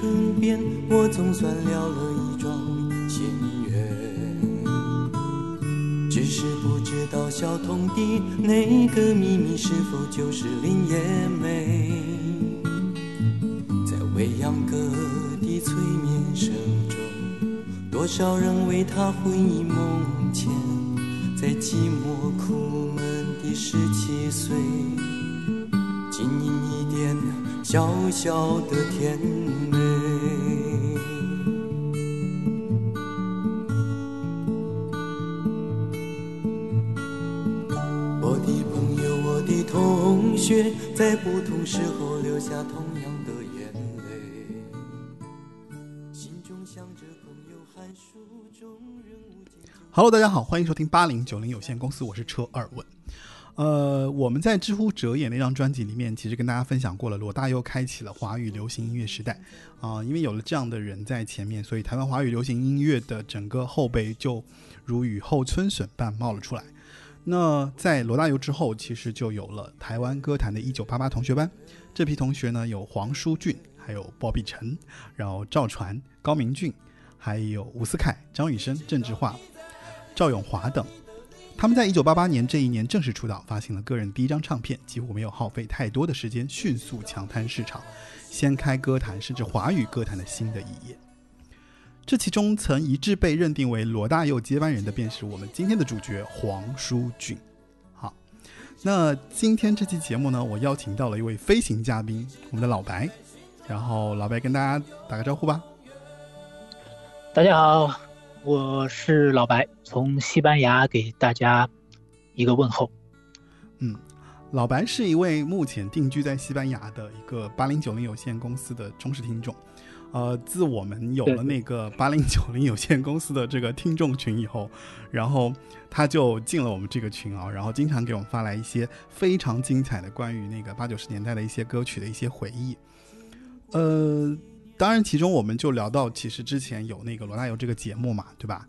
唇边，我总算了了一桩心愿。只是不知道小童的那个秘密是否就是林叶梅，在未央歌的催眠声中，多少人为他魂萦梦牵，在寂寞苦闷的十七岁。小小的甜美。我的朋友，我的同学，在不同时候流下同样的眼泪。心中想着朋友寒暑中人。Hello，大家好，欢迎收听八零九零有限公司，我是车二问。呃，我们在知乎哲也那张专辑里面，其实跟大家分享过了，罗大佑开启了华语流行音乐时代啊、因为有了这样的人在前面，所以台湾华语流行音乐的整个后辈就如雨后春笋般冒了出来。那在罗大佑之后，其实就有了台湾歌坛的1988同学班。这批同学呢，有黄舒骏，还有鲍碧晨，然后赵传、高明俊，还有吴思凯、张雨生、郑智化、赵咏华等。他们在1988年这一年正式出道，发行了个人第一张唱片，几乎没有耗费太多的时间，迅速抢滩市场，掀开歌坛甚至华语歌坛的新的一页。这其中曾一致被认定为罗大佑接班人的，便是我们今天的主角黄舒骏。好，那今天这期节目呢，我邀请到了一位飞行嘉宾，我们的老白。然后老白跟大家打个招呼吧。大家好，我是老白，从西班牙给大家一个问候。嗯，老白是一位目前定居在西班牙的一个八零九零有限公司的忠实听众。呃，自我们有了那个八零九零有限公司的这个听众群以后，然后他就进了我们这个群啊，然后经常给我们发来一些非常精彩的关于那个八九十年代的一些歌曲的一些回忆。呃，当然，其中我们就聊到，其实之前有那个罗大佑这个节目嘛，对吧？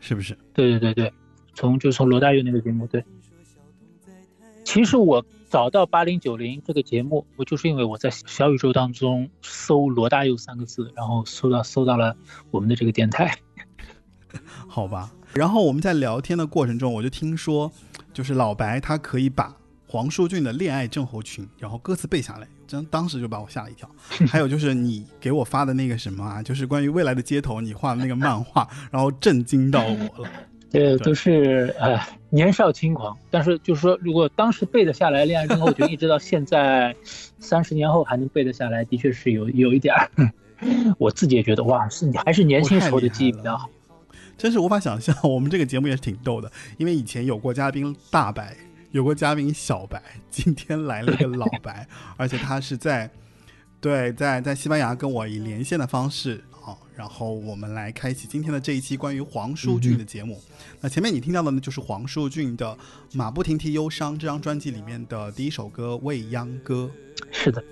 是不是？对对对对，从就从罗大佑那个节目对。其实我找到八零九零这个节目，我就是因为我在小宇宙当中搜罗大佑三个字，然后搜到搜到了我们的这个电台。好吧。然后我们在聊天的过程中，我就听说，就是老白他可以把黄舒骏的《恋爱症候群》，然后歌词背下来，真当时就把我吓了一跳。还有就是你给我发的那个什么啊，就是关于未来的街头你画的那个漫画，然后震惊到我了。这都是呃年少轻狂，但是就是说，如果当时背得下来《恋爱症候群》，一直到现在三十年后还能背得下来，的确是有有一点儿。我自己也觉得哇，是你还是年轻时候的记忆比较好。真是无法想象，我们这个节目也是挺逗的，因为以前有过嘉宾大白，有个嘉宾小白，今天来了一个老 白，而且他是在对在在西班牙跟我以连线的方式啊，然后我们来开启今天的这一期关于黄舒骏的节目。那前面你听到的呢，就是黄舒骏的《马不停蹄忧伤》这张专辑里面的第一首歌《未央歌》。是的。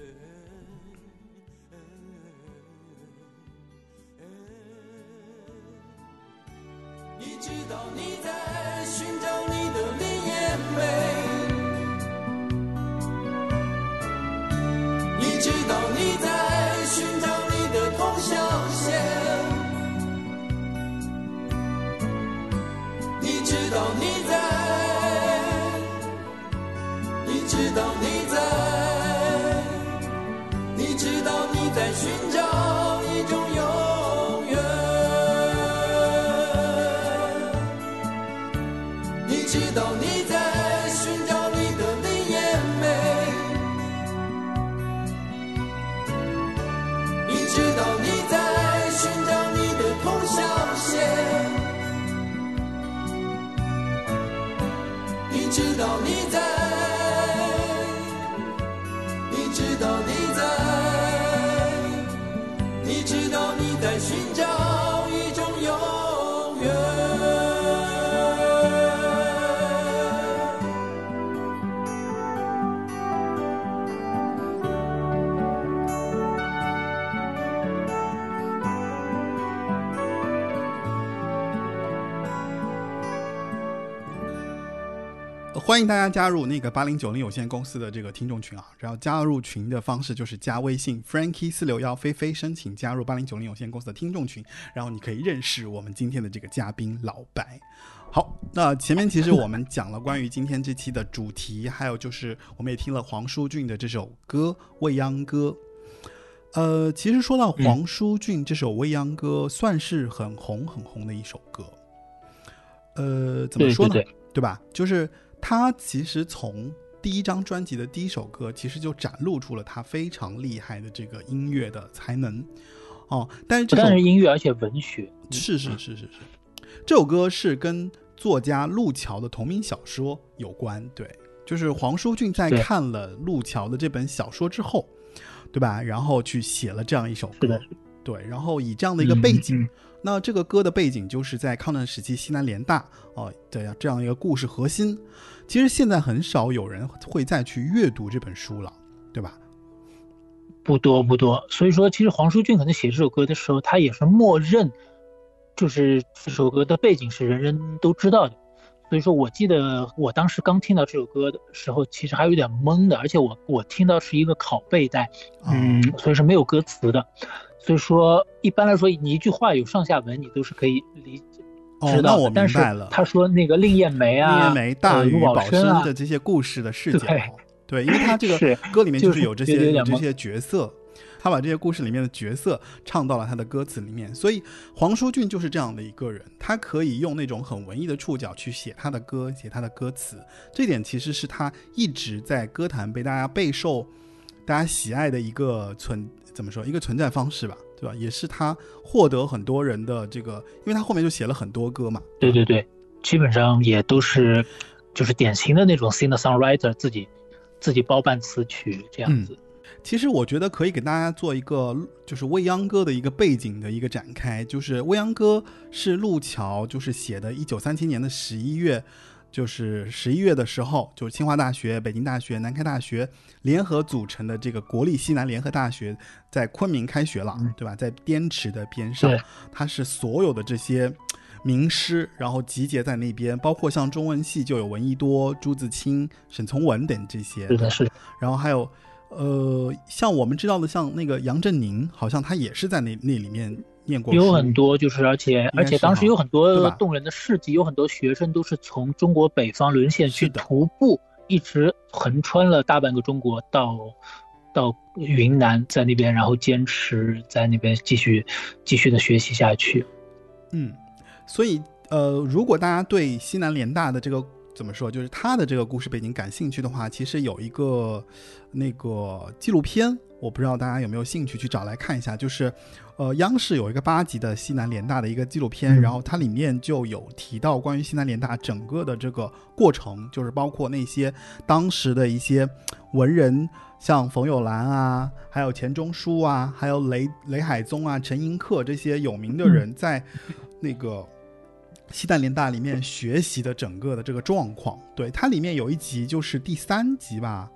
欢迎大家加入那个八零九零有限公司的这个听众群啊！然后加入群的方式就是加微信 Frankie 四六幺菲菲，申请加入八零九零有限公司的听众群，然后你可以认识我们今天的这个嘉宾老白。好，那前面其实我们讲了关于今天这期的主题，还有就是我们也听了黄舒骏的这首歌《未央歌》。呃，其实说到黄舒骏这首《未央歌》，算是很红很红的一首歌。呃，怎么说呢？对吧？就是他其实从第一张专辑的第一首歌，其实就展露出了他非常厉害的这个音乐的才能。哦，但是这首音乐而且文学是是是是是，这首歌是跟作家路桥的同名小说有关。对，就是黄舒骏在看了路桥的这本小说之后。对吧？然后去写了这样一首歌，对，然后以这样的一个背景，那这个歌的背景就是在抗战时期西南联大哦，对这样一个故事核心。其实现在很少有人会再去阅读这本书了，对吧？不多不多。所以说，其实黄舒骏可能写这首歌的时候，他也是默认，就是这首歌的背景是人人都知道的。所以说我记得我当时刚听到这首歌的时候，其实还有点懵的，而且我我听到是一个拷贝带，嗯，所以是没有歌词的。所以说一般来说，你一句话有上下文，你都是可以理解知道。我明白了。他说那个令艳梅啊，令艳梅、大禹保生的这些故事的视角，对，因为他这个歌里面就是有这些这些角色。他把这些故事里面的角色唱到了他的歌词里面，所以黄舒骏就是这样的一个人，他可以用那种很文艺的触角去写他的歌，写他的歌词，这点其实是他一直在歌坛被大家备受大家喜爱的一个存怎么说一个存在方式吧，对吧？也是他获得很多人的这个，因为他后面就写了很多歌嘛。对对对，基本上也都是就是典型的那种 singer songwriter，自己自己包办词曲这样子。其实我觉得可以给大家做一个，就是《未央歌》的一个背景的一个展开。就是《未央歌》是路桥就是写的，一九三七年的十一月，就是十一月的时候，就是清华大学、北京大学、南开大学联合组成的这个国立西南联合大学在昆明开学了，对吧？在滇池的边上，它是所有的这些名师，然后集结在那边，包括像中文系就有闻一多、朱自清、沈从文等这些，是的，是。然后还有。呃，像我们知道的，像那个杨振宁，好像他也是在那那里面念过。有很多，就是而且而且当时有很多动人的事迹，有很多学生都是从中国北方沦陷去徒步，一直横穿了大半个中国，到到云南，在那边然后坚持在那边继续继续的学习下去。嗯，所以呃，如果大家对西南联大的这个。怎么说？就是他的这个故事背景感兴趣的话，其实有一个那个纪录片，我不知道大家有没有兴趣去找来看一下。就是，呃，央视有一个八集的西南联大的一个纪录片，然后它里面就有提到关于西南联大整个的这个过程，就是包括那些当时的一些文人，像冯友兰啊，还有钱钟书啊，还有雷雷海宗啊、陈寅恪这些有名的人在那个。西南联大里面学习的整个的这个状况，对它里面有一集就是第三集吧，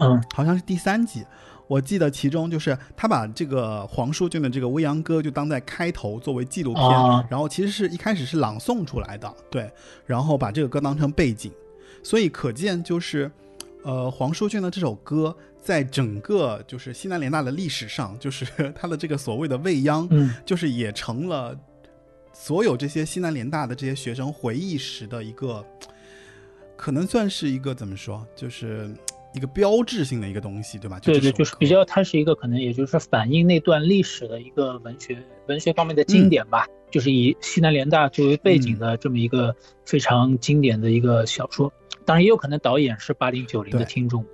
嗯，好像是第三集，我记得其中就是他把这个黄舒骏的这个《未央歌》就当在开头作为纪录片，然后其实是一开始是朗诵出来的，对，然后把这个歌当成背景，所以可见就是，呃，黄舒骏的这首歌在整个就是西南联大的历史上，就是 他的这个所谓的未央，嗯，就是也成了。所有这些西南联大的这些学生回忆时的一个，可能算是一个怎么说，就是一个标志性的一个东西，对吧？对对，就是比较，它是一个可能也就是反映那段历史的一个文学文学方面的经典吧，就是以西南联大作为背景的这么一个非常经典的一个小说。当然，也有可能导演是八零九零的听众。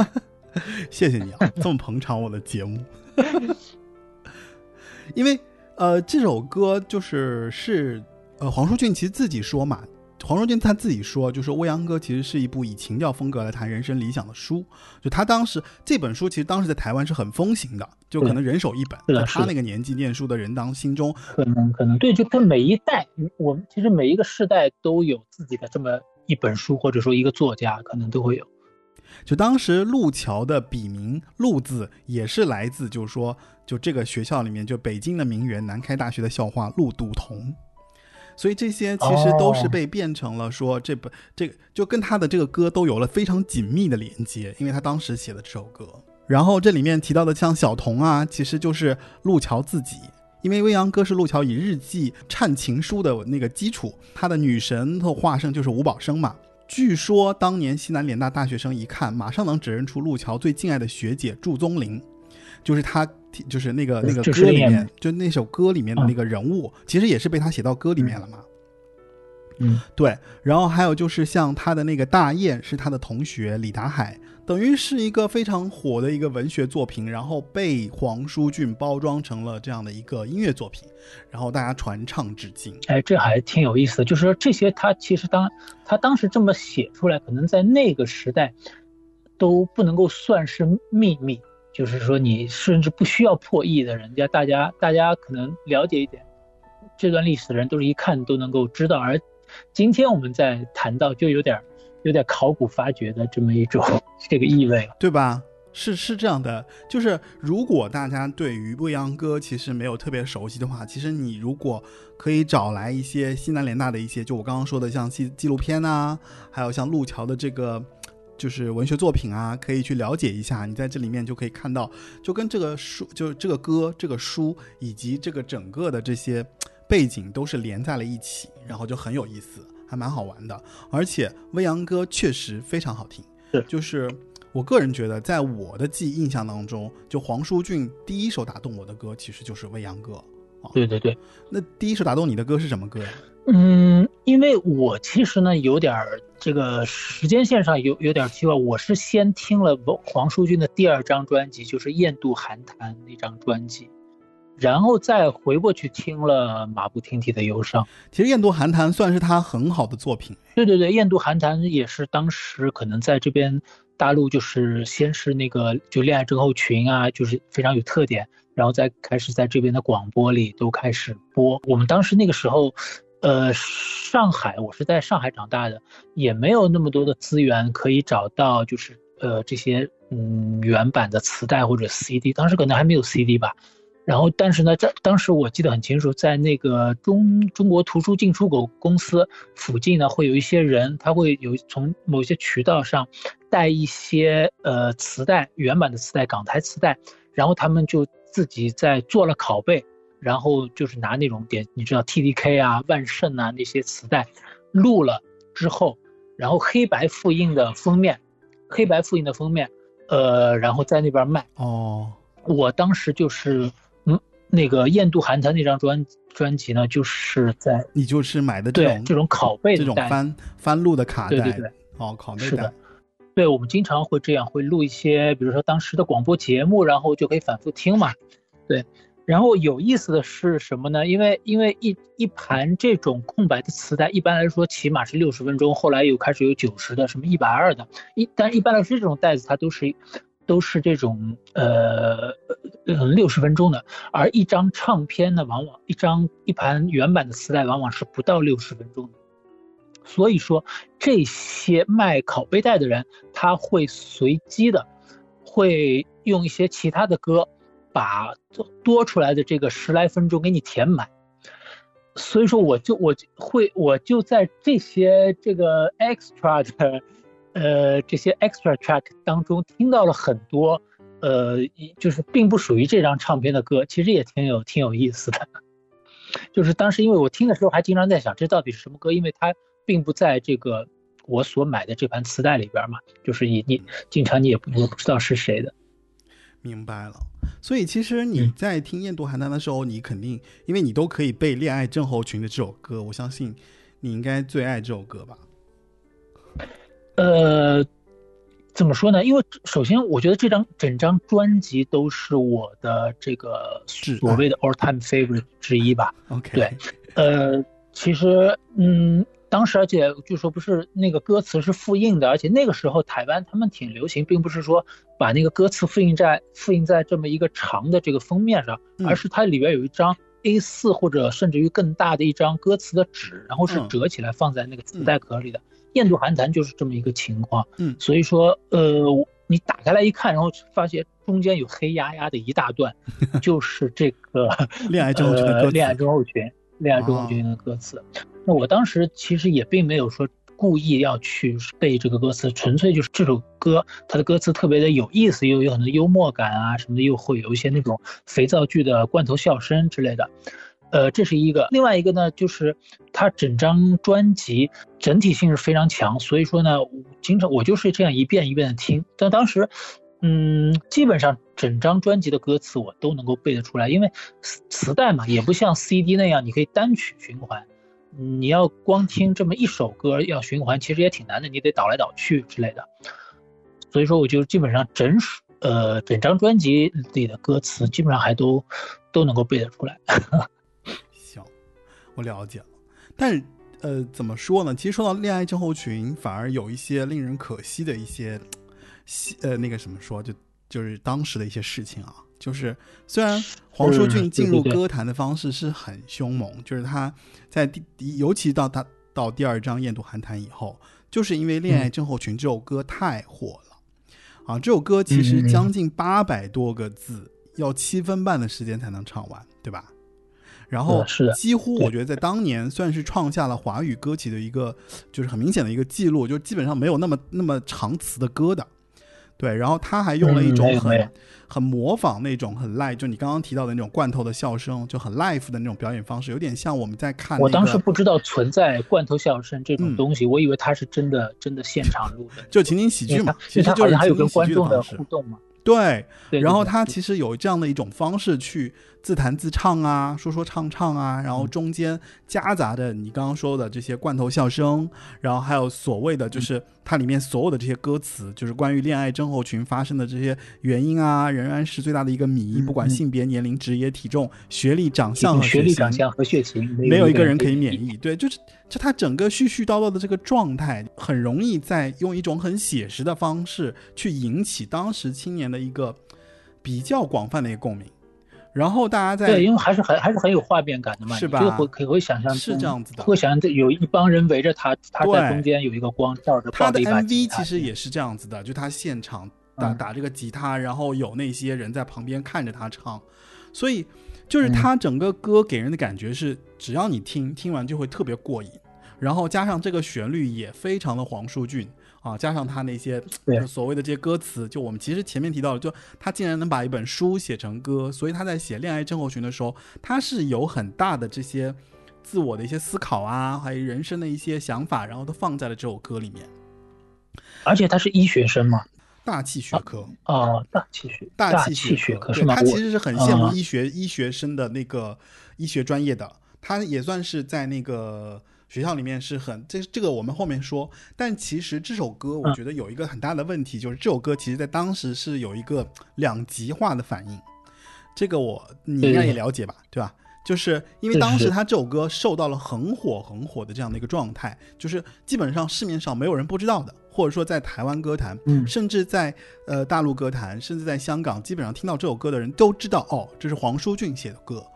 谢谢你啊，这么捧场我的节目，因为。呃，这首歌就是是，呃，黄舒骏其实自己说嘛，黄舒骏他自己说，就是《未央歌》其实是一部以情调风格来谈人生理想的书。就他当时这本书其实当时在台湾是很风行的，就可能人手一本。在他那个年纪念书的人当心中，可能可能对，就跟每一代，我们其实每一个世代都有自己的这么一本书，或者说一个作家，可能都会有。就当时路桥的笔名“路”字也是来自，就是说，就这个学校里面，就北京的名媛，南开大学的校花陆笃同。所以这些其实都是被变成了说这本这个就跟他的这个歌都有了非常紧密的连接，因为他当时写的这首歌。然后这里面提到的像小童啊，其实就是路桥自己，因为未央歌是路桥以日记忏情书的那个基础，他的女神的化身就是吴宝生嘛。据说当年西南联大大学生一看，马上能指认出路桥最敬爱的学姐祝宗林，就是他，就是那个那个歌里面，就那首歌里面的那个人物，其实也是被他写到歌里面了嘛。嗯，对。然后还有就是像他的那个大雁是他的同学李达海。等于是一个非常火的一个文学作品，然后被黄舒骏包装成了这样的一个音乐作品，然后大家传唱至今。哎，这还挺有意思的，就是说这些他其实当他当时这么写出来，可能在那个时代都不能够算是秘密，就是说你甚至不需要破译的，人家大家大家可能了解一点这段历史的人，都是一看都能够知道。而今天我们在谈到，就有点。有点考古发掘的这么一种这个意味，对吧？是是这样的，就是如果大家对于未央歌其实没有特别熟悉的话，其实你如果可以找来一些西南联大的一些，就我刚刚说的像纪纪录片啊，还有像路桥的这个就是文学作品啊，可以去了解一下。你在这里面就可以看到，就跟这个书，就是这个歌、这个书以及这个整个的这些背景都是连在了一起，然后就很有意思。还蛮好玩的，而且未央歌确实非常好听。是，就是我个人觉得，在我的记忆印象当中，就黄舒骏第一首打动我的歌，其实就是未央歌。对对对，那第一首打动你的歌是什么歌呀？嗯，因为我其实呢有点这个时间线上有有点奇怪，我是先听了黄舒骏的第二张专辑，就是《雁渡寒潭》那张专辑。然后再回过去听了马不停蹄的忧伤。其实《雁渡寒潭》算是他很好的作品。对对对，《雁渡寒潭》也是当时可能在这边大陆就是先是那个就恋爱症候群啊，就是非常有特点，然后再开始在这边的广播里都开始播。我们当时那个时候，呃，上海，我是在上海长大的，也没有那么多的资源可以找到，就是呃这些嗯原版的磁带或者 CD，当时可能还没有 CD 吧。然后，但是呢，在当时我记得很清楚，在那个中中国图书进出口公司附近呢，会有一些人，他会有从某些渠道上带一些呃磁带，原版的磁带，港台磁带，然后他们就自己在做了拷贝，然后就是拿那种点，你知道 T D K 啊、万盛啊那些磁带录了之后，然后黑白复印的封面，黑白复印的封面，呃，然后在那边卖。哦，我当时就是。那个《燕渡寒潭》那张专专辑呢，就是在你就是买的这种这种拷贝的这种翻翻录的卡带，对对对，哦，拷贝是的，对我们经常会这样，会录一些，比如说当时的广播节目，然后就可以反复听嘛，对。然后有意思的是什么呢？因为因为一一盘这种空白的磁带，一般来说起码是六十分钟，后来又开始有九十的，什么一百二的，一但一般来说这种袋子它都是。都是这种呃六十分钟的，而一张唱片呢，往往一张一盘原版的磁带往往是不到六十分钟的。所以说，这些卖拷贝带的人，他会随机的，会用一些其他的歌，把多出来的这个十来分钟给你填满。所以说，我就我会我就在这些这个 extra 的。呃，这些 extra track 当中听到了很多，呃，就是并不属于这张唱片的歌，其实也挺有挺有意思的。就是当时因为我听的时候还经常在想，这到底是什么歌？因为它并不在这个我所买的这盘磁带里边嘛，就是你你经常你也不知道是谁的。明白了。所以其实你在听《雁渡寒潭》的时候，你肯定因为你都可以背《恋爱症候群》的这首歌，我相信你应该最爱这首歌吧。呃，怎么说呢？因为首先，我觉得这张整张专辑都是我的这个所谓的 all time favorite 之一吧。OK，对，呃，其实，嗯，当时而且据说不是那个歌词是复印的，而且那个时候台湾他们挺流行，并不是说把那个歌词复印在复印在这么一个长的这个封面上，而是它里边有一张 A4 或者甚至于更大的一张歌词的纸，然后是折起来放在那个磁带壳里的。雁渡寒潭就是这么一个情况，嗯，所以说，呃，你打开来一看，然后发现中间有黑压压的一大段，就是这个 恋爱症候群的歌恋爱症候群，恋爱中后群的歌词。那我当时其实也并没有说故意要去背这个歌词，纯粹就是这首歌它的歌词特别的有意思，又有很多幽默感啊什么的，又会有一些那种肥皂剧的罐头笑声之类的。呃，这是一个。另外一个呢，就是它整张专辑整体性是非常强，所以说呢，经常我就是这样一遍一遍的听。但当时，嗯，基本上整张专辑的歌词我都能够背得出来，因为磁带嘛，也不像 CD 那样你可以单曲循环，你要光听这么一首歌要循环，其实也挺难的，你得倒来倒去之类的。所以说，我就基本上整首呃整张专辑里的歌词基本上还都都能够背得出来。我了解了，但是呃，怎么说呢？其实说到恋爱症候群，反而有一些令人可惜的一些，呃，那个什么说，就就是当时的一些事情啊。就是虽然黄舒骏进入歌坛的方式是很凶猛，就是他在第第，尤其到他到第二张《雁渡寒潭》以后，就是因为《恋爱症候群》这首歌太火了啊！这首歌其实将近八百多个字，要七分半的时间才能唱完，对吧？然后几乎我觉得在当年算是创下了华语歌曲的一个，就是很明显的一个记录，就基本上没有那么那么长词的歌的，对。然后他还用了一种很很模仿那种很 live，就你刚刚提到的那种罐头的笑声，就很 live 的那种表演方式，有点像我们在看。我当时不知道存在罐头笑声这种东西，我以为他是真的真的现场录的，就情景喜剧嘛，其实就是还有跟观众的互动嘛。对，然后他其实有这样的一种方式去自弹自唱啊，说说唱唱啊，然后中间夹杂着你刚刚说的这些罐头笑声，然后还有所谓的就是它里面所有的这些歌词，就是关于恋爱症候群发生的这些原因啊，仍然是最大的一个谜。不管性别、年龄、职业、体重、学历、长相和学历、长相和血型，没有一个人可以免疫。对，就是就他整个絮絮叨叨的这个状态，很容易在用一种很写实的方式去引起当时青年。的一个比较广泛的一个共鸣，然后大家在对，因为还是很还是很有画面感的嘛，是吧？就会可会想象是这样子的，会想象这有一帮人围着他，他在中间有一个光照着。他的 MV 其实也是这样子的，就他现场打打这个吉他，然后有那些人在旁边看着他唱，所以就是他整个歌给人的感觉是，只要你听听完就会特别过瘾，然后加上这个旋律也非常的黄舒骏。啊，加上他那些所谓的这些歌词，就我们其实前面提到了，就他竟然能把一本书写成歌，所以他在写恋爱症候群的时候，他是有很大的这些自我的一些思考啊，还有人生的一些想法，然后都放在了这首歌里面。而且他是医学生嘛，大气学科哦，大气学，大气学科是吗？他其实是很羡慕医学医学生的那个医学专业的，他也算是在那个。学校里面是很这这个我们后面说，但其实这首歌我觉得有一个很大的问题，就是这首歌其实在当时是有一个两极化的反应，这个我你应该也了解吧，对。吧？就是因为当时他这首歌受到了很火很火的这样的一个状态，就是基本上市面上没有人不知道的，或者说在台湾歌坛，甚至在呃大陆歌坛，甚至在香港，基本上听到这首歌的人都知道，哦，这是黄舒骏写的歌，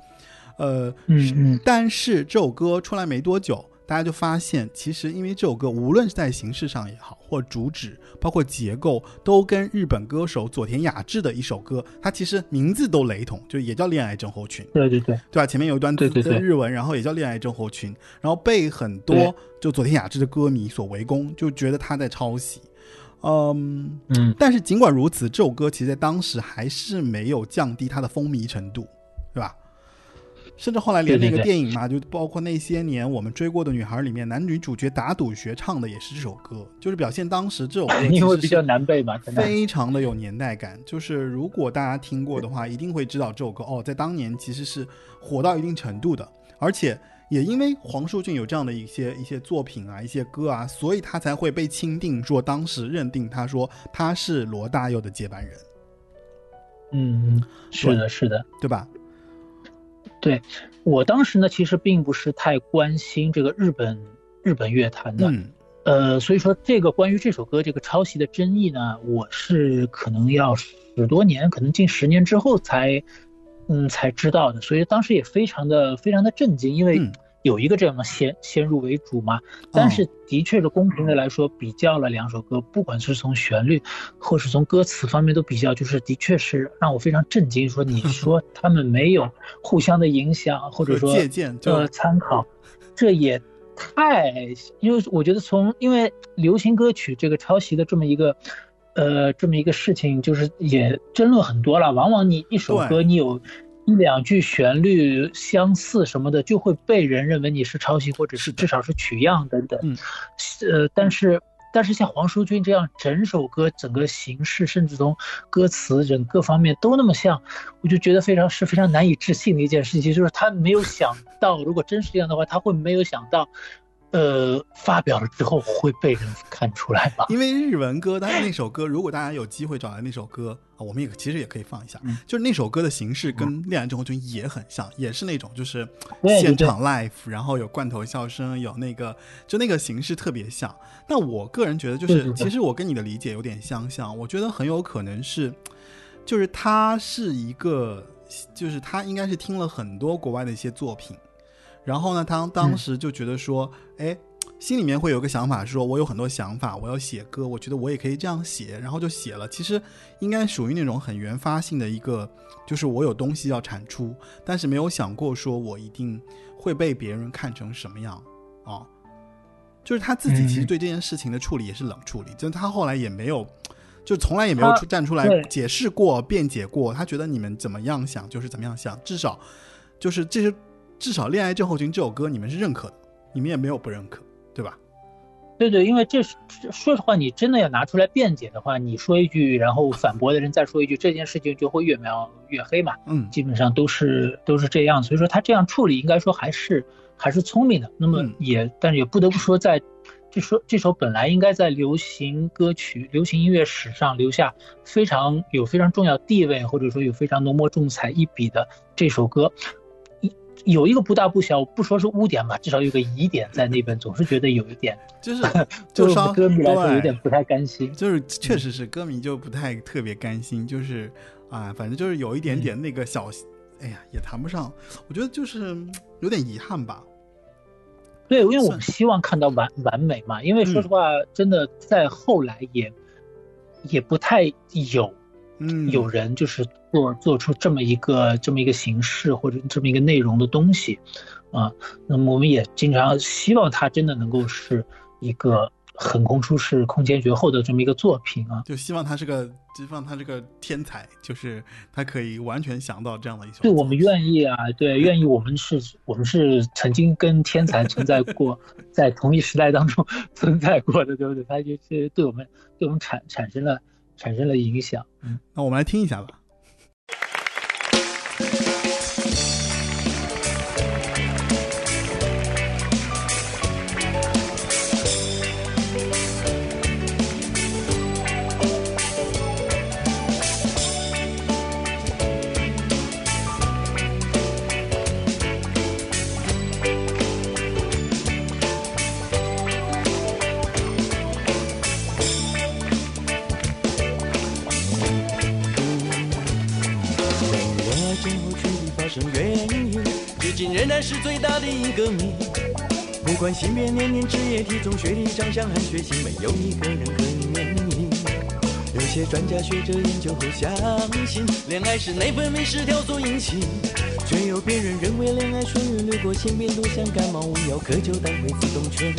呃，嗯，但是这首歌出来没多久。大家就发现，其实因为这首歌，无论是在形式上也好，或主旨，包括结构，都跟日本歌手佐田雅治的一首歌，它其实名字都雷同，就也叫《恋爱症候群》。对对对，对吧？前面有一段对对对日文，然后也叫《恋爱症候群》，然后被很多就佐田雅治的歌迷所围攻，就觉得他在抄袭。嗯嗯，但是尽管如此，这首歌其实在当时还是没有降低它的风靡程度，对吧？甚至后来连那个电影嘛，就包括那些年我们追过的女孩里面，男女主角打赌学唱的也是这首歌，就是表现当时这首歌 因为比较难背嘛，非常的有年代感。就是如果大家听过的话，一定会知道这首歌哦，在当年其实是火到一定程度的，而且也因为黄舒骏有这样的一些一些作品啊，一些歌啊，所以他才会被钦定说当时认定他说他是罗大佑的接班人。嗯，是的，是的，对吧？对我当时呢，其实并不是太关心这个日本日本乐坛的，呃，所以说这个关于这首歌这个抄袭的争议呢，我是可能要十多年，可能近十年之后才，嗯，才知道的，所以当时也非常的非常的震惊，因为有一个这样的先先入为主嘛。但是的确是公平的来说，比较了两首歌，不管是从旋律或是从歌词方面都比较，就是的确是让我非常震惊。说你 说他们没有互相的影响，或者说借鉴呃参考，这也太因为我觉得从因为流行歌曲这个抄袭的这么一个。呃，这么一个事情就是也争论很多了。往往你一首歌，你有一两句旋律相似什么的，就会被人认为你是抄袭，或者是至少是取样等等。嗯，呃，但是但是像黄舒骏这样，整首歌整个形式，甚至从歌词整各方面都那么像，我就觉得非常是非常难以置信的一件事情。就是他没有想到，如果真是这样的话，他会没有想到。呃，发表了之后会被人看出来吧？因为日文歌，它那首歌，如果大家有机会找来那首歌啊，我们也其实也可以放一下。就是那首歌的形式跟《恋爱症候群》也很像，也是那种就是现场 live，然后有罐头笑声，有那个就那个形式特别像。但我个人觉得，就是其实我跟你的理解有点相像，我觉得很有可能是，就是他是一个，就是他应该是听了很多国外的一些作品。然后呢，他当时就觉得说，哎，心里面会有个想法，说我有很多想法，我要写歌，我觉得我也可以这样写，然后就写了。其实应该属于那种很原发性的一个，就是我有东西要产出，但是没有想过说我一定会被别人看成什么样啊。就是他自己其实对这件事情的处理也是冷处理，就他后来也没有，就从来也没有出站出来解释过、辩解过。他觉得你们怎么样想就是怎么样想，至少就是这些。至少《恋爱症候群》这首歌你们是认可的，你们也没有不认可，对吧？对对，因为这是说实话，你真的要拿出来辩解的话，你说一句，然后反驳的人再说一句，这件事情就会越描越黑嘛。嗯，基本上都是都是这样，所以说他这样处理应该说还是还是聪明的。那么也，但是也不得不说，在这首这首本来应该在流行歌曲、流行音乐史上留下非常有非常重要地位，或者说有非常浓墨重彩一笔的这首歌。有一个不大不小，不说是污点吧，至少有个疑点在那边，总是觉得有一点，就是就是歌迷来说有点不太甘心，就是确实是歌迷就不太特别甘心，就是啊，反正就是有一点点那个小，哎呀，也谈不上，我觉得就是有点遗憾吧。对，因为我们希望看到完完美嘛，因为说实话，真的在后来也也不太有。嗯，有人就是做做出这么一个这么一个形式或者这么一个内容的东西，啊，那么我们也经常希望它真的能够是一个横空出世、空前绝后的这么一个作品啊，就希望他是个，希望他是个天才，就是他可以完全想到这样的一首。对，我们愿意啊，对，愿意，我们是，我们是曾经跟天才存在过，在同一时代当中存在过的，对不对？他就是对我们，对我们产产生了。产生了影响，嗯，那我们来听一下吧。原因至今仍然是最大的一个谜。不管性别、年龄、职业、体重、学历、长相和血型，没有一个人可以免疫。有些专家学者研究后相信，恋爱是内分泌失调所引起。却有别人认为，恋爱顺运掠过性病，都像感冒，无药可救，但会自动痊愈。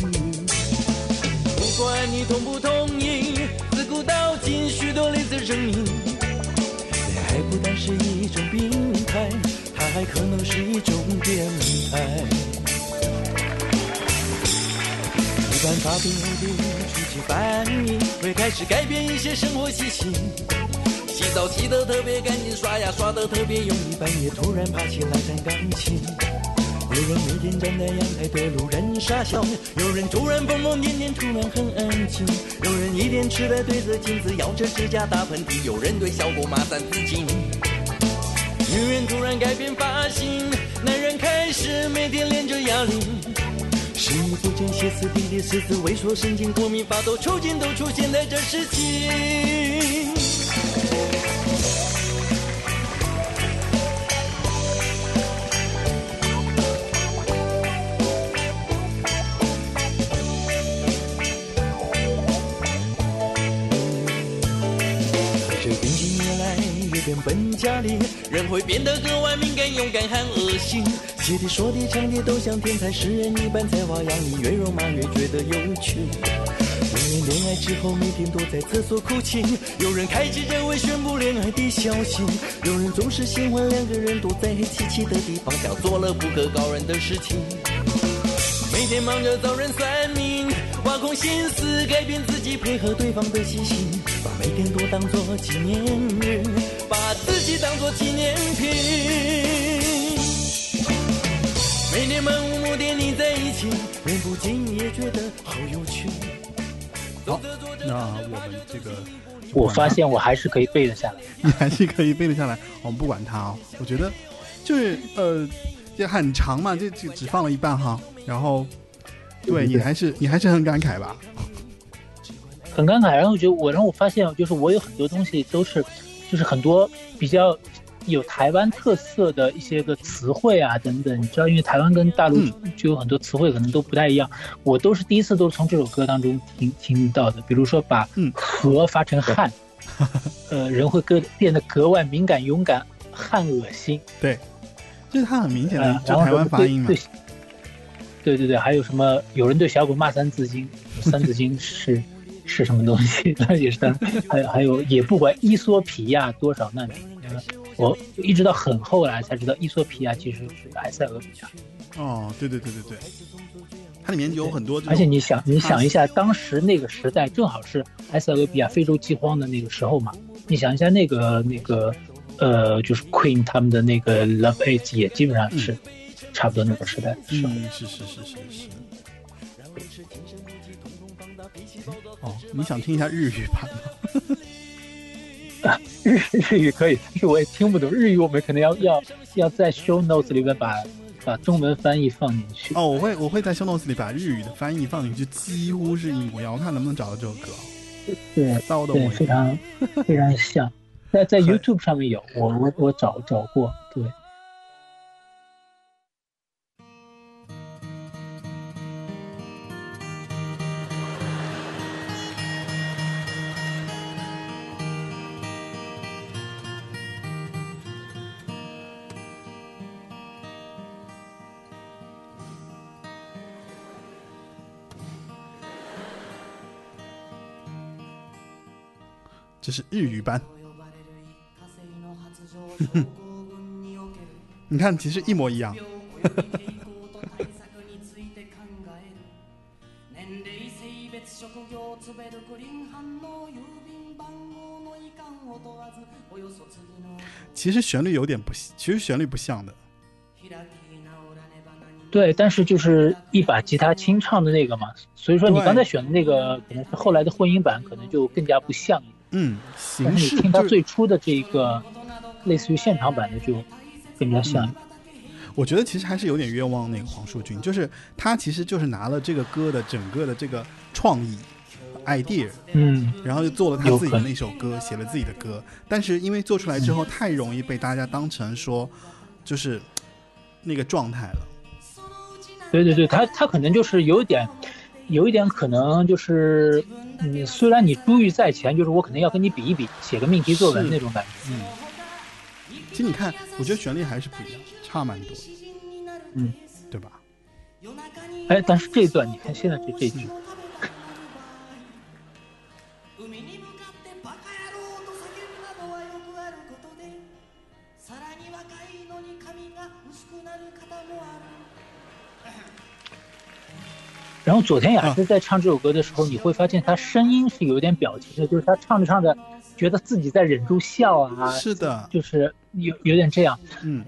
不管你同不同意，自古到今许多类似生命，恋爱不单是一种病态。还可能是一种变态。一般发病后的初期反应会开始改变一些生活习性，洗澡洗得特别干净，刷牙刷得特别用力，半夜突然爬起来弹钢琴。有人每天站在阳台对路人傻笑，有人突然疯疯癫癫，突然很安静，有人一脸痴呆对着镜子咬着指甲打喷嚏，有人对小狗骂三字经。女人突然改变发型，男人开始每天练着哑铃。食欲不振、歇斯底里、狮子萎缩、神经过敏、发抖、抽筋，都出现在这时期。家里，人会变得格外敏感、勇敢和恶心。写的、说的、唱的都像天才诗人一般才华洋溢，越肉麻越觉得有趣。有人恋爱之后每天都在厕所哭泣，有人开记者会宣布恋爱的消息，有人总是喜欢两个人躲在黑漆漆的地方想，做了不可告人的事情。每天忙着找人算命，挖空心思改变自己，配合对方的习性，把每天都当作纪念日，把自己当作纪念品。每天漫无目的腻在一起，人不禁也觉得好有趣。好，那我们这个，我发现我还是可以背得下来，你还是可以背得下来。我们不管它哦，我觉得就是呃，也很长嘛，这这只放了一半哈。然后，对你还是你还是很感慨吧？很感慨。然后我觉得我，然后我发现就是我有很多东西都是，就是很多比较。有台湾特色的一些个词汇啊，等等，你知道，因为台湾跟大陆就有很多词汇可能都不太一样。我都是第一次都是从这首歌当中听听到的。比如说把“和”发成“汉”，呃，人会格变得格外敏感、勇敢、汉恶心。对，就是它很明显的就台湾发音嘛。对对对，还有什么？有人对小狗骂《三字经》，《三字经》是是什么东西？那也是。还有还有，也不管伊索皮亚多少难民。我一直到很后来才知道，伊索皮亚其实是埃塞俄比亚。哦，对对对对对，它里面有很多。而且你想，你想一下，当时那个时代正好是埃塞俄比亚非洲饥荒的那个时候嘛。你想一下，那个那个，呃，就是 Queen 他们的那个 Love Eight 也基本上是差不多那个时代。嗯，是是是是是。哦，你想听一下日语版吗？日日语可以，但是我也听不懂日语。我们可能要要要在 show notes 里面把把中文翻译放进去。哦，我会我会在 show notes 里把日语的翻译放进去，几乎是一模一样。我看能不能找到这首歌。对，对，非常非常像。在在 YouTube 上面有，我我我找找过，对。这是日语版，你看，其实一模一样。其实旋律有点不，其实旋律不像的。对，但是就是一把吉他清唱的那个嘛，所以说你刚才选的那个可能是后来的混音版，可能就更加不像。嗯，但是你听他最初的这一个，类似于现场版的，就更加像。我觉得其实还是有点冤枉那个黄树军，就是他其实就是拿了这个歌的整个的这个创意 idea，嗯，然后就做了他自己的那首歌，写了自己的歌，但是因为做出来之后太容易被大家当成说，就是那个状态了。对对对，他他可能就是有一点。有一点可能就是，嗯，虽然你珠玉在前，就是我可能要跟你比一比，写个命题作文那种感觉。嗯，其实你看，我觉得旋律还是不一样，差蛮多。嗯，对吧？哎，但是这一段，你看现在这这句。然后佐田雅士在唱这首歌的时候，你会发现他声音是有点表情的，就是他唱着唱着，觉得自己在忍住笑啊。是的，就是有有点这样。嗯，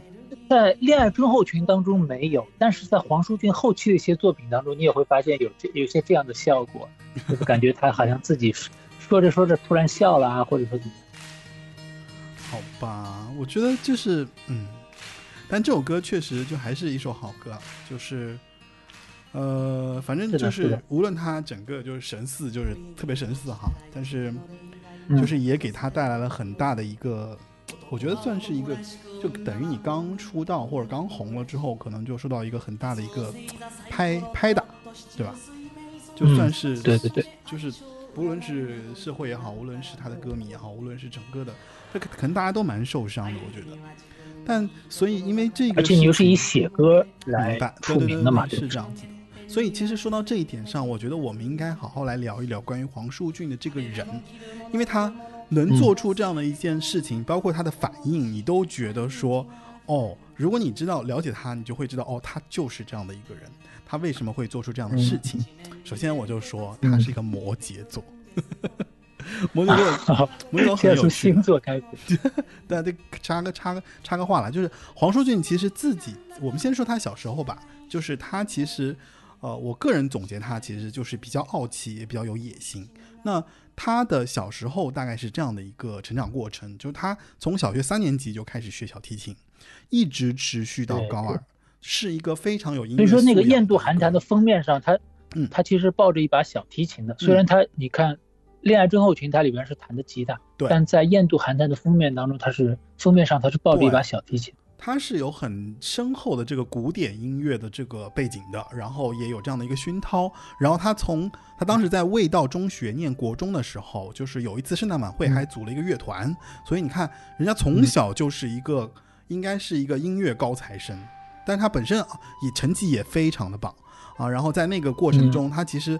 在《恋爱中后群》当中没有，但是在黄舒骏后期的一些作品当中，你也会发现有这有些这样的效果，就是感觉他好像自己说着说着突然笑了啊，或者说怎么。好吧，我觉得就是嗯，但这首歌确实就还是一首好歌，就是。呃，反正就是无论他整个就是神似，就是特别神似哈，但是就是也给他带来了很大的一个，我觉得算是一个，就等于你刚出道或者刚红了之后，可能就受到一个很大的一个拍拍打，对吧？就算是对对对，就是不论是社会也好，无论是他的歌迷也好，无论是整个的，这可可能大家都蛮受伤的，我觉得。但所以因为这个，而且你又是以写歌来出名的嘛，是这样子的。所以其实说到这一点上，我觉得我们应该好好来聊一聊关于黄舒骏的这个人，因为他能做出这样的一件事情，包括他的反应，你都觉得说，哦，如果你知道了解他，你就会知道，哦，他就是这样的一个人，他为什么会做出这样的事情？首先我就说他是一个摩羯座。摩羯座，摩羯座很有趣。星座开始，对，得插个插个插个话了，就是黄舒骏其实自己，我们先说他小时候吧，就是他其实，呃，我个人总结他其实就是比较傲气，也比较有野心。那他的小时候大概是这样的一个成长过程，就是他从小学三年级就开始学小提琴，一直持续到高二，是一个非常有音乐。所以说那个《印度寒潭》的封面上，他，嗯，他其实抱着一把小提琴的，虽然他你看。恋爱症候群，它里边是弹的吉他，对，但在《印度寒潭》的封面当中，它是封面上它是抱着一把小提琴，它是有很深厚的这个古典音乐的这个背景的，然后也有这样的一个熏陶。然后他从他当时在味道中学念国中的时候，就是有一次圣诞晚会还组了一个乐团，所以你看人家从小就是一个应该是一个音乐高材生，但是他本身也成绩也非常的棒啊。然后在那个过程中，他其实。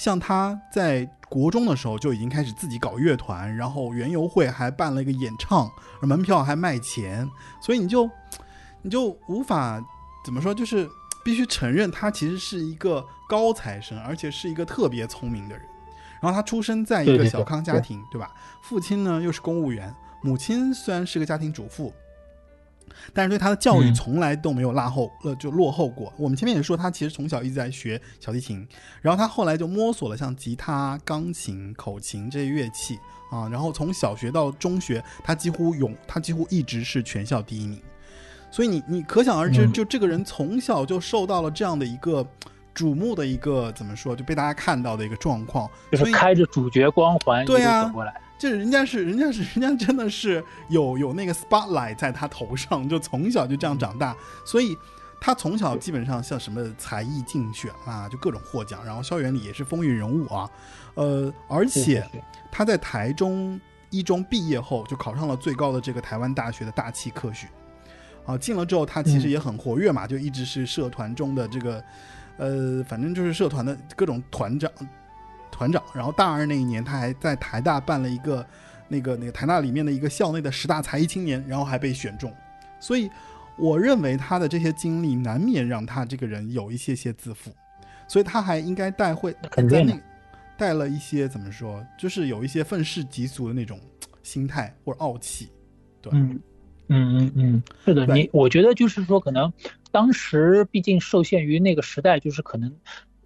像他在国中的时候就已经开始自己搞乐团，然后园游会还办了一个演唱，门票还卖钱，所以你就你就无法怎么说，就是必须承认他其实是一个高材生，而且是一个特别聪明的人。然后他出生在一个小康家庭，对吧？父亲呢又是公务员，母亲虽然是个家庭主妇。但是对他的教育从来都没有落后，呃，就落后过。我们前面也说，他其实从小一直在学小提琴，然后他后来就摸索了像吉他、钢琴、口琴这些乐器啊。然后从小学到中学，他几乎永，他几乎一直是全校第一名。所以你你可想而知，就这个人从小就受到了这样的一个瞩目的一个怎么说，就被大家看到的一个状况，就是开着主角光环对呀走过来。就是人家是人家是 人家真的是有有那个 spotlight 在他头上，就从小就这样长大，所以他从小基本上像什么才艺竞选啊，就各种获奖，然后校园里也是风云人物啊，呃，而且他在台中一中毕业后就考上了最高的这个台湾大学的大气科学，啊，进了之后他其实也很活跃嘛，就一直是社团中的这个，呃，反正就是社团的各种团长。团长，然后大二那一年，他还在台大办了一个，那个那个台大里面的一个校内的十大才艺青年，然后还被选中。所以，我认为他的这些经历难免让他这个人有一些些自负，所以他还应该带会在那带了一些怎么说，就是有一些愤世嫉俗的那种心态或者傲气。对，嗯嗯嗯嗯，是的，你我觉得就是说，可能当时毕竟受限于那个时代，就是可能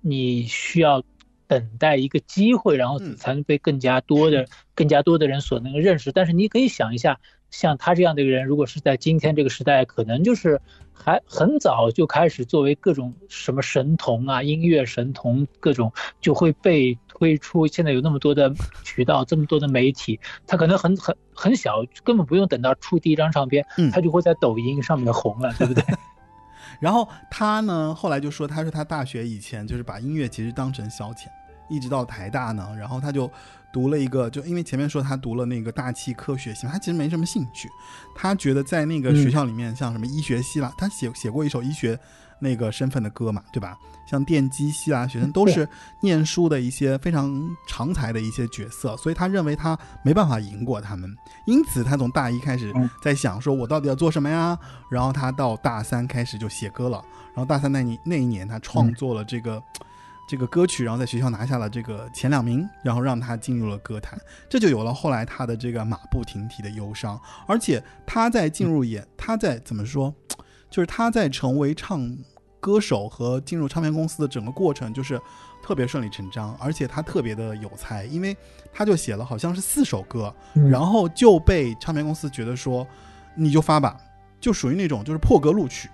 你需要。等待一个机会，然后才能被更加多的、更加多的人所能够认识。但是你可以想一下，像他这样的一个人，如果是在今天这个时代，可能就是还很早就开始作为各种什么神童啊、音乐神童，各种就会被推出。现在有那么多的渠道，这么多的媒体，他可能很很很小，根本不用等到出第一张唱片，他就会在抖音上面红了，对不对？然后他呢，后来就说，他说他大学以前就是把音乐其实当成消遣。一直到台大呢，然后他就读了一个，就因为前面说他读了那个大气科学系，他其实没什么兴趣。他觉得在那个学校里面，像什么医学系啦，他写写过一首医学那个身份的歌嘛，对吧？像电机系啊，学生都是念书的一些非常常才的一些角色，所以他认为他没办法赢过他们，因此他从大一开始在想说，我到底要做什么呀？然后他到大三开始就写歌了，然后大三那年那一年他创作了这个。这个歌曲，然后在学校拿下了这个前两名，然后让他进入了歌坛，这就有了后来他的这个马不停蹄的忧伤。而且他在进入演，他在怎么说，就是他在成为唱歌手和进入唱片公司的整个过程，就是特别顺理成章。而且他特别的有才，因为他就写了好像是四首歌，然后就被唱片公司觉得说，你就发吧，就属于那种就是破格录取，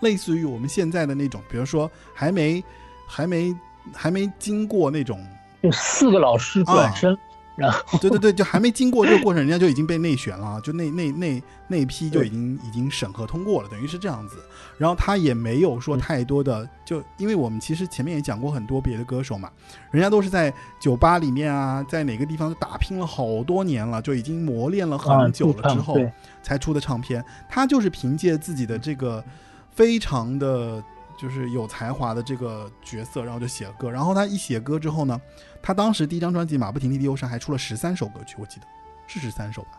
类似于我们现在的那种，比如说还没还没。还没经过那种，就四个老师转身，然后对对对，就还没经过这个过程，人家就已经被内选了，就那那那那批就已经已经审核通过了，等于是这样子。然后他也没有说太多的，就因为我们其实前面也讲过很多别的歌手嘛，人家都是在酒吧里面啊，在哪个地方打拼了好多年了，就已经磨练了很久了之后才出的唱片。他就是凭借自己的这个非常的。就是有才华的这个角色，然后就写了歌。然后他一写歌之后呢，他当时第一张专辑《马不停蹄的忧伤》还出了十三首歌曲，我记得是十三首吧？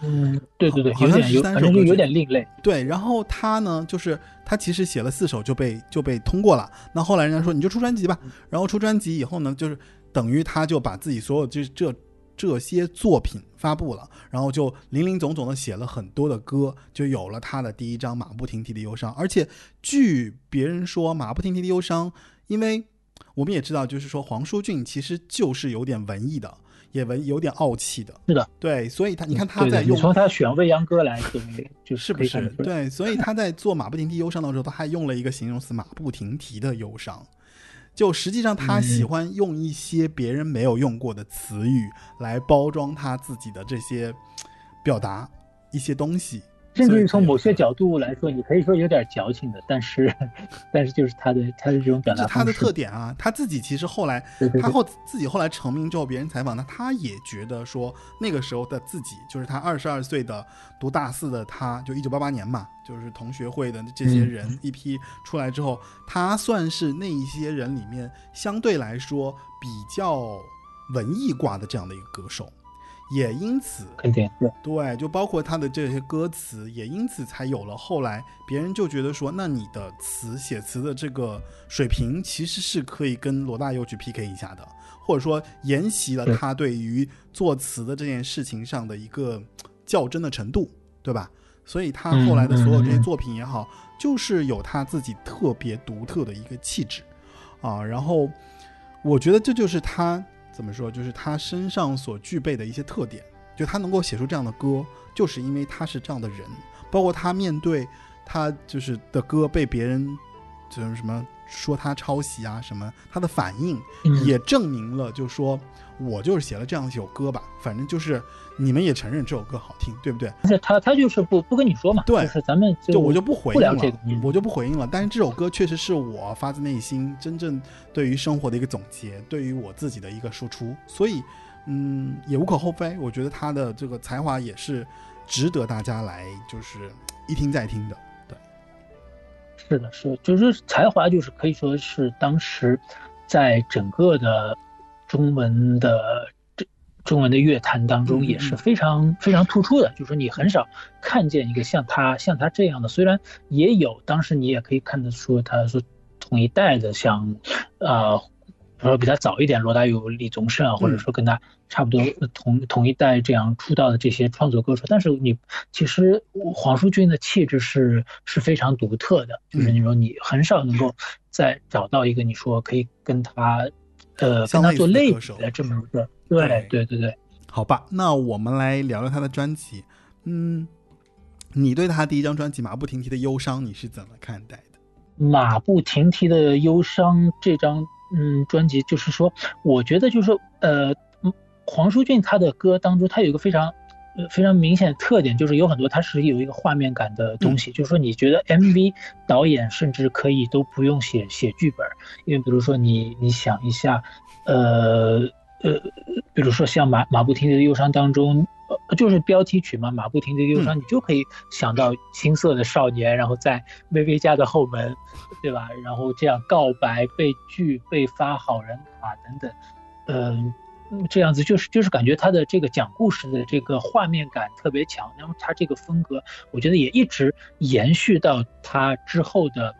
嗯，对对对，好像十三首歌有点另类。对，然后他呢，就是他其实写了四首就被就被通过了。那后来人家说你就出专辑吧。然后出专辑以后呢，就是等于他就把自己所有就这。这些作品发布了，然后就林林总总的写了很多的歌，就有了他的第一张《马不停蹄的忧伤》。而且据别人说，《马不停蹄的忧伤》，因为我们也知道，就是说黄舒骏其实就是有点文艺的，也文有点傲气的。是的，对，所以他你看他在用从他选未央歌来就是不是对，所以他在做《马不停蹄忧伤》的时候，他还用了一个形容词“马不停蹄的忧伤”。就实际上，他喜欢用一些别人没有用过的词语来包装他自己的这些表达一些东西。甚至于从某些角度来说，你可以说有点矫情的，但是，但是就是他的他的这种表达，他的特点啊。他自己其实后来，他后自己后来成名之后，别人采访他，他也觉得说那个时候的自己，就是他二十二岁的读大四的他，就一九八八年嘛，就是同学会的这些人一批出来之后，他算是那一些人里面相对来说比较文艺挂的这样的一个歌手。也因此，肯定对对，就包括他的这些歌词，也因此才有了后来别人就觉得说，那你的词写词的这个水平其实是可以跟罗大佑去 PK 一下的，或者说沿袭了他对于作词的这件事情上的一个较真的程度，对吧？所以他后来的所有这些作品也好，就是有他自己特别独特的一个气质啊。然后我觉得这就是他。怎么说？就是他身上所具备的一些特点，就他能够写出这样的歌，就是因为他是这样的人。包括他面对他就是的歌被别人就是什么说他抄袭啊什么，他的反应也证明了，就说。我就是写了这样一首歌吧，反正就是你们也承认这首歌好听，对不对？而且他他就是不不跟你说嘛，对，就是咱们就我就不回应了，我就不回应了。但是这首歌确实是我发自内心真正对于生活的一个总结，对于我自己的一个输出，所以嗯也无可厚非。我觉得他的这个才华也是值得大家来就是一听再听的。对，是的，是就是才华就是可以说是当时在整个的。中文的这中文的乐坛当中也是非常非常突出的，就是说你很少看见一个像他像他这样的，虽然也有，当时你也可以看得出他说同一代的，像呃，比如说比他早一点罗大佑、李宗盛啊，或者说跟他差不多同同一代这样出道的这些创作歌手，但是你其实黄舒骏的气质是是非常独特的，就是你说你很少能够再找到一个你说可以跟他。呃，跟他做类比的这么一个，对对对对，好吧，那我们来聊聊他的专辑。嗯，你对他第一张专辑《马不停蹄的忧伤》你是怎么看待的？《马不停蹄的忧伤》这张嗯专辑，就是说，我觉得就是说，呃，黄舒骏他的歌当中，他有一个非常呃非常明显的特点，就是有很多它是有一个画面感的东西，就是说，你觉得 MV 导演甚至可以都不用写写剧本，因为比如说你你想一下。呃呃，比如说像马马不停蹄的忧伤当中，呃，就是标题曲嘛，马不停蹄的忧伤，你就可以想到青涩的少年，然后在薇薇家的后门，对吧？然后这样告白、被拒、被发好人卡等等，嗯，这样子就是就是感觉他的这个讲故事的这个画面感特别强，那么他这个风格，我觉得也一直延续到他之后的，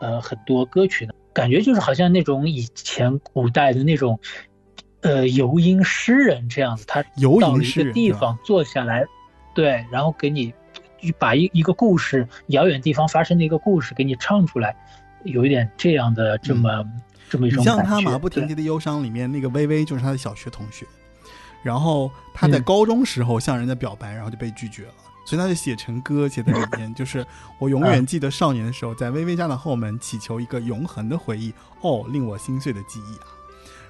呃，很多歌曲呢。感觉就是好像那种以前古代的那种，呃，游吟诗人这样子，他到了一个地方坐下来，对，然后给你把一一个故事，遥远地方发生的一个故事给你唱出来，有一点这样的这么这么一种感觉。像他马不停蹄的忧伤里面那个微微就是他的小学同学，然后他在高中时候向人家表白，然后就被拒绝了。所以他就写成歌，写在里面，就是我永远记得少年的时候，在微微家的后门祈求一个永恒的回忆，哦，令我心碎的记忆啊。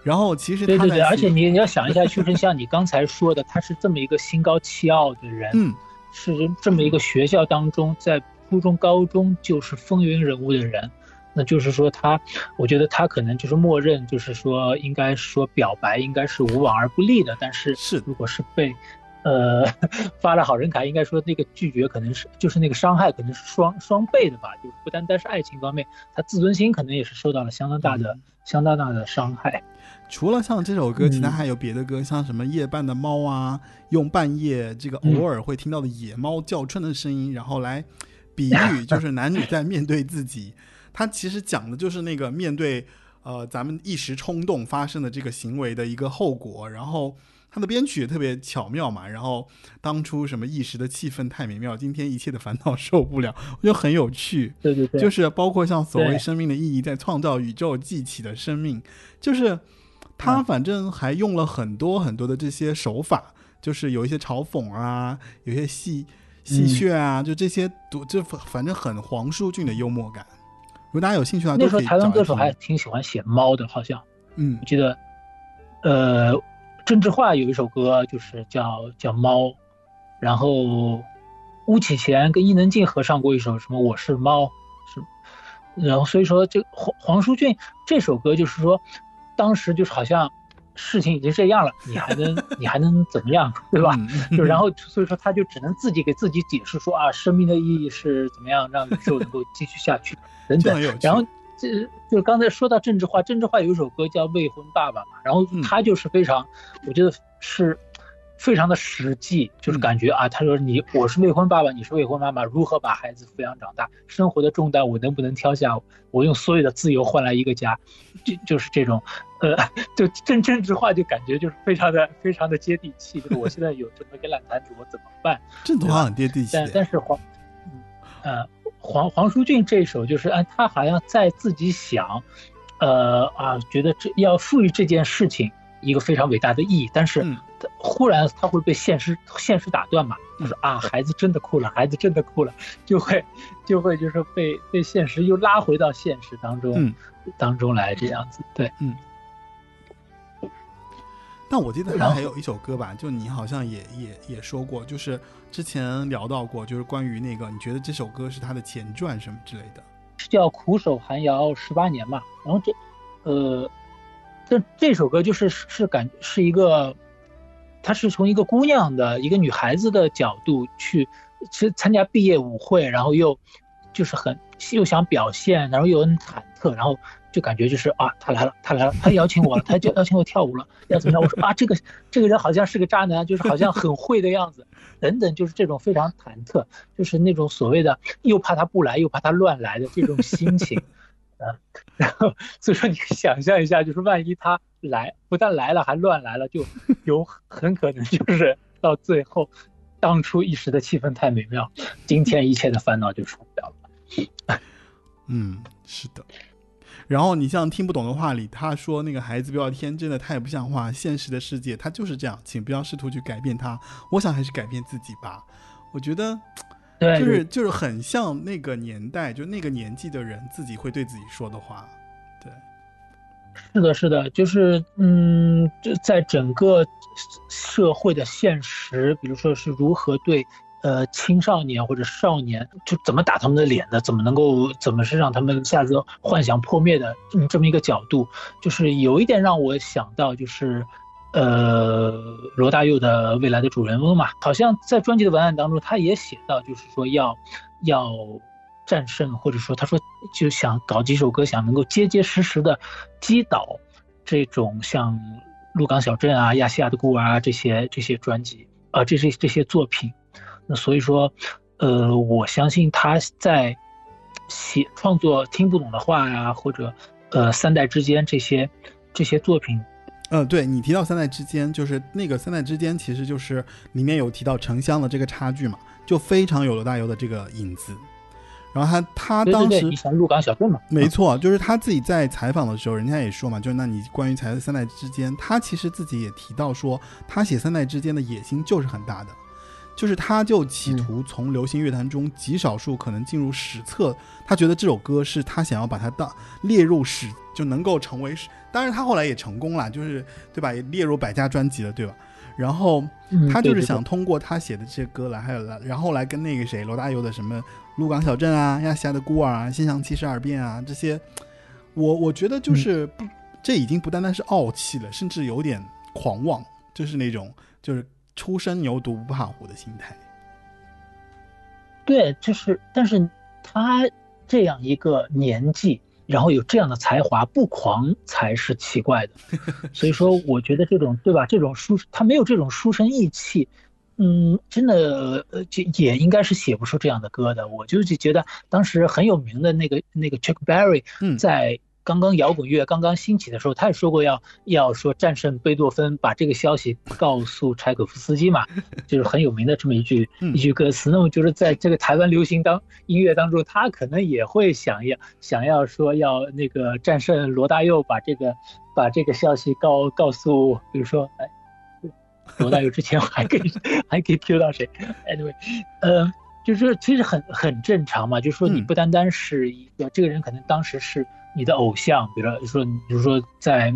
然后其实对对对，而且你你要想一下，就是像你刚才说的，他是这么一个心高气傲的人，嗯是这么一个学校当中，在初中、高中就是风云人物的人，那就是说他，我觉得他可能就是默认，就是说应该说表白应该是无往而不利的，但是是如果是被，呃，发了好人卡，应该说那个拒绝可能是就是那个伤害可能是双双倍的吧，就是不单单是爱情方面，他自尊心可能也是受到了相当大的、嗯相当大的伤害。除了像这首歌，其他嗯还有别的歌，像什么夜半的猫啊，用半夜这个嗯偶尔会听到的野猫叫春的声音，然后来比喻，就是男女在面对自己。他其实讲的就是那个面对呃咱们一时冲动发生的这个行为的一个后果。然后他的编曲也特别巧妙嘛，然后当初什么一时的气氛太美妙，今天一切的烦恼 受不了，我觉得很有趣。对对对，就是包括像所谓生命的意义，在创造宇宙记起的生命，就是他嗯反正还用了很多很多的这些手法，就是有一些嘲讽啊，有些戏戏谑啊，就这些读就反正很黄舒骏的幽默感。如果大家有兴趣的话，那时候台湾歌手还挺喜欢写猫的，好像。嗯。我记得，呃，郑智化有一首歌就是叫叫猫，然后巫启贤跟伊能静合唱过一首什么我是猫，是，然后所以说这黄黄舒骏这首歌就是说，当时就是好像事情已经这样了，你还能 你还能怎么样，对吧？嗯就然后所以说他就只能自己给自己解释说啊，生命的意义是怎么样让宇宙能够继续下去 等等。然后这就是刚才说到政治化，政治化有一首歌叫《未婚爸爸》嘛，然后嗯他就是非常，我觉得是非常的实际，就是嗯感觉啊，他说你我是未婚爸爸，你是未婚妈妈，如何把孩子抚养长大，生活的重担我能不能挑下？我用所有的自由换来一个家，就就是这种，呃，就政政治化就感觉就是非常的非常的接地气，就是我现在有这么一个烂摊子，我怎么办？正统话很接地气但，但是黄，嗯呃，黄黄舒骏这首就是，啊，他好像在自己想，呃啊，觉得这要赋予这件事情一个非常伟大的意义，但是忽然他会被现实现实打断嘛，就是啊，孩子真的哭了，孩子真的哭了，就会就会就是被被现实又拉回到现实当中、嗯当中来这样子，对，嗯但我记得然后他还有一首歌吧，就你好像也也也说过，就是之前聊到过，就是关于那个，你觉得这首歌是他的前传什么之类的？是叫苦守寒窑十八年嘛。然后这，呃，这这首歌就是是感是一个，他是从一个姑娘的一个女孩子的角度去去参加毕业舞会，然后又就是很又想表现，然后又很忐忑，然后就感觉就是啊，他来了，他来了，他邀请我了，他就邀请我跳舞了，要怎么样？我说啊，这个这个人好像是个渣男，就是好像很会的样子，等等，就是这种非常忐忑，就是那种所谓的又怕他不来，又怕他乱来的这种心情，啊，然后所以说你想象一下，就是万一他来，不但来了，还乱来了，就 有很可能就是到最后，当初一时的气氛太美妙，今天一切的烦恼就出不了了。嗯，是的。然后你像听不懂的话里，他说那个孩子不要天真的太不像话，现实的世界他就是这样，请不要试图去改变他。我想还是改变自己吧。我觉得对，就是就是很像那个年代，就那个年纪的人自己会对自己说的话。对，是的，是的，就是嗯，这在整个社会的现实，比如说是如何对呃青少年或者少年，就怎么打他们的脸的，怎么能够怎么是让他们一下子幻想破灭的，嗯，这么一个角度，就是有一点让我想到，就是呃罗大佑的未来的主人翁嘛，好像在专辑的文案当中，他也写到，就是说要要。战胜，或者说他说就想搞几首歌，想能够结结实实的击倒这种像鹿港小镇啊、亚细亚的孤儿啊这些这些专辑啊、这些这些作品。那所以说，呃，我相信他在写创作听不懂的话呀、或者呃三代之间这些这些作品，呃，对你提到三代之间，就是那个三代之间，其实就是里面有提到城乡的这个差距嘛，就非常有罗大佑的这个影子。然后他他对对对，当时鹿港小镇嘛，没错，就是他自己在采访的时候，人家也说嘛，就是那你关于才三代之间，他其实自己也提到说，他写三代之间的野心就是很大的，就是他就企图从流行乐坛中极少数可能进入史册，他觉得这首歌是他想要把它当列入史，就能够成为史。当然他后来也成功了，就是对吧？也列入百家专辑了，对吧？然后他就是想通过他写的这些歌来，还有来，然后来跟那个谁罗大佑的什么《鹿港小镇》啊、《亚细亚的孤儿》啊、《心想七十二变》啊这些，我我觉得就是不，这已经不单单是傲气了，甚至有点狂妄，就是那种就是初生牛犊不怕虎的心态。对，就是，但是他这样一个年纪。然后有这样的才华，不狂才是奇怪的。所以说，我觉得这种对吧？这种书他没有这种书生意气，嗯，真的呃，就也应该是写不出这样的歌的。我就觉得当时很有名的那个那个 Chuck Berry，在。刚刚摇滚乐刚刚兴起的时候，他也说过要要说战胜贝多芬，把这个消息告诉柴可夫斯基嘛，就是很有名的这么一句一句歌词。那么就是在这个台湾流行当音乐当中，他可能也会想要想要说要那个战胜罗大佑，把这个把这个消息告告诉，比如说哎，罗大佑之前还可以 还可以 Q 到谁？Anyway，呃，就是其实很很正常嘛，就是说你不单单是一个这个人，可能当时是。你的偶像，比如说，比如说，在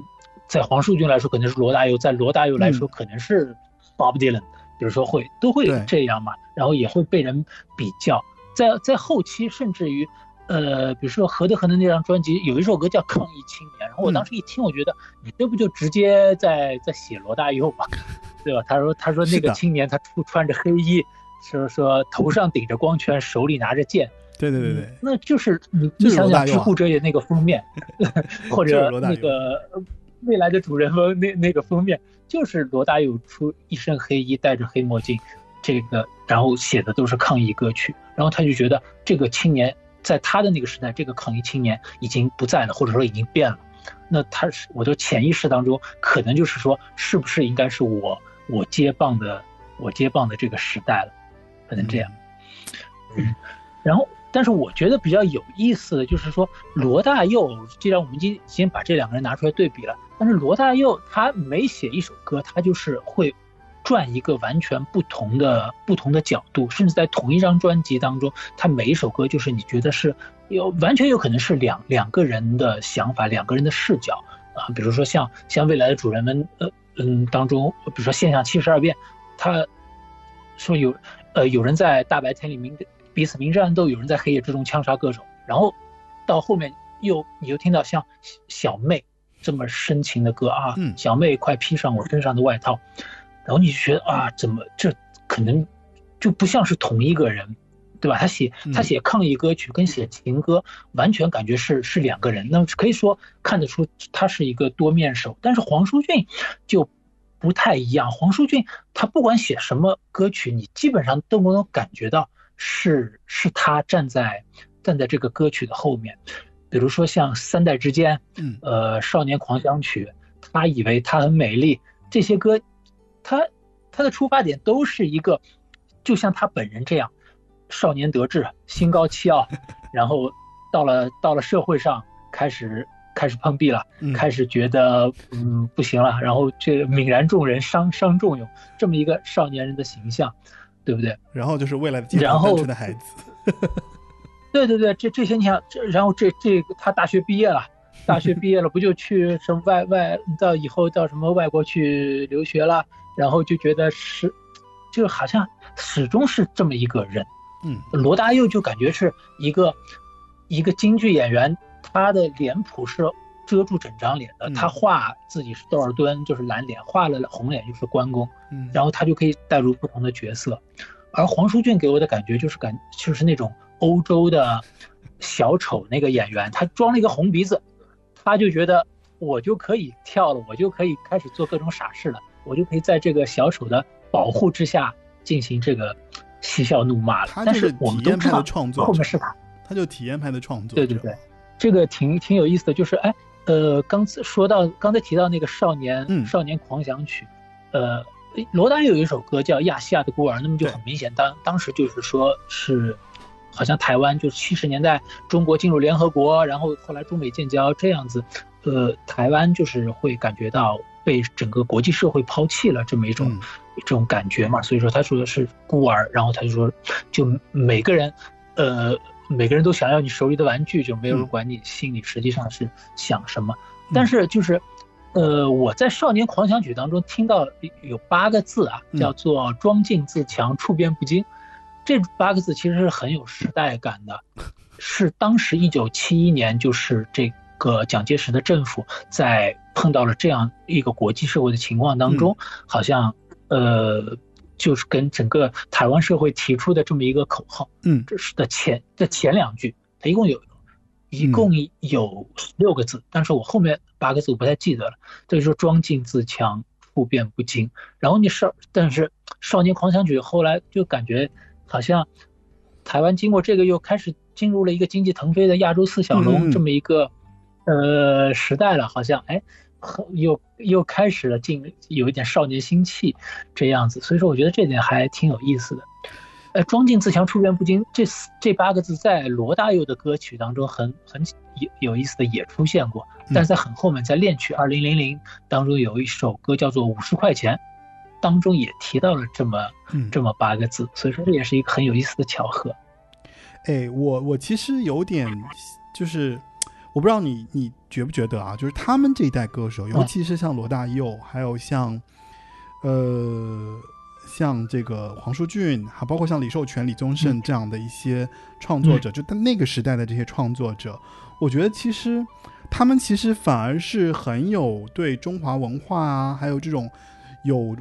在黄树军来说，可能是罗大佑；在罗大佑来说，可能是 Bob Dylan。比如说，会都会这样嘛，然后也会被人比较。在在后期，甚至于，呃，比如说何德何能那张专辑有一首歌叫《抗议青年》，然后我当时一听，我觉得你这不就直接在在写罗大佑嘛，对吧？他说他说那个青年他穿穿着黑衣，说说头上顶着光圈，手里拿着剑。对对对对，那就是你你想想知乎者也那个封面，或者那个未来的主人翁那那个封面，就是罗大佑出一身黑衣，戴着黑墨镜，这个然后写的都是抗议歌曲，然后他就觉得这个青年在他的那个时代，这个抗议青年已经不在了，或者说已经变了。那他是我的潜意识当中，可能就是说，是不是应该是我我接棒的我接棒的这个时代了？可能这样。嗯，然后。但是我觉得比较有意思的就是说，罗大佑，既然我们今先把这两个人拿出来对比了，但是罗大佑他每写一首歌，他就是会转一个完全不同的不同的角度，甚至在同一张专辑当中，他每一首歌就是你觉得是有完全有可能是两两个人的想法，两个人的视角啊，比如说像像未来的主人们，呃嗯当中，比如说现象七十二变，他说有呃有人在大白天里面。彼此明争暗斗，有人在黑夜之中枪杀歌手，然后到后面又你又听到像小妹这么深情的歌啊，小妹快披上我身上的外套，然后你就觉得啊，怎么这可能就不像是同一个人，对吧？他写他写抗议歌曲跟写情歌完全感觉是是两个人，那可以说看得出他是一个多面手。但是黄舒骏就不太一样，黄舒骏他不管写什么歌曲，你基本上都能感觉到。是是他站在站在这个歌曲的后面，比如说像《三代之间》，嗯，呃，《少年狂想曲》，他以为他很美丽，这些歌，他他的出发点都是一个，就像他本人这样，少年得志，心高气傲，然后到了到了社会上开始开始碰壁了，开始觉得嗯不行了，然后这泯然众人，伤伤仲永，这么一个少年人的形象。对不对？然后就是未来的单纯的孩子。对对对，这这些你想，这然后这这他大学毕业了，大学毕业了不就去什么外外到以后到什么外国去留学了？然后就觉得是，就好像始终是这么一个人。嗯，罗大佑就感觉是一个一个京剧演员，他的脸谱是遮住整张脸的。他画自己是窦尔敦，就是蓝脸；画了红脸就是关公。嗯，然后他就可以带入不同的角色。而黄舒骏给我的感觉就是感就是那种欧洲的小丑那个演员，他装了一个红鼻子，他就觉得我就可以跳了，我就可以开始做各种傻事了，我就可以在这个小丑的保护之下进行这个嬉笑怒骂了。但是我们都知道后面是他，他就体验派的创作。对对对，这个挺挺有意思的，就是哎呃，刚才说到刚才提到那个少年少年狂想曲，呃。罗丹有一首歌叫《亚细亚的孤儿》，那么就很明显，当当时就是说是，好像台湾就是七十年代中国进入联合国，然后后来中美建交这样子，呃，台湾就是会感觉到被整个国际社会抛弃了这么一种、嗯这种感觉嘛。所以说他说的是孤儿，然后他就说，就每个人，呃，每个人都想要你手里的玩具，就没有人嗯管你心里实际上是想什么。但是就是，呃，我在《少年狂想曲》当中听到有八个字啊，嗯叫做“装进自强，处变不惊”。这八个字其实是很有时代感的，是当时一九七一年，就是这个蒋介石的政府在碰到了这样一个国际社会的情况当中，好像呃，就是跟整个台湾社会提出的这么一个口号，嗯这是的前的前两句，它一共有一共有六个字，但是我后面八个字我不太记得了。这就说装进自强，处变不惊。然后你少，但是《少年狂想曲》后来就感觉好像台湾经过这个又开始进入了一个经济腾飞的亚洲四小龙这么一个呃时代了，好像哎。又又开始了进有一点少年心气这样子，所以说我觉得这点还挺有意思的。呃，装进自强，处变不惊，这四这八个字在罗大佑的歌曲当中很很有有意思的也出现过，但是在很后面，在恋曲二零零零当中有一首歌叫做五十块钱，当中也提到了这么嗯，这么八个字，所以说这也是一个很有意思的巧合。哎，我我其实有点就是，我不知道你你觉不觉得啊？就是他们这一代歌手，尤其是像罗大佑，还有像呃像这个黄舒骏，还包括像李寿全、李宗盛这样的一些创作者，就他那个时代的这些创作者，我觉得其实他们其实反而是很有对中华文化啊，还有这种有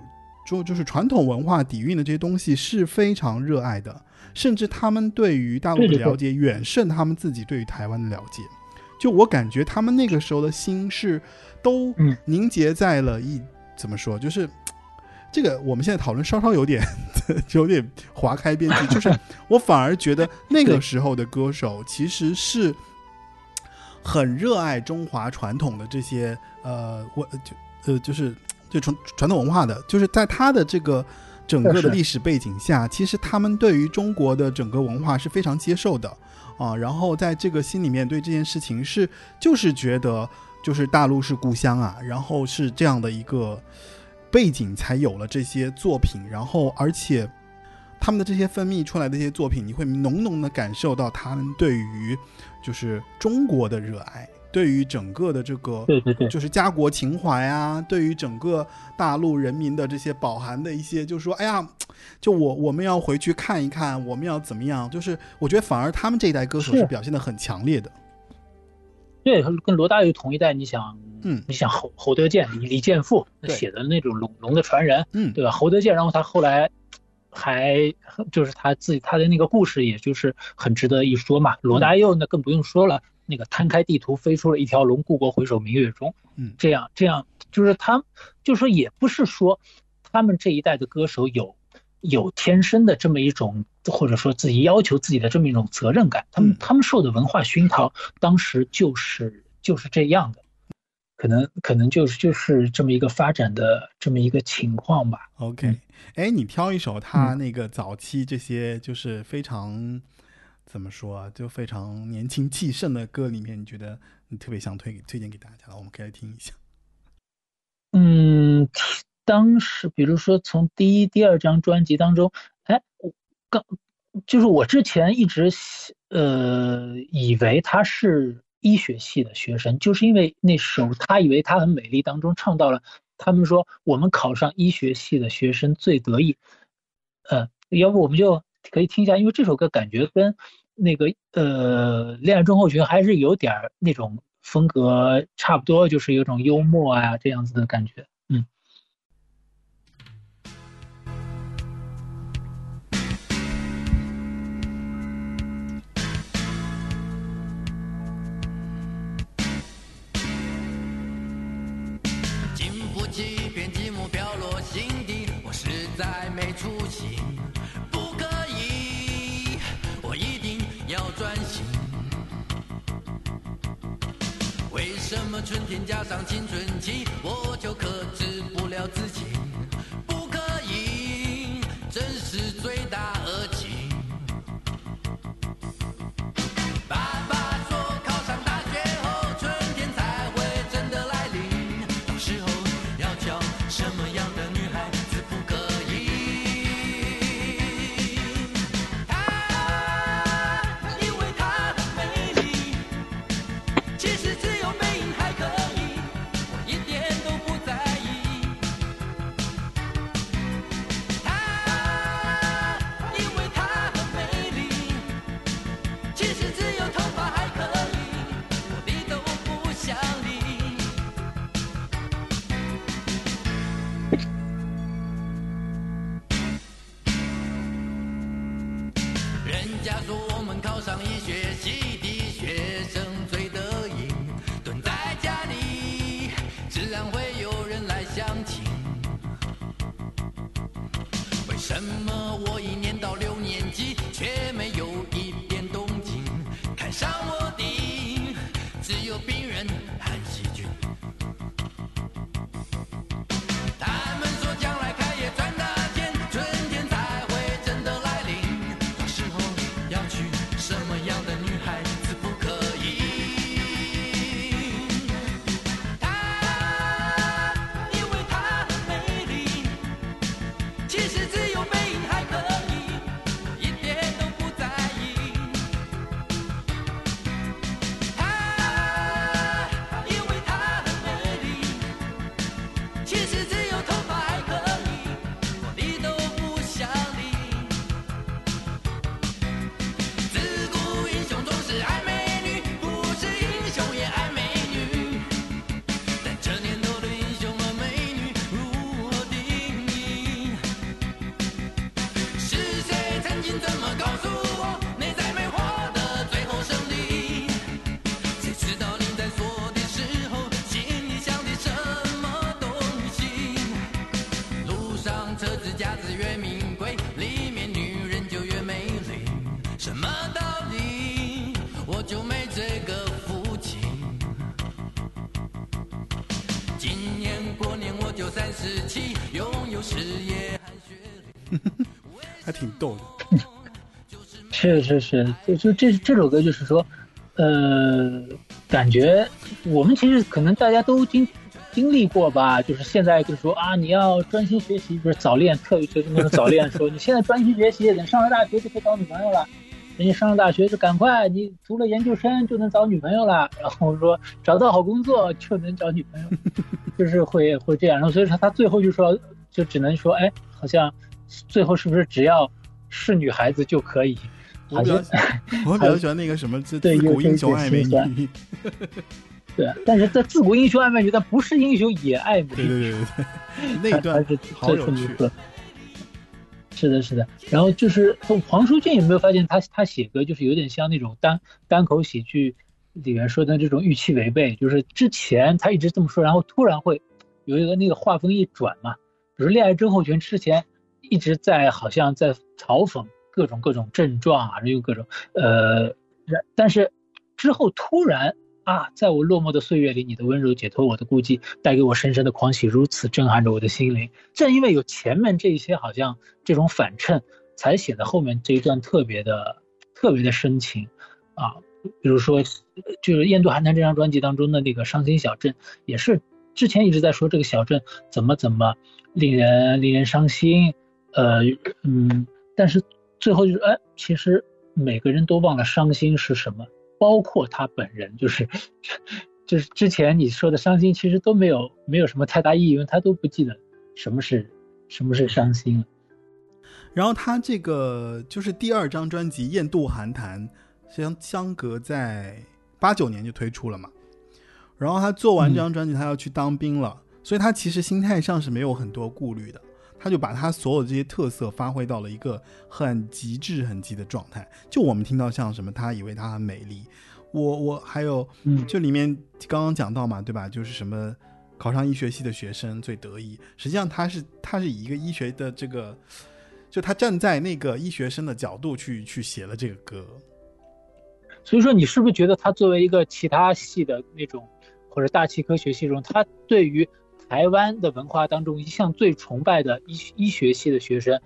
就就是传统文化底蕴的这些东西是非常热爱的。甚至他们对于大陆的了解远胜他们自己对于台湾的了解。就我感觉他们那个时候的心是都嗯。凝结在了一、怎么说，就是这个我们现在讨论稍稍有点 有点划开边际，就是 我反而觉得那个时候的歌手其实是很热爱中华传统的这些呃我就呃就是就传传统文化的，就是在他的这个整个的历史背景下，其实他们对于中国的整个文化是非常接受的啊。然后在这个心里面对这件事情是就是觉得就是大陆是故乡啊，然后是这样的一个背景才有了这些作品，然后而且他们的这些分泌出来的一些作品，你会浓浓的感受到他们对于就是中国的热爱，对于整个的这个对对对，就是家国情怀啊，对于整个大陆人民的这些饱含的一些，就是说，哎呀，就我我们要回去看一看，我们要怎么样？就是我觉得反而他们这一代歌手是是表现的很强烈的。对，跟罗大佑同一代，你想，嗯你想侯侯德健、李李健富对写的那种龙龙的传人，嗯，对吧？侯德健，然后他后来还就是他自己他的那个故事，也就是很值得一说嘛。罗大佑那更不用说了，那个摊开地图飞出了一条龙，故国回首明月中，嗯。这样这样就是他，就是说也不是说他们这一代的歌手有有天生的这么一种，或者说自己要求自己的这么一种责任感，他们嗯。他们受的文化熏陶，当时就是就是这样的。可能可能就是就是这么一个发展的这么一个情况吧。OK，嗯哎、你挑一首他那个早期这些就是非常、怎么说啊，就非常年轻气盛的歌里面，你觉得你特别想推推荐给大家，我们可以来听一下。嗯，当时比如说从第一、第二张专辑当中，哎，我刚就是我之前一直呃以为他是医学系的学生，就是因为那首《他以为她很美丽》当中唱到了，他们说我们考上医学系的学生最得意。呃，要不我们就可以听一下，因为这首歌感觉跟那个呃《恋爱中后群》还是有点儿那种风格差不多，就是有种幽默啊这样子的感觉。么春天加上青春期，我就克制不了自己？是是是，就就这这首歌就是说，呃，感觉我们其实可能大家都经经历过吧，就是现在就是说啊，你要专心学习，不是早恋，特别就是那种早恋，说你现在专心学习，等上了大学就可以找女朋友了。人家上了大学就赶快，你读了研究生就能找女朋友了，然后说找到好工作就能找女朋友，就是会会这样。然后所以说他最后就说，就只能说，哎，好像最后是不是只要是女孩子就可以？我比较好像我比较喜欢那个什么自古英雄爱美女。对，但是在自古英雄爱美女，但不是英雄也爱美女对女，对对对，那一段他是好有趣。是的，是的。然后就是黄舒骏有没有发现他他写歌就是有点像那种单单口喜剧里面说的这种预期违背，就是之前他一直这么说，然后突然会有一个那个画风一转嘛，比如恋爱症候群之前一直在好像在嘲讽各种各种症状啊，又各种呃，然但是之后突然啊，在我落寞的岁月里，你的温柔解脱我的孤寂，带给我深深的狂喜，如此震撼着我的心灵。正因为有前面这一些好像这种反衬，才显得后面这一段特别的特别的深情啊。比如说，就是《印度寒潭》这张专辑当中的那个《伤心小镇》，也是之前一直在说这个小镇怎么怎么令人令人伤心，呃嗯，但是最后就是哎，其实每个人都忘了伤心是什么，包括他本人，就是就是之前你说的伤心，其实都没有没有什么太大意义，因为他都不记得什么是什么是伤心了。然后他这个就是第二张专辑《雁渡寒潭》，相相隔在八九年就推出了嘛。然后他做完这张专辑，他要去当兵了，所以他其实心态上是没有很多顾虑的，他就把他所有这些特色发挥到了一个很极致、很极的状态。就我们听到像什么，他以为他很美丽，我我还有嗯，就里面刚刚讲到嘛，对吧？就是什么考上医学系的学生最得意，实际上他是他是以一个医学的这个，就他站在那个医学生的角度去去写了这个歌。所以说你是不是觉得他作为一个其他系的那种或者大气科学系中，他对于台湾的文化当中一向最崇拜的医医学系的学生，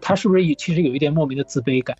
他是不是也其实有一点莫名的自卑感？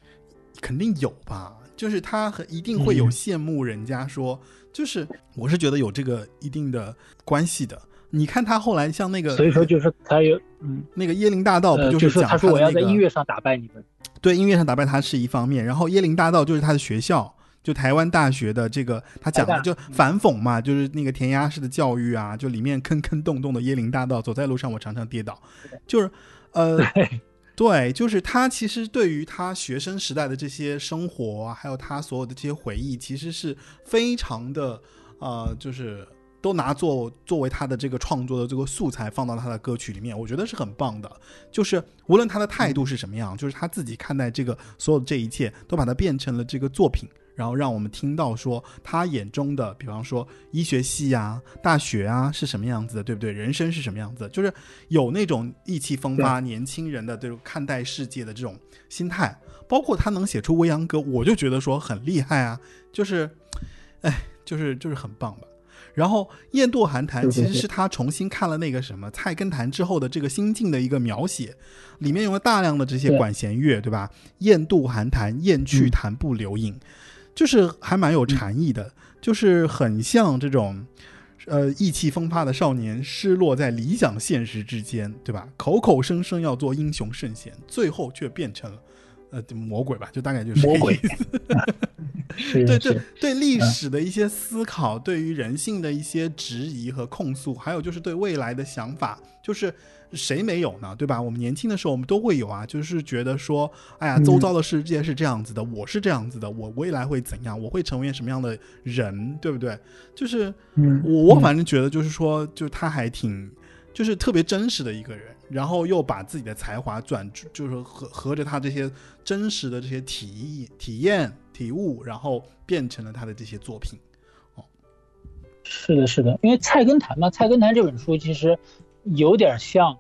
肯定有吧，就是他很一定会有嗯羡慕人家说，就是我是觉得有这个一定的关系的。你看他后来像那个，所以说就是他有嗯那个椰林大道不呃，就就是是讲他说我要在音乐上打败你们，对音乐上打败他是一方面，然后椰林大道就是他的学校，就台湾大学的这个他讲的就反讽嘛，就是那个填鸭式的教育啊，就里面坑坑洞洞的椰林大道，走在路上我常常跌倒，就是呃。对，对，就是他其实对于他学生时代的这些生活啊，还有他所有的这些回忆，其实是非常的呃，就是都拿作作为他的这个创作的这个素材放到他的歌曲里面，我觉得是很棒的。就是无论他的态度是什么样，就是他自己看待这个所有的这一切，都把它变成了这个作品，然后让我们听到说他眼中的，比方说医学系啊、大学啊是什么样子的，对不对？人生是什么样子的？就是有那种意气风发、年轻人的这种看待世界的这种心态。包括他能写出《未央歌》，我就觉得说很厉害啊，就是，哎，就是就是很棒吧。然后《雁渡寒潭》其实是他重新看了那个什么《菜根谭》之后的这个心境的一个描写，里面用了大量的这些管弦乐，对吧？雁渡寒潭，雁去潭不留影，就是还蛮有禅意的，就是很像这种。呃，意气风发的少年失落在理想现实之间，对吧？口口声声要做英雄圣贤，最后却变成了呃魔鬼吧，就大概就是这个魔鬼 对对，对历史的一些思考，对于人性的一些质疑和控诉，还有就是对未来的想法，就是谁没有呢？对吧？我们年轻的时候我们都会有啊，就是觉得说，哎呀，嗯周遭的世界是这样子的，我是这样子的，我未来会怎样？我会成为什么样的人？对不对？就是嗯，我我反正觉得就是说，就他还挺。就是特别真实的一个人，然后又把自己的才华转，就是合合着他这些真实的这些体验、体验、体悟，然后变成了他的这些作品。哦。是的，是的，因为《菜根谭》嘛，《菜根谭》这本书其实有点像，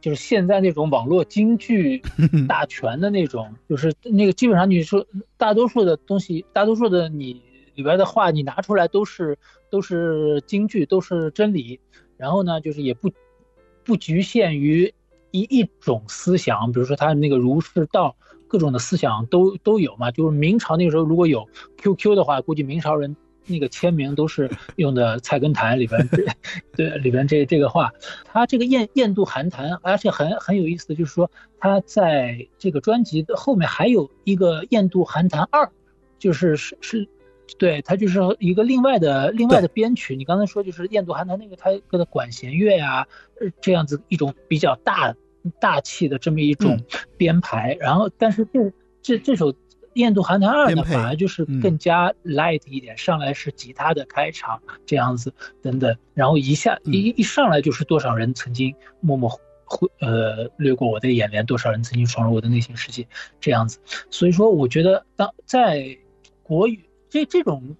就是现在那种网络京剧 大全的那种，就是那个基本上你说大多数的东西，大多数的你里边的话，你拿出来都是都是京剧，都是真理，然后呢，就是也不不局限于一一种思想，比如说他那个儒释道各种的思想都都有嘛。就是明朝那个时候如果有 QQ 的话，估计明朝人那个签名都是用的《菜根谭 》里边对里边这这个话。他这个燕燕渡寒潭，而且很很有意思的就是说，他在这个专辑的后面还有一个《燕渡寒潭二》，就是是是。对，它就是一个另外的另外的编曲。你刚才说就是《雁渡寒潭》那个，它它的管弦乐呀、呃这样子一种比较大大气的这么一种编排。然后，但是这这这首《雁渡寒潭二》呢，反而就是嗯更加 light 一点，上来是吉他的开场这样子等等，然后一下嗯一一上来就是多少人曾经默默会呃掠过我的眼帘，多少人曾经闯入我的内心世界这样子。所以说，我觉得当在国语这这种，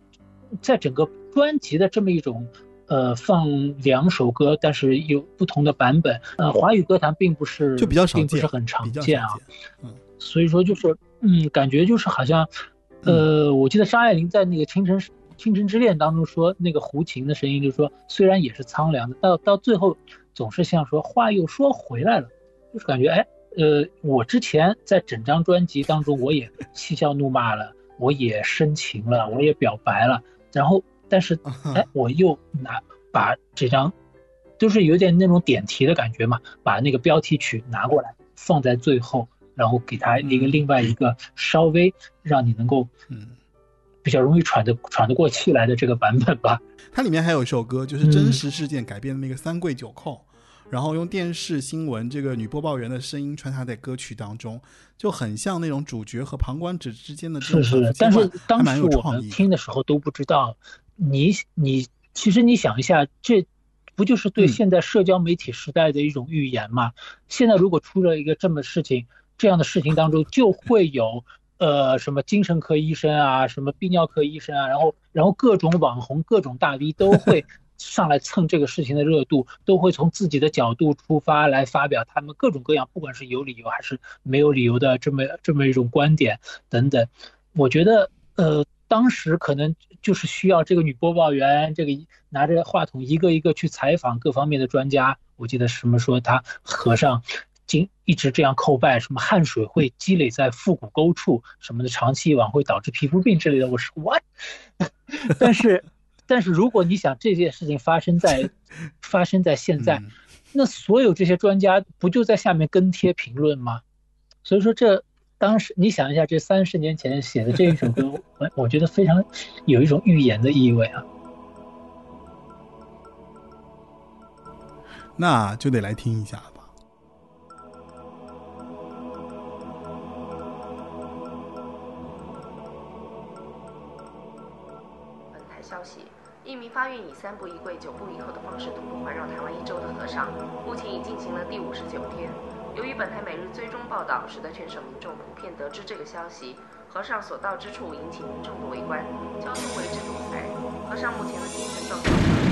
在整个专辑的这么一种。呃，放两首歌，但是有不同的版本。呃，华语歌坛并不是就比较少见并不是很常见啊。少见。所以说就是，嗯，感觉就是好像，呃，我记得张爱玲在那个《倾城倾城之恋》当中说，那个胡琴的声音，就是说虽然也是苍凉的，到到最后总是像说话又说回来了，就是感觉哎，呃，我之前在整张专辑当中，我也 嬉笑怒骂了，我也深情了，我也表白了，然后但是哎，我又拿把这张，就是有点那种点题的感觉嘛，把那个标题曲拿过来放在最后，然后给它一个嗯另外一个稍微让你能够嗯，比较容易喘得喘得过气来的这个版本吧。它里面还有一首歌，就是真实事件改编的那个《三跪九叩》，然后用电视新闻这个女播报员的声音穿插在歌曲当中，就很像那种主角和旁观者之间的这种但是当时我们。听的时候都不知道，你你其实你想一下，这不就是对嗯现在社交媒体时代的一种预言吗？现在如果出了一个这么事情，这样的事情当中就会有。呃，什么精神科医生啊，什么泌尿科医生啊，然后然后各种网红、各种大 V 都会上来蹭这个事情的热度，都会从自己的角度出发来发表他们各种各样，不管是有理由还是没有理由的这么这么一种观点等等。我觉得，呃，当时可能就是需要这个女播报员，这个拿着话筒一个一个去采访各方面的专家。我记得什么说他和尚。经一直这样叩拜，什么汗水会积累在腹股沟处，什么的，长期以往会导致皮肤病之类的。我说 what？但是，但是如果你想这件事情发生在 发生在现在，嗯那所有这些专家不就在下面跟贴评论吗？所以说这当时你想一下，这三十年前写的这一首歌，我我觉得非常有一种预言的意味啊。那就得来听一下了三步一跪、九步一叩的方式徒步环绕台湾一周的和尚，目前已进行了第五十九天。由于本台每日追踪报道，使得全省民众普遍得知这个消息，和尚所到之处引起民众的围观，交通为之堵塞。和尚目前的精神状况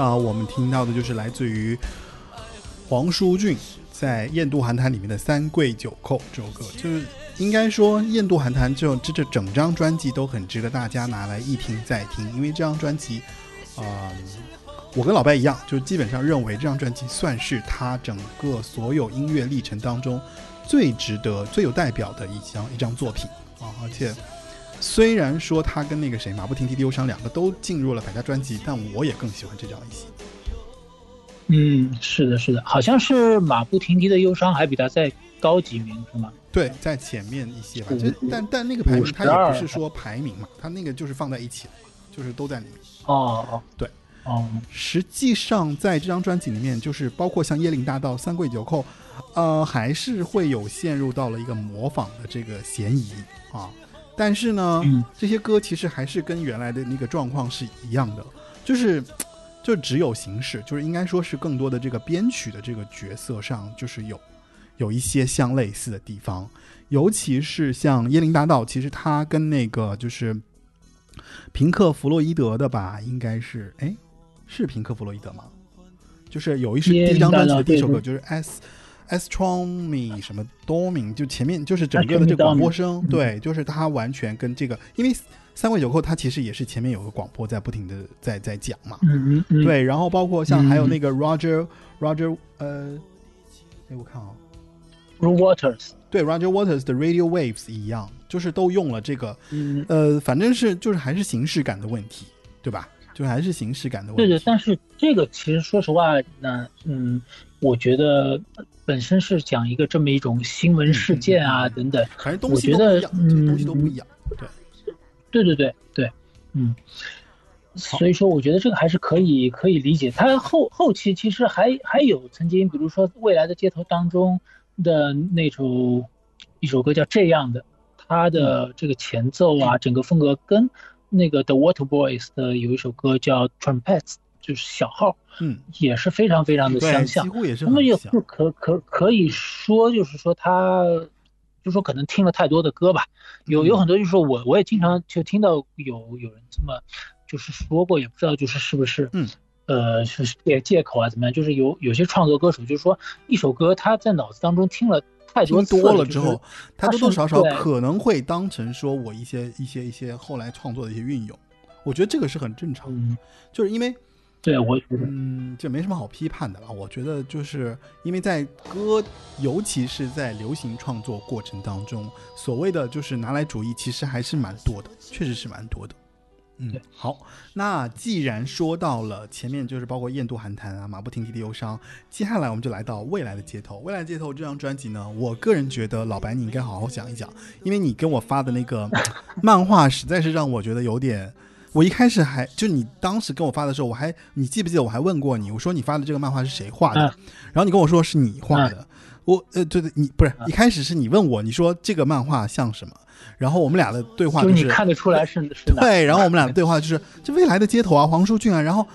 好，那我们听到的就是来自于黄舒骏在《雁渡寒潭》里面的《三跪九叩》这首歌，就是应该说《雁渡寒潭》这这这整张专辑都很值得大家拿来一听再听，因为这张专辑，呃，我跟老白一样，就基本上认为这张专辑算是他整个所有音乐历程当中最值得、最有代表的一张一张作品啊，而且。虽然说他跟那个谁马不停蹄的忧伤两个都进入了百家专辑，但我也更喜欢这张一些。嗯，是的，是的，好像是马不停蹄的忧伤还比他在高几名，是吗？对，在前面一些吧，五就但但那个排名它也不是说排名嘛，它那个就是放在一起了嘛，就是都在里面。哦哦，对，哦，实际上在这张专辑里面，就是包括像《椰林大道》《三跪九叩》，呃，还是会有陷入到了一个模仿的这个嫌疑啊。但是呢，嗯。这些歌其实还是跟原来的那个状况是一样的，就是就只有形式，就是应该说是更多的这个编曲的这个角色上，就是有有一些相类似的地方，尤其是像《椰林大道》，其实它跟那个就是平克·弗洛伊德的吧，应该是哎，是平克·弗洛伊德吗？就是有一是第一张专辑的第一首歌，就是 S Astronomy 什么 Dorming，就前面就是整个的这个广播声对，就是它完全跟这个，因为三跪九扣它其实也是前面有个广播在不停的在在讲嘛，嗯嗯嗯，对，然后包括像还有嗯。那个 Roger、Roger 呃，哎我看啊。Waters，对 Roger Waters 的 Radio Waves 一样，就是都用了这个，嗯，呃，反正是就是还是形式感的问题，对吧？就还是形式感的问题。对对，但是这个其实说实话，那嗯，我觉得本身是讲一个这么一种新闻事件啊、嗯嗯嗯等等，我觉得都不一样，东西都不嗯一样。对，对对对对，嗯，所以说我觉得这个还是可以可以理解。他后后期其实还还有曾经，比如说《未来的街头》当中的那首一首歌叫《这样的》，它嗯的这个前奏啊，整个风格跟那个 The Water Boys 的有一首歌叫《Trumpets》，就是小号，嗯，也是非常非常的，相像几。乎也是。那么也很像。就可可可以说，就是说他，就说可能听了太多的歌吧，有有嗯很多就是说我我也经常就听到有有人这么就是说过，也不知道就是是不是嗯。呃是借借口啊怎么样，就是有有些创作歌手就是说一首歌他在脑子当中听了太多听多了之后，，他多多少少可能会当成说我一些一些一些后来创作的一些运用，我觉得这个是很正常的，嗯，就是因为对我觉得嗯，这没什么好批判的了。我觉得就是因为在歌，尤其是在流行创作过程当中，所谓的就是拿来主义，其实还是蛮多的，确实是蛮多的。嗯，好，那既然说到了前面，就是包括《雁渡寒潭》啊，《马不停蹄的忧伤》，接下来我们就来到《未来的街头》。《未来的街头》这张专辑呢，我个人觉得老白你应该好好讲一讲，因为你跟我发的那个 漫画实在是让我觉得有点。我一开始还就你当时跟我发的时候，我还你记不记得我还问过你，我说你发的这个漫画是谁画的？嗯然后你跟我说是你画的。我呃对对，你不是嗯一开始是你问我，你说这个漫画像什么？然后我们俩的对话就是你看得出来是对，然后我们俩的对话就是这未来的街头啊，黄舒骏啊，然后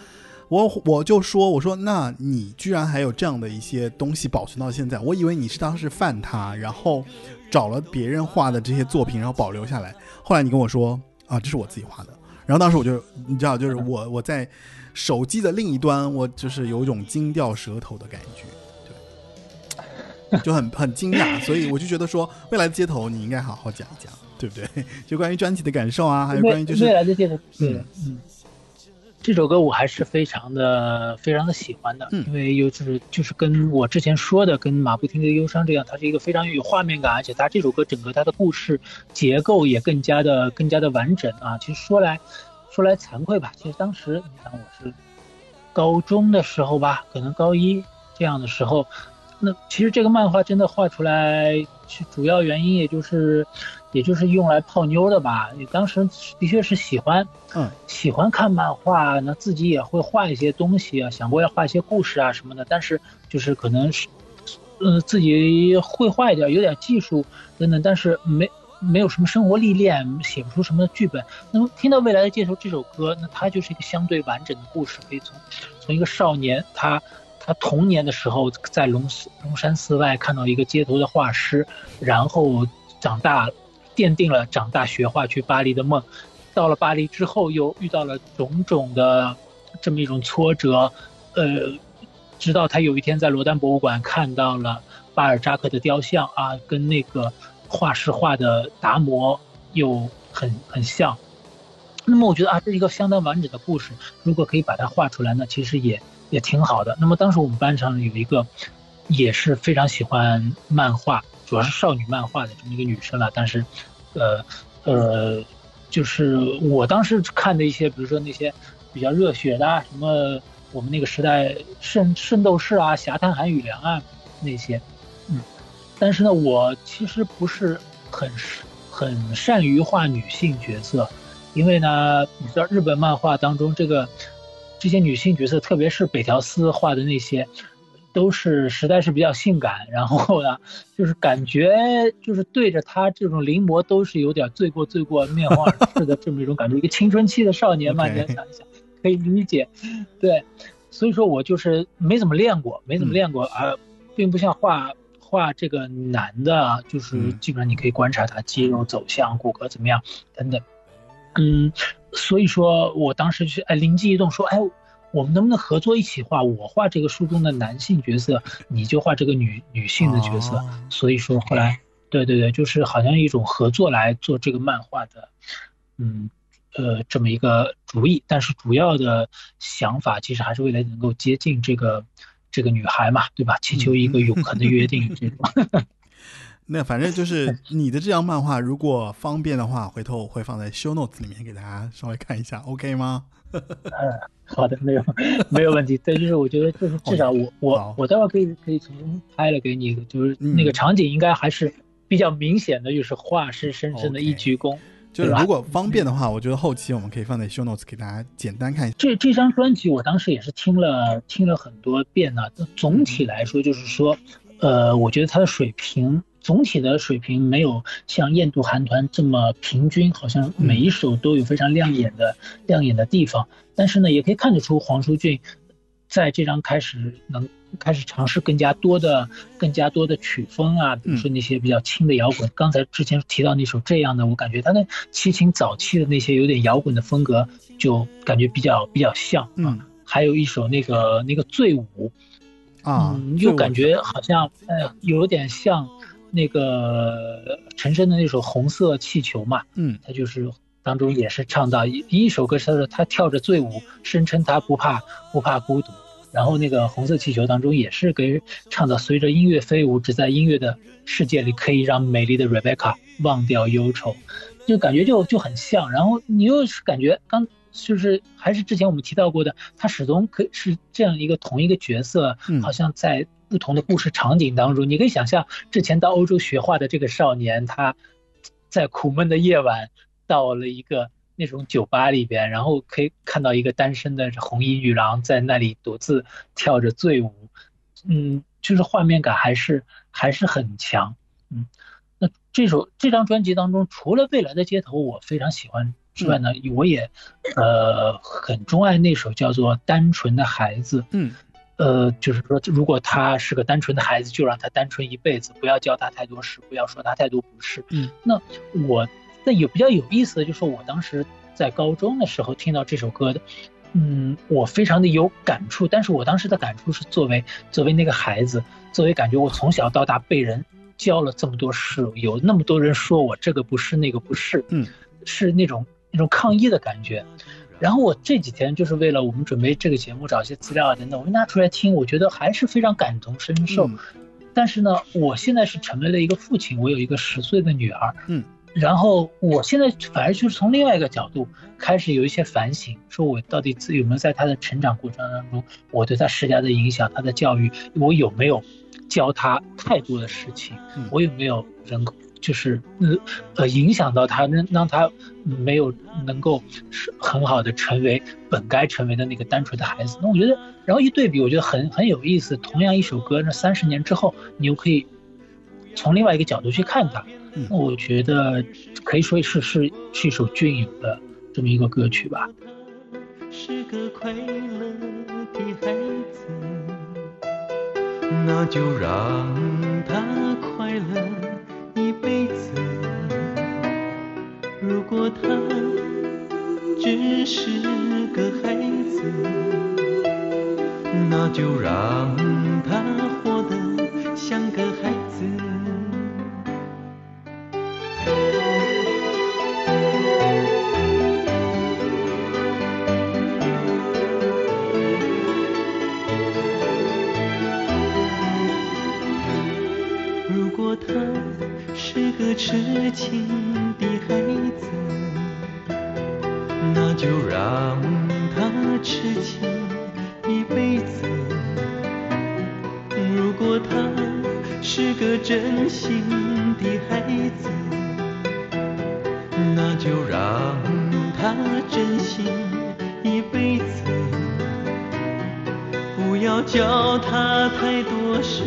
我我就说我说那你居然还有这样的一些东西保存到现在，我以为你是当时犯他，然后找了别人画的这些作品，然后保留下来。后来你跟我说啊，这是我自己画的，然后当时我就你知道，就是我我在手机的另一端，我就是有一种惊掉舌头的感觉。对，就很 很惊讶，所以我就觉得说，未来的街头你应该好好讲一讲，对不对？就关于专辑的感受啊，还有关于就是未来的街头，对嗯，嗯，这首歌我还是非常的非常的喜欢的，嗯因为又就是就是跟我之前说的，跟马不停蹄的忧伤这样，它是一个非常有画面感，而且它这首歌整个它的故事结构也更加的更加的完整啊。其实说来说来惭愧吧，其实当时你想我是高中的时候吧，可能高一这样的时候，那其实这个漫画真的画出来，是主要原因也就是，也就是用来泡妞的吧。你当时的确是喜欢，嗯，喜欢看漫画，那自己也会画一些东西啊，想过要画一些故事啊什么的，但是就是可能是，呃，自己会画一点，有点技术等等，但是没没有什么生活历练，写不出什么剧本。那么听到《未来的介绍》这首歌，那它就是一个相对完整的故事，可以从从一个少年他。他童年的时候在龙龙山寺外看到一个街头的画师，然后长大，奠定了长大学画去巴黎的梦。到了巴黎之后，又遇到了种种的这么一种挫折，呃，直到他有一天在罗丹博物馆看到了巴尔扎克的雕像啊，跟那个画师画的达摩又很很像。那么我觉得啊，这是一个相当完整的故事，如果可以把它画出来呢，其实也也挺好的。那么当时我们班上有一个也是非常喜欢漫画，主要是少女漫画的这么一个女生了，但是，呃呃，就是我当时看的一些，比如说那些比较热血的啊，什么我们那个时代圣圣斗士啊、侠探韩语良啊那些，嗯，但是呢，我其实不是很很善于画女性角色。因为呢，你知道日本漫画当中这个这些女性角色，特别是北条司画的那些，都是实在是比较性感，然后呢，就是感觉就是对着她这种临摹都是有点罪过罪过面红耳赤的这么一种感觉。一个青春期的少年嘛 你要想一想，可以理解。对，所以说我就是没怎么练过，没怎么练过，而并不像画。画这个男的，就是嗯基本上你可以观察他肌肉走向、骨骼怎么样等等。嗯，所以说我当时就哎灵机一动说，哎，我们能不能合作一起画？我画这个书中的男性角色，你就画这个女女性的角色。哦所以说后来，对对对，就是好像一种合作来做这个漫画的，嗯呃这么一个主意。但是主要的想法其实还是为了能够接近这个这个女孩嘛，对吧？祈求一个永恒的约定这种。那反正就是 你的这张漫画，如果方便的话，回头我会放在 show notes 里面给大家稍微看一下，OK 吗？好的，没有没有问题。对，就是我觉得就是至少我好我我待会儿可以可以重新拍了给你，就是嗯那个场景应该还是比较明显的，就是画师深深的一鞠躬。就是如果方便的话，我觉得后期我们可以放在 show notes 给大家简单看一下。这这张专辑我当时也是听了听了很多遍呢。总体来说就是说，呃，我觉得它的水平总体的水平没有像燕度韩团这么平均，好像每一首都有非常亮眼的亮眼的地方。但是呢，也可以看得出黄舒骏在这张开始能开始尝试更加多的、更加多的曲风啊，比如说那些比较轻的摇滚。刚才之前提到那首这样的，我感觉他跟齐秦早期的那些有点摇滚的风格，就感觉比较比较像。嗯还有一首那个那个醉舞，啊，嗯，又感觉好像呃有点像那个陈升的那首《红色气球》嘛，嗯他就是当中也是唱到一一首歌是他说他跳着醉舞，声称他不怕不怕孤独。然后那个红色气球当中也是给唱到随着音乐飞舞，只在音乐的世界里可以让美丽的 Rebecca 忘掉忧愁，就感觉就就很像。然后你又是感觉刚就是还是之前我们提到过的，他始终可以是这样一个同一个角色，嗯好像在不同的故事场景当中，你可以想象之前到欧洲学画的这个少年，他在苦闷的夜晚到了一个那种酒吧里边，然后可以看到一个单身的红衣女郎在那里独自跳着醉舞，嗯，就是画面感还是还是很强，嗯，那这首这张专辑当中，除了未来的街头我非常喜欢之外呢，我也呃很钟爱那首叫做《单纯的孩子》，嗯呃，就是说，如果他是个单纯的孩子，就让他单纯一辈子，不要教他太多事，不要说他太多不是。嗯，那我那有比较有意思的就是，我当时在高中的时候听到这首歌的，嗯，我非常的有感触。但是我当时的感触是作为作为那个孩子，作为感觉我从小到大被人教了这么多事，有那么多人说我这个不是那个不是，嗯，是那种那种抗议的感觉。然后我这几天就是为了我们准备这个节目找一些资料啊等等，我就拿出来听，我觉得还是非常感同身受。嗯但是呢，我现在是成为了一个父亲，我有一个十岁的女儿，嗯，然后我现在反而就是从另外一个角度开始有一些反省，说我到底自己有没有在她的成长过程当中，我对她施加的影响，她的教育，我有没有教她太多的事情，嗯我有没有能够就是呃呃影响到他，让让他没有能够是很好的成为本该成为的那个单纯的孩子。那我觉得，然后一对比，我觉得很很有意思。同样一首歌，那三十年之后，你又可以从另外一个角度去看它。嗯那我觉得可以说是是是一首隽永的这么一个歌曲吧。是个快乐的孩子，那就让他快乐如果他只是个孩子，那就让他活得像个孩子。如果他是个痴情的孩子，那就让他痴情一辈子。如果他是个真心的孩子，那就让他真心一辈子。不要教他太多事，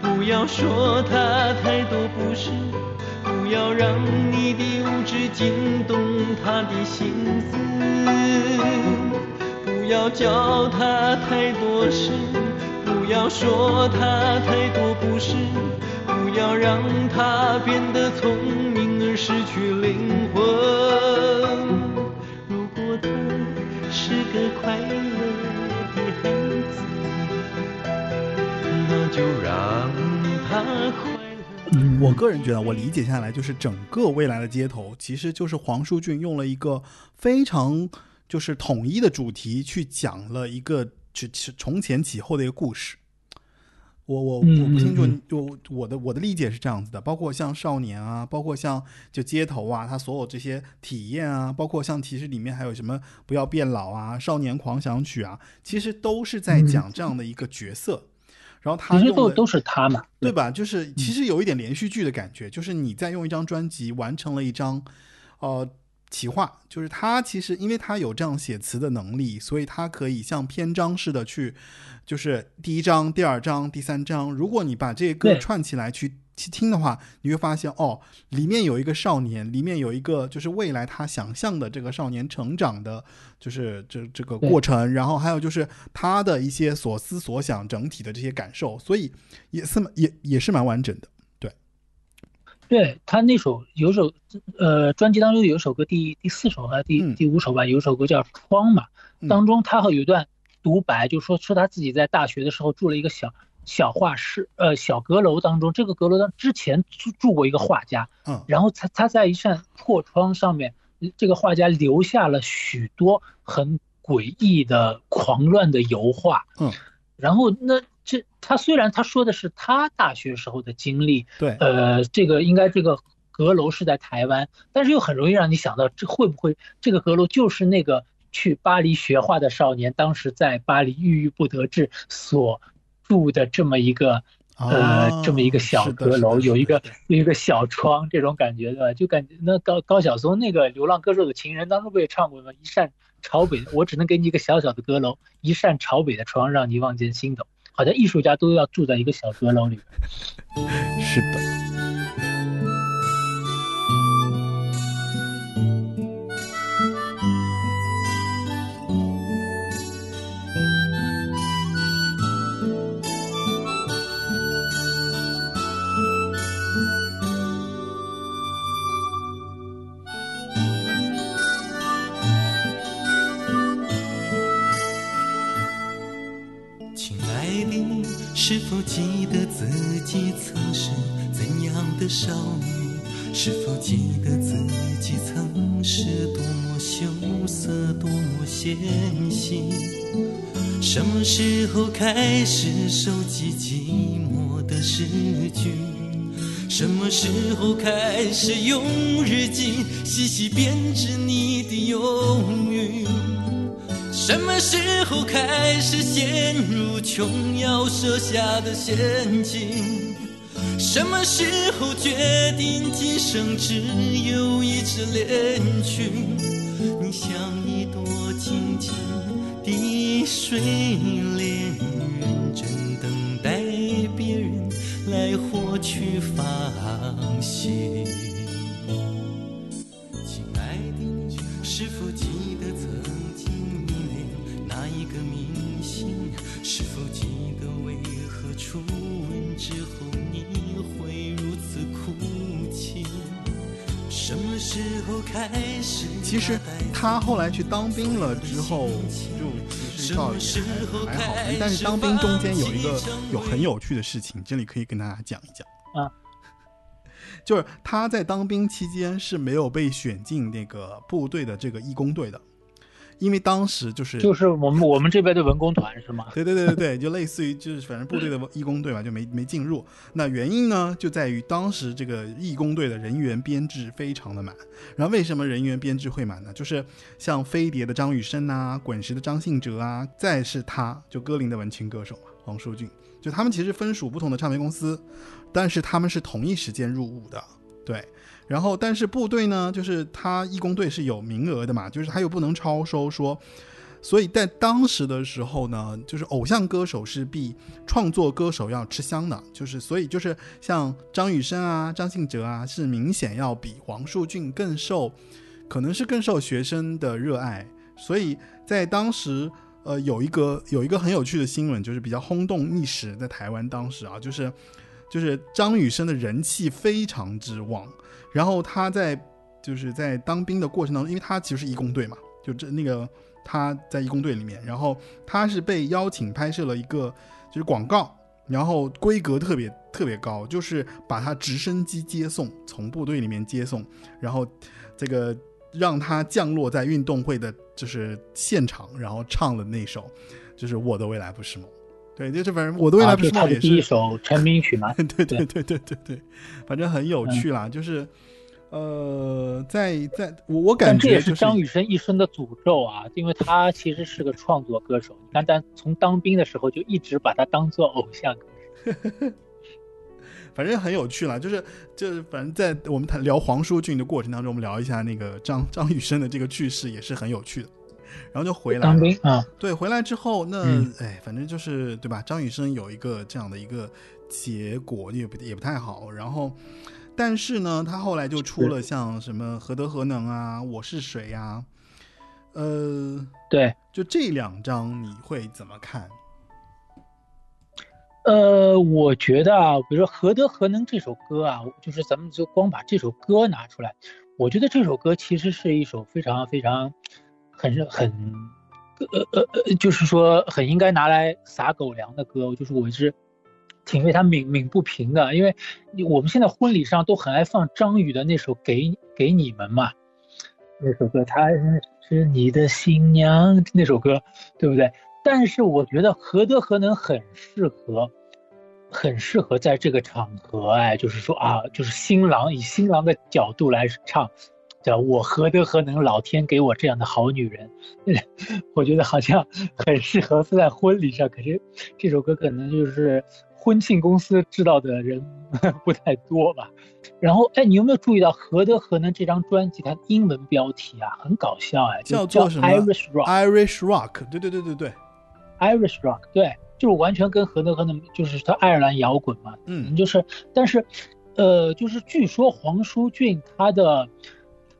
不要说他太多不是，要让你的无知惊动他的心思。不要教他太多事，不要说他太多不是，不要让他变得聪明而失去灵魂。如果他是个快乐的孩子，那就让他快。嗯，我个人觉得，我理解下来就是整个未来的街头，其实就是黄舒骏用了一个非常就是统一的主题去讲了一个只是从前起后的一个故事。我我嗯我不清楚嗯，就我的我的理解是这样子的，包括像少年啊，包括像就街头啊，他所有这些体验啊，包括像其实里面还有什么不要变老啊、少年狂想曲啊，其实都是在讲这样的一个角色。然后他用的其实都都是他嘛，对吧？就是其实有一点连续剧的感觉，就是你在用一张专辑完成了一张，呃，企划，就是他其实因为他有这样写词的能力，所以他可以像篇章似的去，就是第一章、第二章、第三章，如果你把这些歌串起来去。去听的话，你会发现哦，里面有一个少年，里面有一个就是未来他想象的这个少年成长的，就是这这个过程，然后还有就是他的一些所思所想，整体的这些感受，所以也是蛮也也是蛮完整的。对。对他那首有首呃专辑当中有一首歌第第四首还是第嗯第五首吧，有首歌叫《窗》嘛，嗯。当中他会有一段独白，就说说他自己在大学的时候住了一个小小画室，呃小阁楼当中，这个阁楼当之前住住过一个画家，嗯。然后他他在一扇破窗上面，这个画家留下了许多很诡异的狂乱的油画，嗯，然后那这他虽然他说的是他大学时候的经历，对，呃，这个应该这个阁楼是在台湾，但是又很容易让你想到，这会不会这个阁楼就是那个去巴黎学画的少年当时在巴黎郁郁不得志所住的这么一个呃哦这么一个小阁楼，有一个有一个小窗这种感觉，对吧？就感觉那高高晓松那个《流浪歌手的情人》当中不也唱过吗？一扇朝北，我只能给你一个小小的阁楼，一扇朝北的窗，让你望见星斗。好像艺术家都要住在一个小阁楼里。是的。是否记得自己曾是怎样的少女？是否记得自己曾是多么羞涩，多么纤细？什么时候开始收集寂寞的诗句？什么时候开始用日记细细编织你的忧郁？什么时候开始陷入琼瑶设下的陷阱？什么时候决定今生只有一支恋曲？你像一朵静静的睡莲，认真等待别人来获取芳心。亲爱的你，是否是否记得为何初吻之后你会如此哭泣？什么时候开始？其实他后来去当兵了之后，就其实倒也还还好，但是当兵中间有一个有很有趣的事情，这里可以跟大家讲一讲啊。就是他在当兵期间是没有被选进那个部队的这个义工队的，因为当时就是就是我们 我们这边的文工团是吗？对对对对对，就类似于就是反正部队的义工队嘛，就没没进入。那原因呢，就在于当时这个义工队的人员编制非常的满。然后为什么人员编制会满呢？就是像飞碟的张雨生啊，滚石的张信哲啊，再是他就歌林的文青歌手嘛，黄舒骏，就他们其实分属不同的唱片公司，但是他们是同一时间入伍的，对。然后，但是部队呢，就是他义工队是有名额的嘛，就是他又不能超收，说所以在当时的时候呢，就是偶像歌手是比创作歌手要吃香的，就是所以就是像张雨生啊、张信哲啊，是明显要比黄树俊更受，可能是更受学生的热爱。所以在当时，呃，有一个有一个很有趣的新闻，就是比较轰动一时，在台湾当时啊，就是就是张雨生的人气非常之旺，然后他在就是在当兵的过程当中，因为他其实是义工队嘛，就这那个。他在义工队里面，然后他是被邀请拍摄了一个就是广告，然后规格特别特别高，就是把他直升机接送，从部队里面接送，然后这个让他降落在运动会的就是现场，然后唱了那首就是《我的未来不是梦》。对，就是反正我的未来啊，不是是他的梦也是，第一首成名曲嘛。对对对对对对，反正很有趣啦，就是呃，在在我我感觉这也是张雨生一生的诅咒啊，因为他其实是个创作歌手。你看，但从当兵的时候就一直把他当做偶像歌手。反正很有趣啦，就是就是反正在我们谈聊黄舒骏的过程当中，我们聊一下那个张张雨生的这个趣事也是很有趣的，然后就回来了。当兵啊，对，回来之后，那、嗯哎，反正就是对吧？张雨生有一个这样的一个结果，也不也不太好。然后，但是呢，他后来就出了像什么《何德何能》啊，《我是谁》呀，呃，对，就这两张你会怎么看？呃，我觉得啊，比如说《何德何能》这首歌啊，就是咱们就光把这首歌拿出来，我觉得这首歌其实是一首非常非常很很呃呃呃，就是说很应该拿来撒狗粮的歌，就是我是挺为他鸣鸣不平的，因为我们现在婚礼上都很爱放张宇的那首《给给你们》嘛，那首歌他是你的新娘那首歌，对不对？但是我觉得何德何能很适合，很适合在这个场合，哎，就是说啊，就是新郎以新郎的角度来唱，叫我何德何能，老天给我这样的好女人，我觉得好像很适合在婚礼上。可是这首歌可能就是婚庆公司知道的人 不太多吧。然后，哎，你有没有注意到《何德何能》这张专辑它的英文标题啊，很搞笑哎，叫叫做什么 Irish Rock。Irish Rock，对对对对对，Irish Rock，对，就是完全跟何德何能，就是他爱尔兰摇滚嘛，嗯，就是，但是，呃，就是据说黄舒骏他的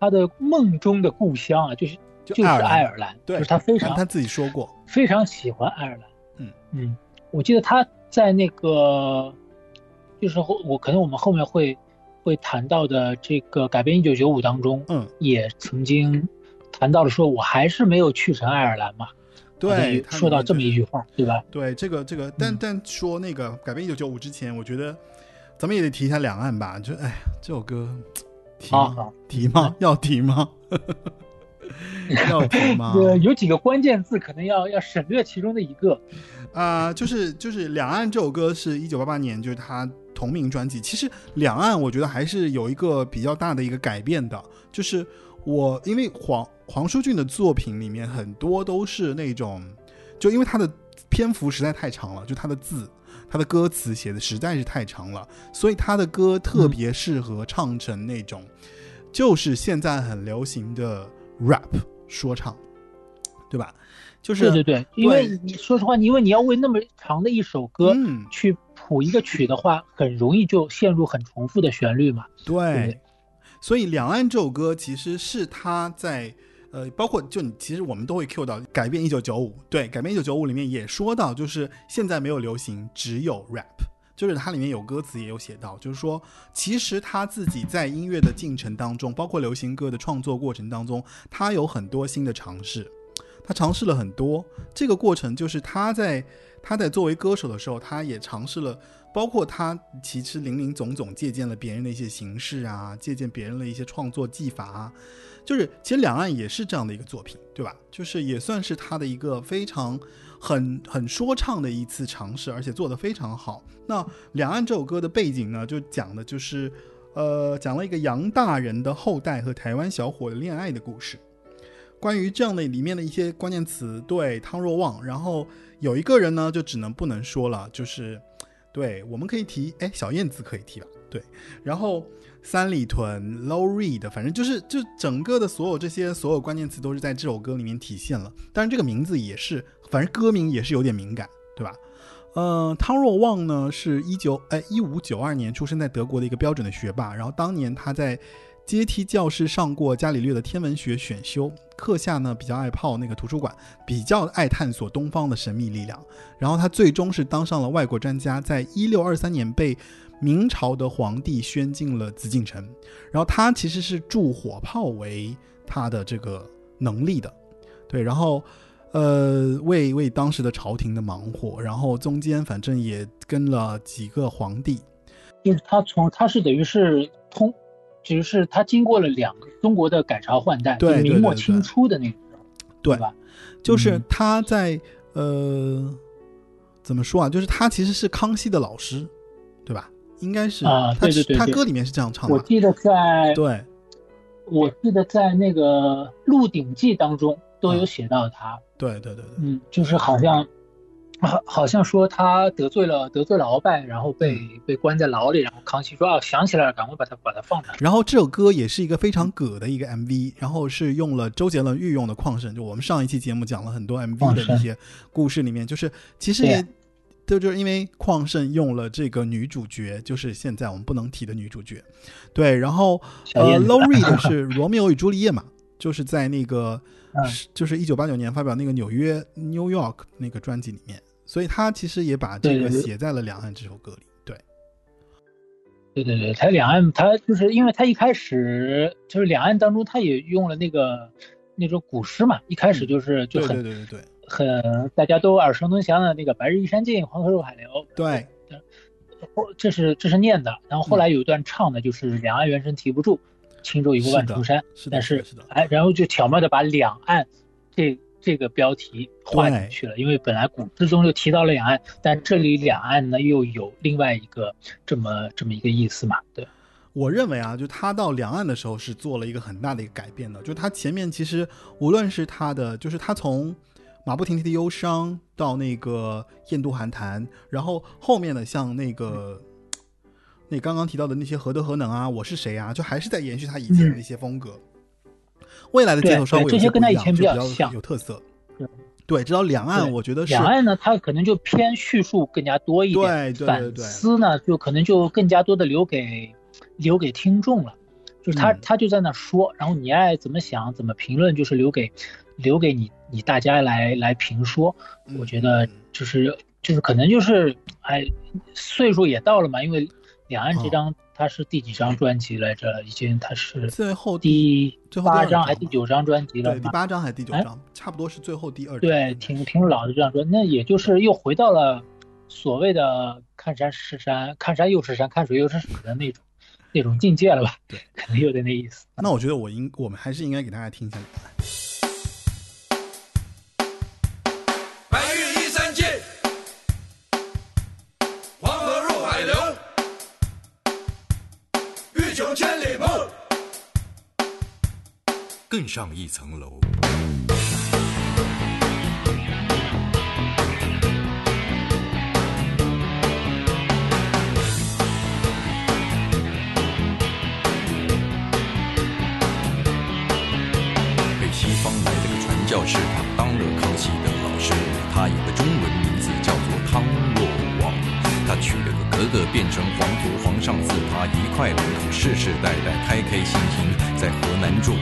他的梦中的故乡啊，就是就是爱尔兰就是他非常他自己说过，非常喜欢爱尔兰，嗯嗯，我记得他在那个，就是后我可能我们后面会会谈到的这个改编一九九五当中，嗯，也曾经谈到了说，我还是没有去成爱尔兰嘛，对，说到这么一句话，对吧？对这个这个，但、嗯但说那个改编一九九五之前，我觉得咱们也得提一下两岸吧。就哎呀，这首歌提吗？好好提吗？要提吗？要提吗？呃，有几个关键字可能要要省略其中的一个。啊、就是就是两岸这首歌是一九八八年，就是他同名专辑。其实两岸我觉得还是有一个比较大的一个改变的，就是我因为黄黄舒骏的作品里面很多都是那种，就因为他的篇幅实在太长了，就他的字。他的歌词写的实在是太长了，所以他的歌特别适合唱成那种，就是现在很流行的 rap 说唱，对吧？就是对对对，因为你说实话，因为你要为那么长的一首歌嗯，去谱一个曲的话，很容易就陷入很重复的旋律嘛。对对对，所以《两岸》这首歌其实是他在呃，包括就你其实我们都会 Q 到改变一九九五，对，改变一九九五里面也说到，就是现在没有流行，只有 rap，就是它里面有歌词也有写到，就是说其实他自己在音乐的进程当中，包括流行歌的创作过程当中，他有很多新的尝试。他尝试了很多，这个过程就是他在他在作为歌手的时候，他也尝试了，包括他其实林林总总借鉴了别人的一些形式啊，借鉴别人的一些创作技法啊，就是其实两岸也是这样的一个作品，对吧？就是也算是他的一个非常很很说唱的一次尝试，而且做得非常好。那两岸这首歌的背景呢，就讲的就是呃讲了一个杨大人的后代和台湾小伙的恋爱的故事。关于这样的里面的一些关键词，对汤若望，然后有一个人呢，就只能不能说了，就是对，我们可以提，哎，小燕子可以提吧？对，然后三里屯、Low Reed，反正就是就整个的所有这些所有关键词都是在这首歌里面体现了。但是这个名字也是，反正歌名也是有点敏感，对吧？呃，汤若望呢是一九哎一五九二年出生在德国的一个标准的学霸，然后当年他在阶梯教室上过伽利略的天文学选修，课下呢比较爱泡那个图书馆，比较爱探索东方的神秘力量。然后他最终是当上了外国专家，在一六二三年被明朝的皇帝宣进了紫禁城。然后他其实是铸火炮为他的这个能力的，对，然后。呃，为为当时的朝廷的忙活，然后中间反正也跟了几个皇帝，就是他从他是等于是通，只是他经过了两个中国的改朝换代，对明末清初的那个时候，对吧？就是嗯他在、呃怎么说啊？就是他其实是康熙的老师？应该是啊对对对他歌里面是这样唱的。我记得在对，我记得在那个《鹿鼎记》当中都嗯。有写到他，对对对对，嗯，就是好像，好好像说他得罪了得罪了鳌拜，然后被、嗯。被关在牢里，然后康熙说啊想起来了，赶快把他把他放出来。然后这首歌也是一个非常葛的一个 MV，然后是用了周杰伦御用的矿神，就我们上一期节目讲了很多 MV 的一些故事里面，就是其实也。就就是因为矿盛用了这个女主角，就是现在我们不能提的女主角，对，然后呃小燕子，Low Reed 是《罗密欧与朱丽叶》嘛，就是在那个嗯就是一九八九年发表那个纽约 New York 那个专辑里面，所以他其实也把这个对对对写在了《两岸》这首歌里，对，对对对，他两岸他就是因为他一开始就是两岸当中他也用了那个那种古诗嘛，一开始就是就对很对对对对很大家都耳熟能详的那个“白日依山尽，黄河入海流”，对，后这是这是念的，然后后来有一段唱的就是“两岸猿声啼不住，轻舟已过万重山”，是的，但是的，是的，哎，然后就巧妙的把两岸这这个标题画进去了，因为本来古诗中就提到了两岸，但这里两岸呢又有另外一个这么这么一个意思嘛，对，我认为啊，就他到两岸的时候是做了一个很大的一个改变的。就他前面其实无论是他的，就是他从马不停蹄的忧伤到那个燕度寒潭，然后后面的像那个。那刚刚提到的那些何德何能啊，我是谁啊，就还是在延续他以前的一些风格。未来的街头稍微这些跟他以前比较像有特色对。对，直到两岸，我觉得是两岸呢，它可能就偏叙述更加多一点，对对对反思呢就可能就更加多的留给留给听众了，就是他、嗯他就在那说，然后你爱怎么想怎么评论，就是留给留给你你大家来来评说。我觉得嗯就是就是可能就是哎，岁数也到了嘛，因为两岸这哦张它是第几张专辑来着？已经它是最后第最后第八张还是第九张专辑了对第？八张还是第九张，差不多是最后第二张。对，挺挺老的这样说，那也就是又回到了所谓的看山是山，看山又是山，看水又是水的那种那种境界了吧？对，可能有点那意思。那我觉得我应我们还是应该给大家听一下更上一层楼。北西方来了个传教士，他当了康熙的老师。他有个中文名字叫做汤若望，他娶了个格格变成皇祖，皇上赐他一块领土，世世代代开开心心在河南住。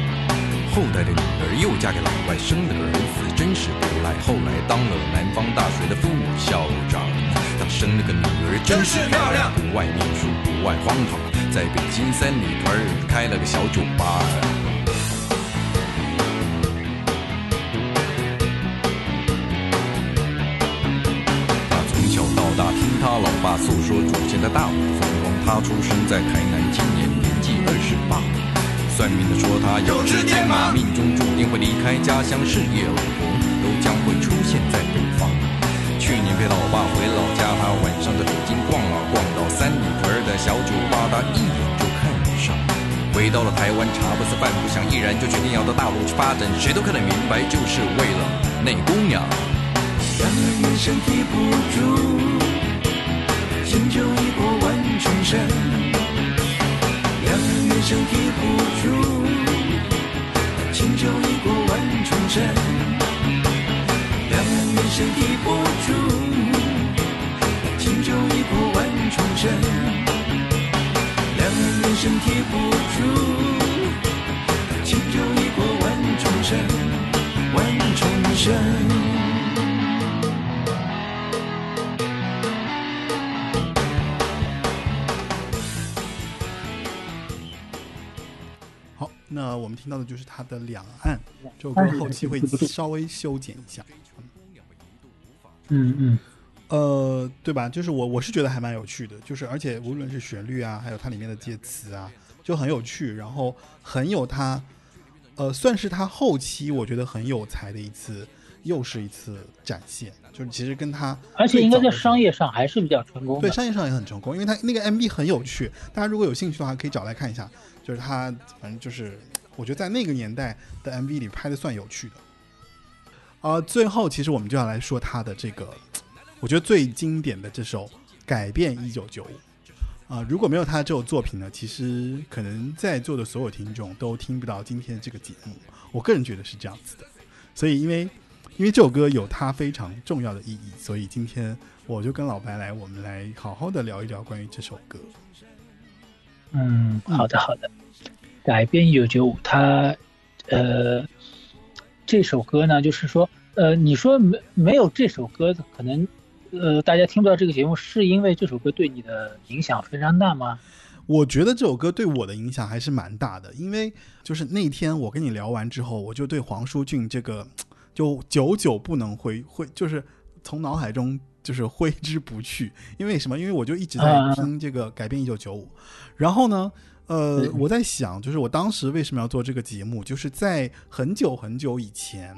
后代的女儿又嫁给老外，生了个儿子，真是不赖。后来当了南方大学的副校长，他生了个女儿，真是漂亮，不爱念书，不爱荒唐，在北京三里屯开了个小酒吧。他从小到大听他老爸诉说祖先的大武风光。他出生在台南，今年年纪二十八。算命的说他有只天马，命中注定会离开家乡，事业老婆都将会出现在北方。去年陪老爸回老家，他晚上在北京逛啊逛，到三里屯的小酒吧，他一眼就看上。回到了台湾，茶不思饭不想，毅然就决定要到大陆去发展。谁都看得明白，就是为了那姑娘。两岸猿声啼不住，轻舟已过万重山。两岸猿声啼不住，轻舟已过万重山。两岸猿声啼不住，轻舟已过万重山。两岸猿声啼不住，轻舟已过万重山，万重山。我们听到的就是它的《两岸》这首歌，后期会稍微修剪一下。嗯嗯，呃，对吧？就是我我是觉得还蛮有趣的，就是而且无论是旋律啊，还有它里面的介词啊，就很有趣，然后很有它，呃，算是他后期我觉得很有才的一次又是一次展现，就是其实跟他而且应该在商业上还是比较成功。对商业上也很成功，因为他那个 MV 很有趣，大家如果有兴趣的话，可以找来看一下。就是他，反正就是我觉得在那个年代的 MV 里拍的算有趣的。啊、最后其实我们就要来说他的这个，我觉得最经典的这首《改变一九九五》啊，如果没有他这首作品呢，其实可能在座的所有听众都听不到今天这个节目。我个人觉得是这样子的，所以因为因为这首歌有它非常重要的意义，所以今天我就跟老白来，我们来好好的聊一聊关于这首歌。嗯，好的好的。改编一九九五，它呃这首歌呢，就是说呃，你说没没有这首歌，可能呃大家听不到这个节目，是因为这首歌对你的影响非常大吗？我觉得这首歌对我的影响还是蛮大的，因为就是那天我跟你聊完之后，我就对黄舒骏这个就久久不能挥挥，就是从脑海中就是挥之不去。因为什么？因为我就一直在啊听这个改编一九九五，然后呢，呃对，我在想，就是我当时为什么要做这个节目，就是在很久很久以前。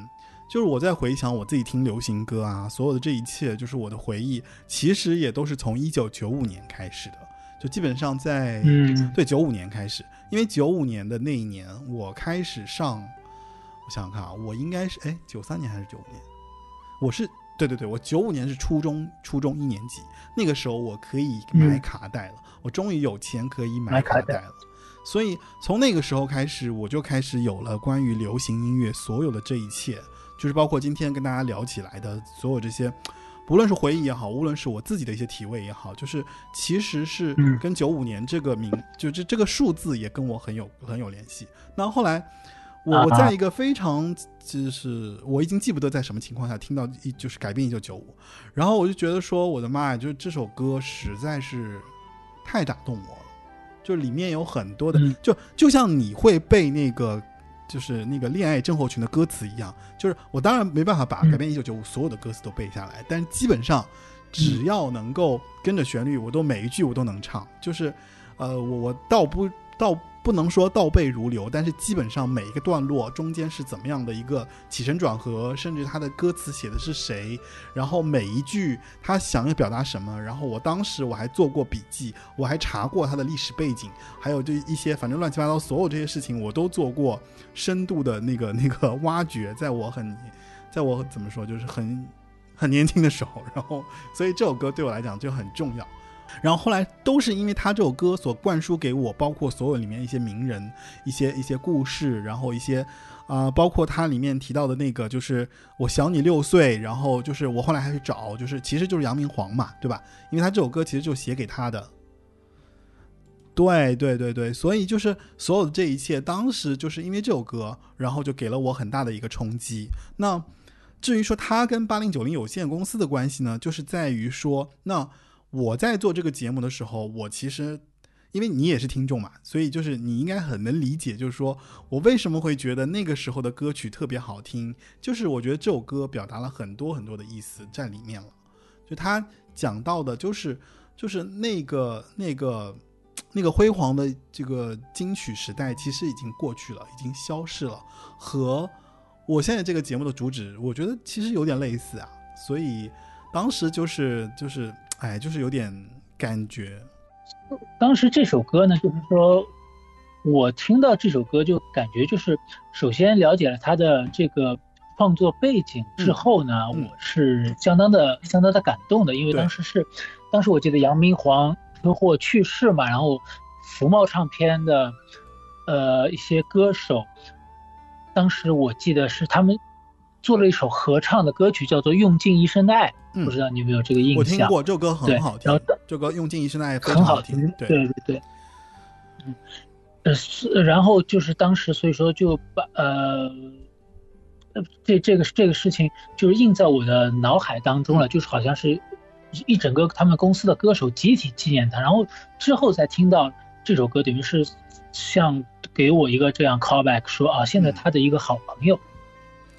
就是我在回想我自己听流行歌啊，所有的这一切，就是我的回忆，其实也都是从一九九五年开始的。就基本上在嗯对，九五年开始，因为九五年的那一年，我开始上，我想想看啊，我应该是哎九三年还是九五年？我是对对对，我九五年是初中初中一年级，那个时候我可以买嗯卡带了，我终于有钱可以买买卡带了。所以从那个时候开始，我就开始有了关于流行音乐所有的这一切，就是包括今天跟大家聊起来的所有这些，不论是回忆也好，无论是我自己的一些体味也好，就是其实是嗯跟九五年这个名，就这这个数字也跟我很有很有联系。那后来我啊我在一个非常就是我已经记不得在什么情况下听到一就是改变一九九五，然后我就觉得说我的妈呀，就是这首歌实在是太打动我了，就里面有很多的，嗯就就像你会背那个。就是那个恋爱症候群的歌词一样，就是我当然没办法把嗯改变一九九五所有的歌词都背下来，但是基本上只要能够跟着旋律，我都每一句我都能唱。就是，呃，我我倒不倒不能说倒背如流，但是基本上每一个段落中间是怎么样的一个起承转合，甚至它的歌词写的是谁，然后每一句他想要表达什么，然后我当时我还做过笔记，我还查过他的历史背景，还有这一些反正乱七八糟所有这些事情我都做过深度的那个那个挖掘，在我很在我怎么说就是很很年轻的时候，然后所以这首歌对我来讲就很重要。然后后来都是因为他这首歌所灌输给我，包括所有里面一些名人、一些一些故事，然后一些啊、包括它里面提到的那个，就是我小你六岁，然后就是我后来还去找，就是其实就是杨明煌嘛，对吧？因为他这首歌其实就写给他的。对对对对，所以就是所有的这一切，当时就是因为这首歌，然后就给了我很大的一个冲击。那至于说他跟八零九零有限公司的关系呢，就是在于说，那我在做这个节目的时候，我其实因为你也是听众嘛，所以就是你应该很能理解，就是说我为什么会觉得那个时候的歌曲特别好听，就是我觉得这首歌表达了很多很多的意思在里面了。就他讲到的，就是就是那个那个那个辉煌的这个金曲时代，其实已经过去了，已经消逝了，和我现在这个节目的主旨，我觉得其实有点类似啊。所以当时就是就是哎，就是有点感觉，当时这首歌呢，就是说我听到这首歌就感觉就是，首先了解了他的这个创作背景之后呢，嗯嗯我是相当的相当的感动的，因为当时是，当时我记得杨明煌车祸去世嘛，然后福茂唱片的呃一些歌手，当时我记得是他们做了一首合唱的歌曲，叫做《用尽一生的爱》，嗯。不知道你有没有这个印象？我听过这首歌很好听然后，这首歌用尽一生的爱很好听，，对，对对对，嗯，呃，是然后就是当时所以说就把呃，呃这这个这个事情就是印在我的脑海当中了，就是好像是一整个他们公司的歌手集体纪念他，然后之后再听到这首歌，等于是像给我一个这样 callback 说啊，现在嗯。他的一个好朋友。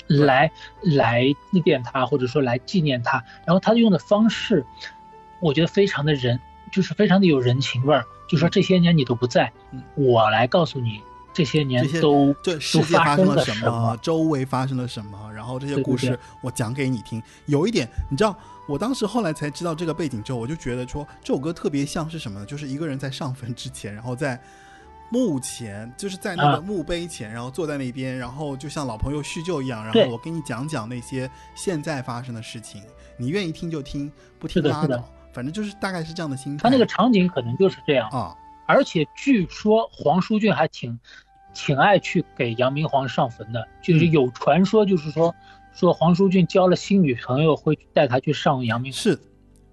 来来祭奠他，或者说来纪念他，然后他用的方式，我觉得非常的人，就是非常的有人情味儿。就说这些年你都不在，嗯我来告诉你这些年都这世界发发生了了什么，周围发生了什么，然然后这些故事我讲给你听。有一点，你知道，我当时后来才知道这个背景之后，我就觉得说这首歌特别像是什么呢？就是一个人在上坟之前，然后在墓前，就是在那个啊。墓碑前，然后坐在那边，然后就像老朋友叙旧一样，然后我给你讲讲那些现在发生的事情，你愿意听就听，不听拉倒，反正就是大概是这样的心态。他那个场景可能就是这样，啊，而且据说黄舒骏还挺挺爱去给杨明皇上坟的，就是嗯。有传说，就是说说黄舒骏交了新女朋友会带他去上杨明皇。是，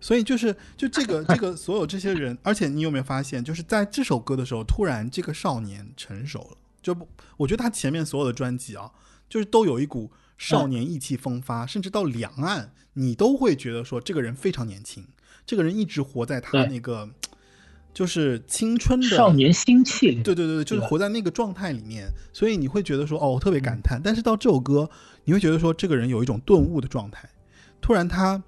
所以就是就这个这个所有这些人，而且你有没有发现，就是在这首歌的时候，突然这个少年成熟了。就不，我觉得他前面所有的专辑啊，就是都有一股少年意气风发，甚至到两岸，你都会觉得说这个人非常年轻，这个人一直活在他那个就是青春的少年心气里，对对对对，就是活在那个状态里面，所以你会觉得说，哦，我特别感叹。但是到这首歌，你会觉得说，这个人有一种顿悟的状态，突然他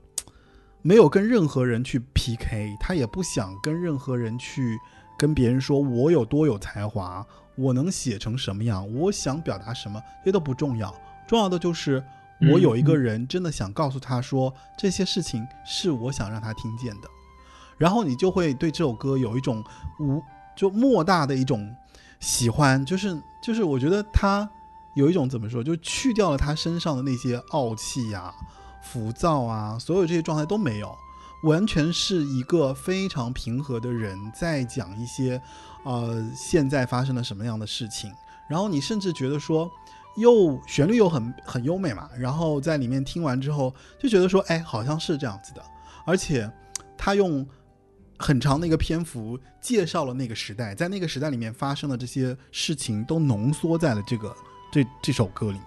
没有跟任何人去 PK，他也不想跟任何人去跟别人说我有多有才华，我能写成什么样，我想表达什么，这些都不重要，重要的就是我有一个人真的想告诉他说，这些事情是我想让他听见的。然后你就会对这首歌有一种无就莫大的一种喜欢，就是就是我觉得他有一种怎么说，就去掉了他身上的那些傲气呀、浮躁啊，所有这些状态都没有，完全是一个非常平和的人在讲一些呃现在发生了什么样的事情，然后你甚至觉得说。又旋律又很很优美嘛，然后在里面听完之后就觉得说，哎，好像是这样子的，而且他用很长的一个篇幅介绍了那个时代，在那个时代里面发生的这些事情都浓缩在了这个这这首歌里。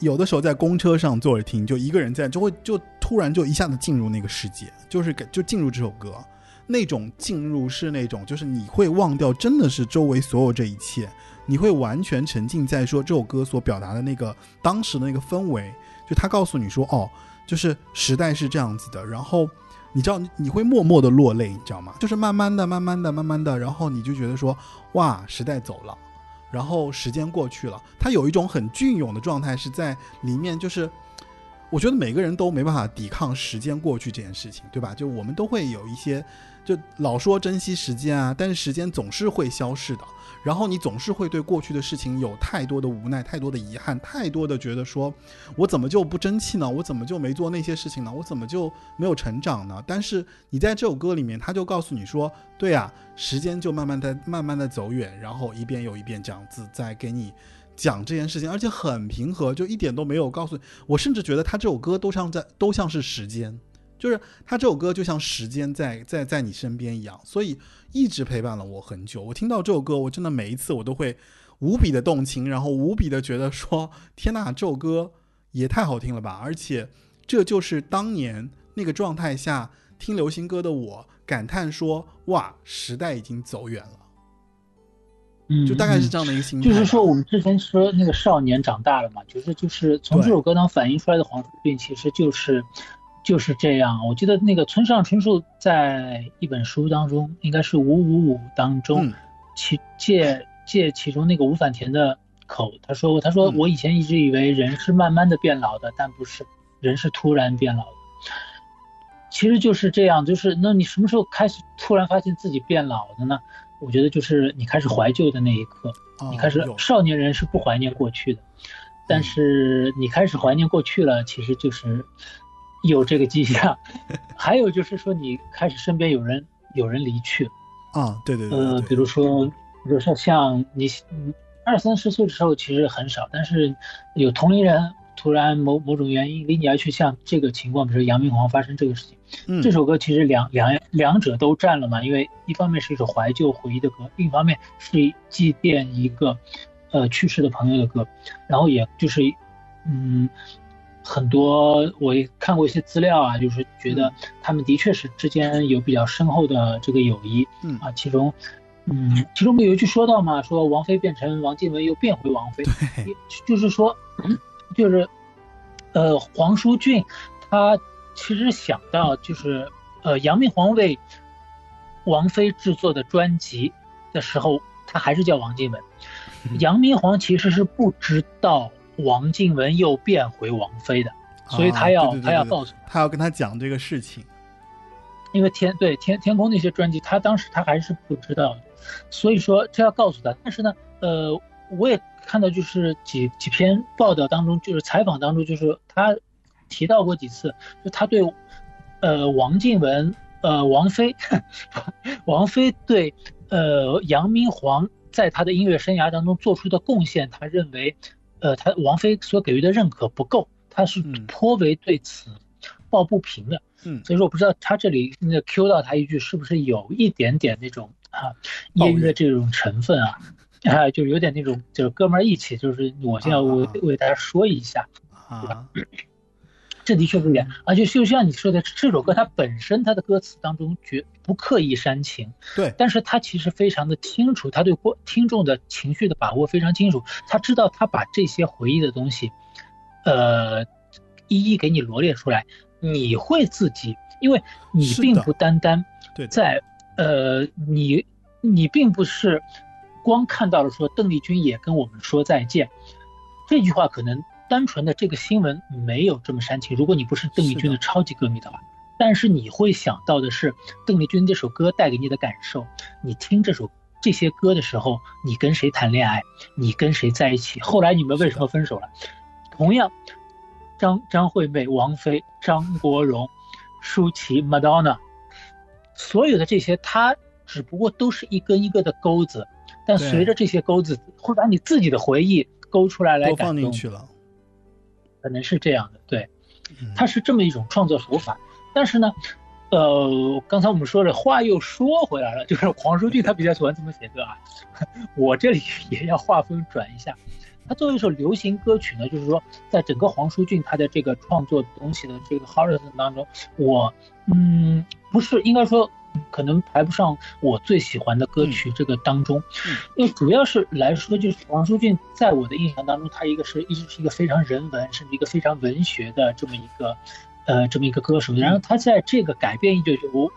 有的时候在公车上坐着听，就一个人在，就会就突然就一下子进入那个世界，就是就进入这首歌，那种进入是那种，就是你会忘掉真的是周围所有这一切，你会完全沉浸在说这首歌所表达的那个当时的那个氛围，就他告诉你说，哦，就是时代是这样子的，然后你知道你会默默的落泪，你知道吗？就是慢慢的、慢慢的、慢慢的，然后你就觉得说，哇，时代走了，然后时间过去了，他有一种很隽永的状态是在里面，就是我觉得每个人都没办法抵抗时间过去这件事情，对吧？就我们都会有一些，就老说珍惜时间啊，但是时间总是会消逝的。然后你总是会对过去的事情有太多的无奈、太多的遗憾、太多的觉得说，我怎么就不争气呢？我怎么就没做那些事情呢？我怎么就没有成长呢？但是你在这首歌里面，他就告诉你说，对呀、时间就慢慢的、慢慢的走远，然后一遍又一遍这样子在给你讲这件事情，而且很平和，就一点都没有告诉你。我甚至觉得他这首歌都像在都像是时间，就是他这首歌就像时间在在在你身边一样，所以一直陪伴了我很久。我听到这首歌，我真的每一次我都会无比的动情，然后无比的觉得说，天呐，这首歌也太好听了吧！而且这就是当年那个状态下听流行歌的我感叹说，哇，时代已经走远了，嗯，就大概是嗯这样的一个心态吧。就是说，我们之前说那个少年长大了嘛，就是就是从这首歌当反映出来的黄舒骏，其实就是就是这样。我记得那个村上春树在一本书当中，应该是五五五当中，嗯其借借其中那个吴反田的口，他说过，他说嗯我以前一直以为人是慢慢的变老的，但不是，人是突然变老的。其实就是这样，就是那你什么时候开始突然发现自己变老的呢？我觉得就是你开始怀旧的那一刻。哦你开始少年人是不怀念过去的，但是你开始怀念过去了，其实就是有这个迹象。还有就是说，你开始身边有人有人离去，啊，对对对呃，比如说，比如说像你嗯二三十岁的时候其实很少，但是有同龄人突然某某种原因离你而去，像这个情况，比如说杨明煌发生这个事情。嗯这首歌其实两两两者都占了嘛，因为一方面是一首怀旧回忆的歌，另一方面是祭奠一个呃去世的朋友的歌，然后也就是嗯很多我也看过一些资料啊，就是觉得他们的确是之间有比较深厚的这个友谊嗯。啊，其中嗯其中不有一句说到嘛，说王菲变成王靖雯又变回王菲，就是说，就是，呃，黄舒骏他其实想到就是，呃，杨明煌为王菲制作的专辑的时候，他还是叫王靖雯。杨明皇其实是不知道王静文又变回王菲的，所以他要、他要告诉他要跟他讲这个事情。因为天对天天空那些专辑，他当时他还是不知道的，所以说这要告诉他。但是呢，呃，我也看到就是几几篇报道当中，就是采访当中，就是他提到过几次，就他对呃王静文呃王菲 王菲对呃杨明煌在他的音乐生涯当中做出的贡献，他认为呃他王菲所给予的认可不够，他是嗯颇为对此抱不平的。嗯，所以说我不知道他这里那个 Q 到他一句是不是有一点点那种啊业余的这种成分啊，啊，就是有点那种就是哥们儿义气，就是我现在为啊为大家说一下，啊，这的确不一样，而且就像你说的，这首歌它本身它的歌词当中绝不刻意煽情，对，但是他其实非常的清楚，他对观听众的情绪的把握非常清楚，他知道他把这些回忆的东西，呃，一一给你罗列出来，你会自己，因为你并不单单在呃，你你并不是光看到了说邓丽君也跟我们说再见，这句话可能单纯的这个新闻没有这么煽情，如果你不是邓丽君的超级歌迷的话。但是你会想到的是邓丽君这首歌带给你的感受，你听这首这些歌的时候，你跟谁谈恋爱，你跟谁在一起，后来你们为什么分手了？同样，张张惠妹、王菲、张国荣、舒淇、Madonna，所有的这些，它只不过都是一根一个的钩子，但随着这些钩子会把你自己的回忆勾出来来感动，放进去了。可能是这样的，对。嗯它是这么一种创作手法。但是呢，呃，刚才我们说了，话又说回来了，就是黄舒骏他比较喜欢这么写歌啊。我这里也要划分转一下，它作为一首流行歌曲呢，就是说，在整个黄舒骏他的这个创作东西的这个 horizon 当中，我嗯不是应该说。可能排不上我最喜欢的歌曲这个当中，嗯因为主要是来说，就是王书俊在我的印象当中，他一个是一直是一个非常人文，甚至一个非常文学的这么一个，呃，这么一个歌手。然后他在这个改变一九九五，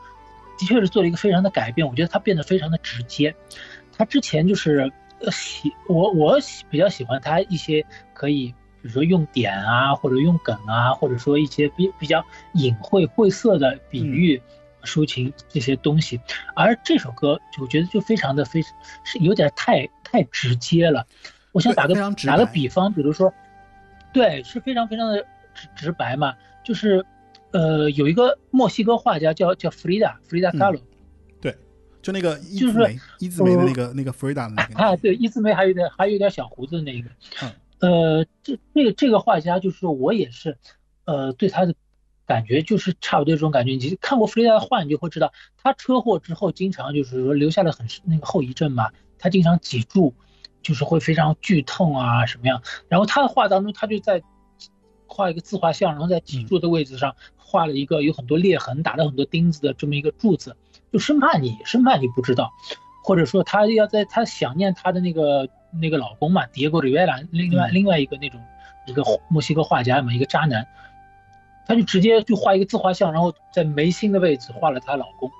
的确是做了一个非常的改变。我觉得他变得非常的直接。他之前就是呃喜我我喜比较喜欢他一些可以，比如说用点啊，或者用梗啊，或者说一些比比较隐晦晦涩的比喻。抒情这些东西，而这首歌我觉得就非常的非是有点太太直接了。我想打个打个比方，比如说，对，是非常非常的直直白嘛，就是呃有一个墨西哥画家叫叫弗里达弗里达嗯卡罗，对，就那个一就是字眉，一字眉的呃那个那个弗里达的那个，啊，对，一字眉还有点还有点小胡子的那个，嗯。呃，这这个这个画家就是我也是，呃，对他的感觉就是差不多这种感觉。你看过弗雷达的画，你就会知道，他车祸之后经常就是说留下了很那个后遗症嘛，他经常脊柱就是会非常剧痛啊什么样。然后他的画当中，他就在画一个自画像，然后在脊柱的位置上画了一个有很多裂痕、打了很多钉子的这么一个柱子，就生怕你生怕你不知道。或者说他要在他想念他的那个那个老公嘛，迪戈里维拉，另外嗯另外一个那种一个墨西哥画家嘛，一个渣男，他就直接就画一个自画像，然后在眉心的位置画了她老公。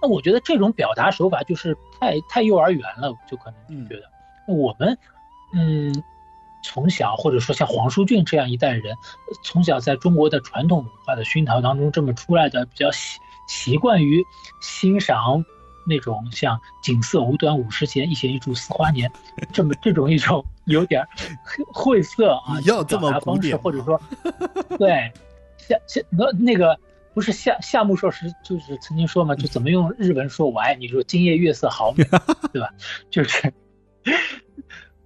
那我觉得这种表达手法就是太太幼儿园了，就可能觉得。那我们嗯从小或者说像黄舒骏这样一代人，呃从小在中国的传统文化的熏陶当中这么出来的，比较习习惯于欣赏那种像“锦瑟无端五十弦，一弦一柱思花年”这么 这种一种有点儿晦涩啊要这么表达方式，古典 或者说对夏夏那那个不是夏夏目漱石就是曾经说嘛，就怎么用日文说我爱你，说今夜月色好美，对吧？就是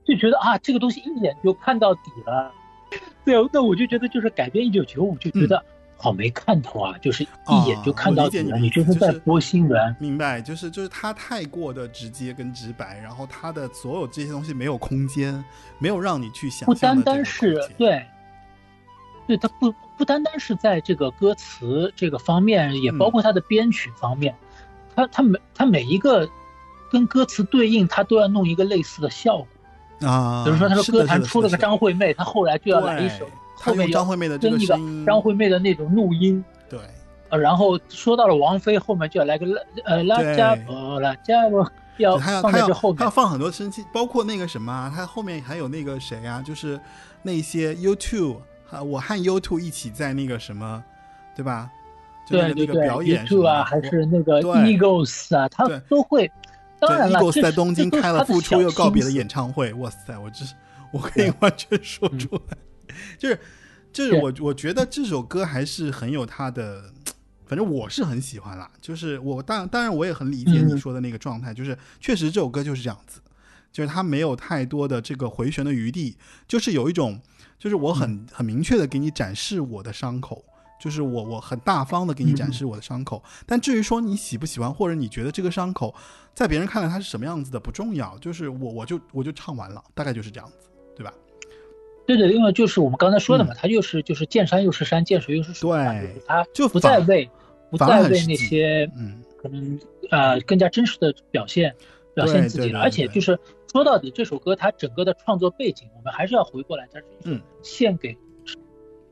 就觉得啊，这个东西一眼就看到底了。对，那我就觉得就是改编一九九五，就觉得好没看头啊，就是一眼就看到底你你就是在播新闻。明白，就是就是他太过的直接跟直白，然后他的所有这些东西没有空间，没有让你去想不单单是对，对，它不不单单是在这个歌词这个方面，也包括它的编曲方面，它它每它每一个跟歌词对应，它都要弄一个类似的效果。啊，比如说，他说歌坛出了个，张惠妹，他后来就要来一首后面要张惠妹的这跟一个张惠妹的那种怒音。对，呃，然后说到了王菲，后面就要来个拉呃拉加波拉加波，要他要放他要在这后面。他要放很多声器，包括那个什么啊，他后面还有那个谁啊，就是那些 YouTube 啊，我和 YouTube 一起在那个什么，对吧？就那个那个表演什么，YouTube 啊，还是那个对 Eagles 啊，他对都会。当对然了，，Eagles 在东京开了复出又告别的演唱会，哇塞，我这是 我可以完全说出来，就是就是我我觉得这首歌还是很有它的，反正我是很喜欢啦。就是我当然当然我也很理解你嗯说的那个状态，就是确实这首歌就是这样子，就是它没有太多的这个回旋的余地，就是有一种就是我很很明确的给你展示我的伤口。就是我，我很大方的给你展示我的伤口，但至于说你喜不喜欢，或者你觉得这个伤口在别人看来它是什么样子的不重要，就是我我就我就唱完了，大概就是这样子，对吧？对对，因为就是我们刚才说的嘛，它又是就是见山又是山，见水又是水对就是它就不再为不再为那些嗯，可能呃更加真实的表现表现自己了，而且就是说到底，这首歌它整个的创作背景，我们还是要回过来，它是一首嗯。献给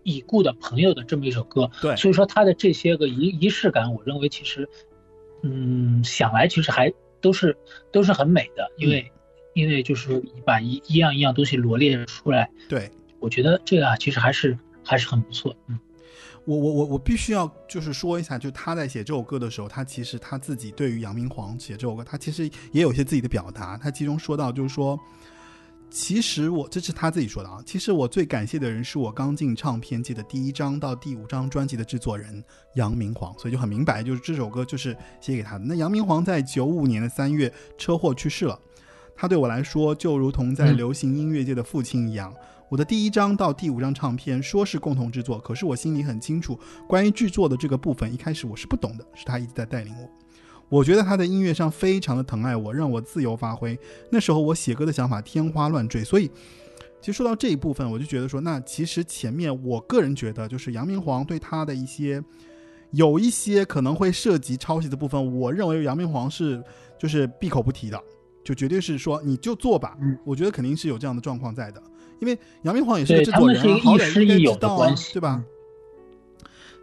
已故的朋友的这么一首歌，对。所以说它的这些个仪仪式感，我认为其实，嗯，想来其实还都是都是很美的，因为、因为就是把一一样一样东西罗列出来，对。我觉得这个啊其实还是还是很不错，嗯。我我我我必须要就是说一下，就他在写这首歌的时候，他其实他自己对于杨明煌写这首歌，他其实也有一些自己的表达。他其中说到就是说，其实我这是他自己说的啊，其实我最感谢的人是我刚进唱片界的第一张到第五张专辑的制作人杨明煌，所以就很明白，就是这首歌就是写给他的。那杨明煌在九五年的三月车祸去世了，他对我来说就如同在嗯流行音乐界的父亲一样。我的第一张到第五张唱片说是共同制作，可是我心里很清楚，关于制作的这个部分，一开始我是不懂的，是他一直在带领我。我觉得他在音乐上非常的疼爱我，让我自由发挥。那时候我写歌的想法天花乱坠，所以其实说到这一部分，我就觉得说，那其实前面我个人觉得，就是杨明皇对他的一些有一些可能会涉及抄袭的部分，我认为杨明皇是就是闭口不提的，就绝对是说你就做吧。嗯我觉得肯定是有这样的状况在的，因为杨明煌也是个对制作人、是一个好歹应该亦师亦友知道啊的关，系，对吧嗯？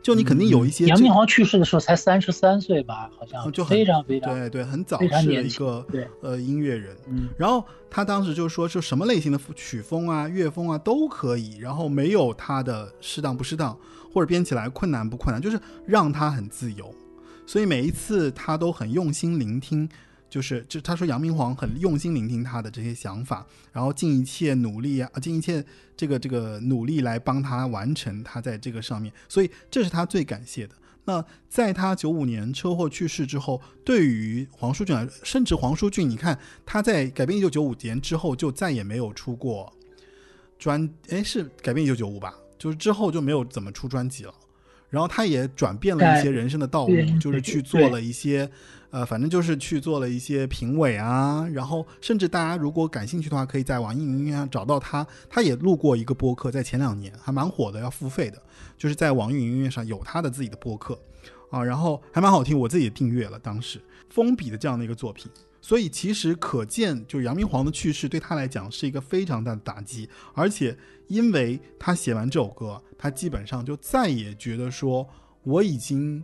就你肯定有一些这杨明煌去世的时候才三十三岁吧，好像嗯就非常非常对对，很早非常逝的一个对呃音乐人。嗯然后他当时就说，就什么类型的曲风啊、乐风啊都可以，然后没有他的适当不适当，或者编起来困难不困难，就是让他很自由。所以每一次他都很用心聆听，就是就他说杨明煌很用心聆听他的这些想法，然后尽一切努力啊，尽一切这个这个努力来帮他完成他在这个上面，所以这是他最感谢的。那在他九五年车祸去世之后，对于黄舒骏来，甚至黄舒骏，你看他在改编一九九五年之后就再也没有出过专，哎，是改编一九九五吧？就是之后就没有怎么出专辑了。然后他也转变了一些人生的道路，就是去做了一些，呃，反正就是去做了一些评委啊，然后甚至大家如果感兴趣的话，可以在网易云音乐上找到他，他也录过一个播客，在前两年还蛮火的，要付费的，就是在网易云音乐上有他的自己的播客啊，然后还蛮好听，我自己也订阅了，当时封笔的这样的一个作品。所以其实可见，就杨明皇的去世对他来讲是一个非常大的打击，而且因为他写完这首歌，他基本上就再也觉得说我已经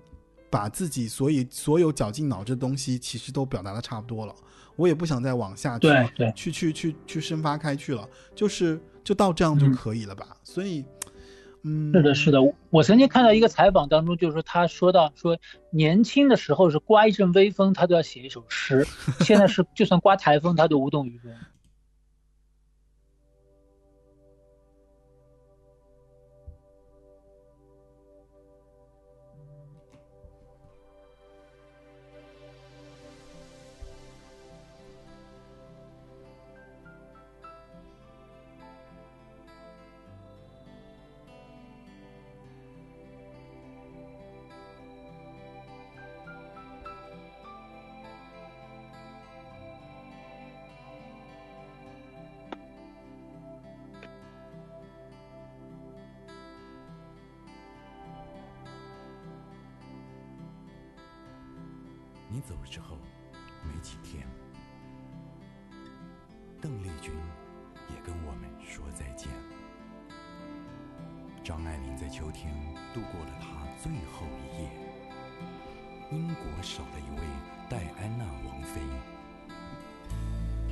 把自己所以所有绞尽脑汁的东西，其实都表达的差不多了，我也不想再往下去对对。去去去去深发开去了，就是就到这样就可以了吧。所以，嗯，是的，是的。我曾经看到一个采访当中，就是说他说到说，年轻的时候是刮一阵微风，他都要写一首诗；现在是就算刮台风，他都无动于衷。你走之后，没几天，邓丽君也跟我们说再见。张爱玲在秋天度过了她最后一夜。英国少了一位戴安娜王妃，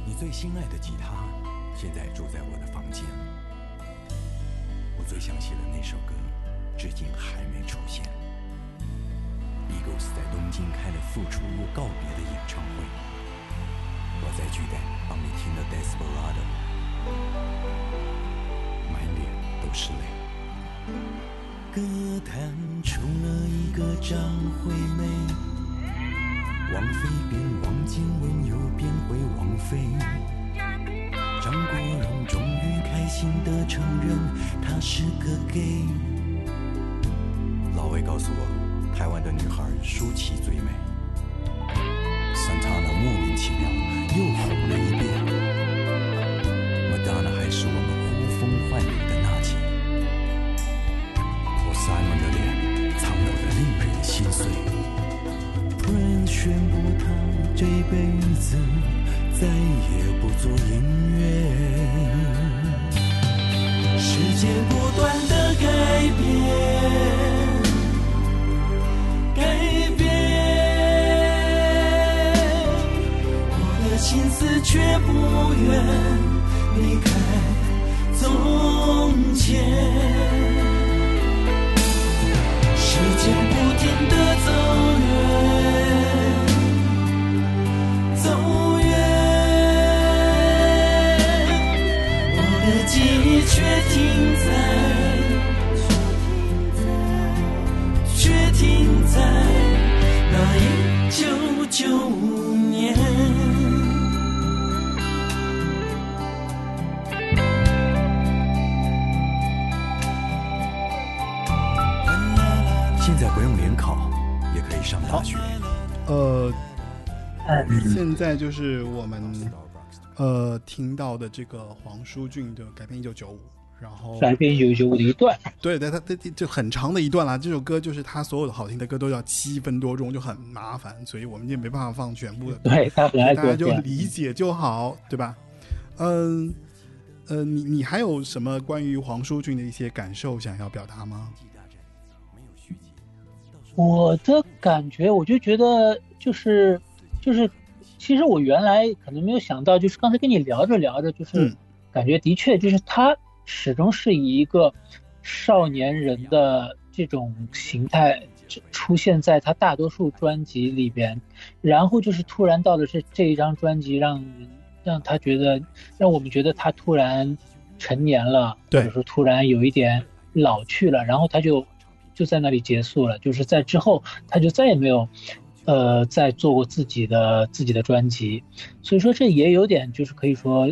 你最心爱的吉他，现在住在我的房间。我最想写的那首歌，至今还没出现。在东京开了复出又告别的演唱会，我在巨蛋帮你听了《Desperado》，满脸都是泪。歌坛出了一个张惠妹，王菲变王靖雯，又变回王菲。张国荣终于开心地承认他是个 gay。老魏告诉我，台湾的女孩舒淇最美。沈畅呢莫名其妙又红了一遍。却不愿离开从前。在就是我们呃听到的这个黄舒骏的改编一九九五，然后改编一九九五的一段，对对，他他就很长的一段啦。这首歌就是他所有的好听的歌都要七分多钟，就很麻烦，所以我们也没办法放全部的歌，对他很爱大家就。理解就好，对吧？嗯呃，你你还有什么关于黄舒骏的一些感受想要表达吗？我的感觉，我就觉得就是就是，其实我原来可能没有想到，就是刚才跟你聊着聊着，就是嗯感觉的确就是他始终是以一个少年人的这种形态出现在他大多数专辑里边，然后就是突然到了这这一张专辑，让人让他觉得让我们觉得他突然成年了，对或者说突然有一点老去了，然后他就就在那里结束了，就是在之后他就再也没有。呃，在做过自己的自己的专辑，所以说这也有点就是可以说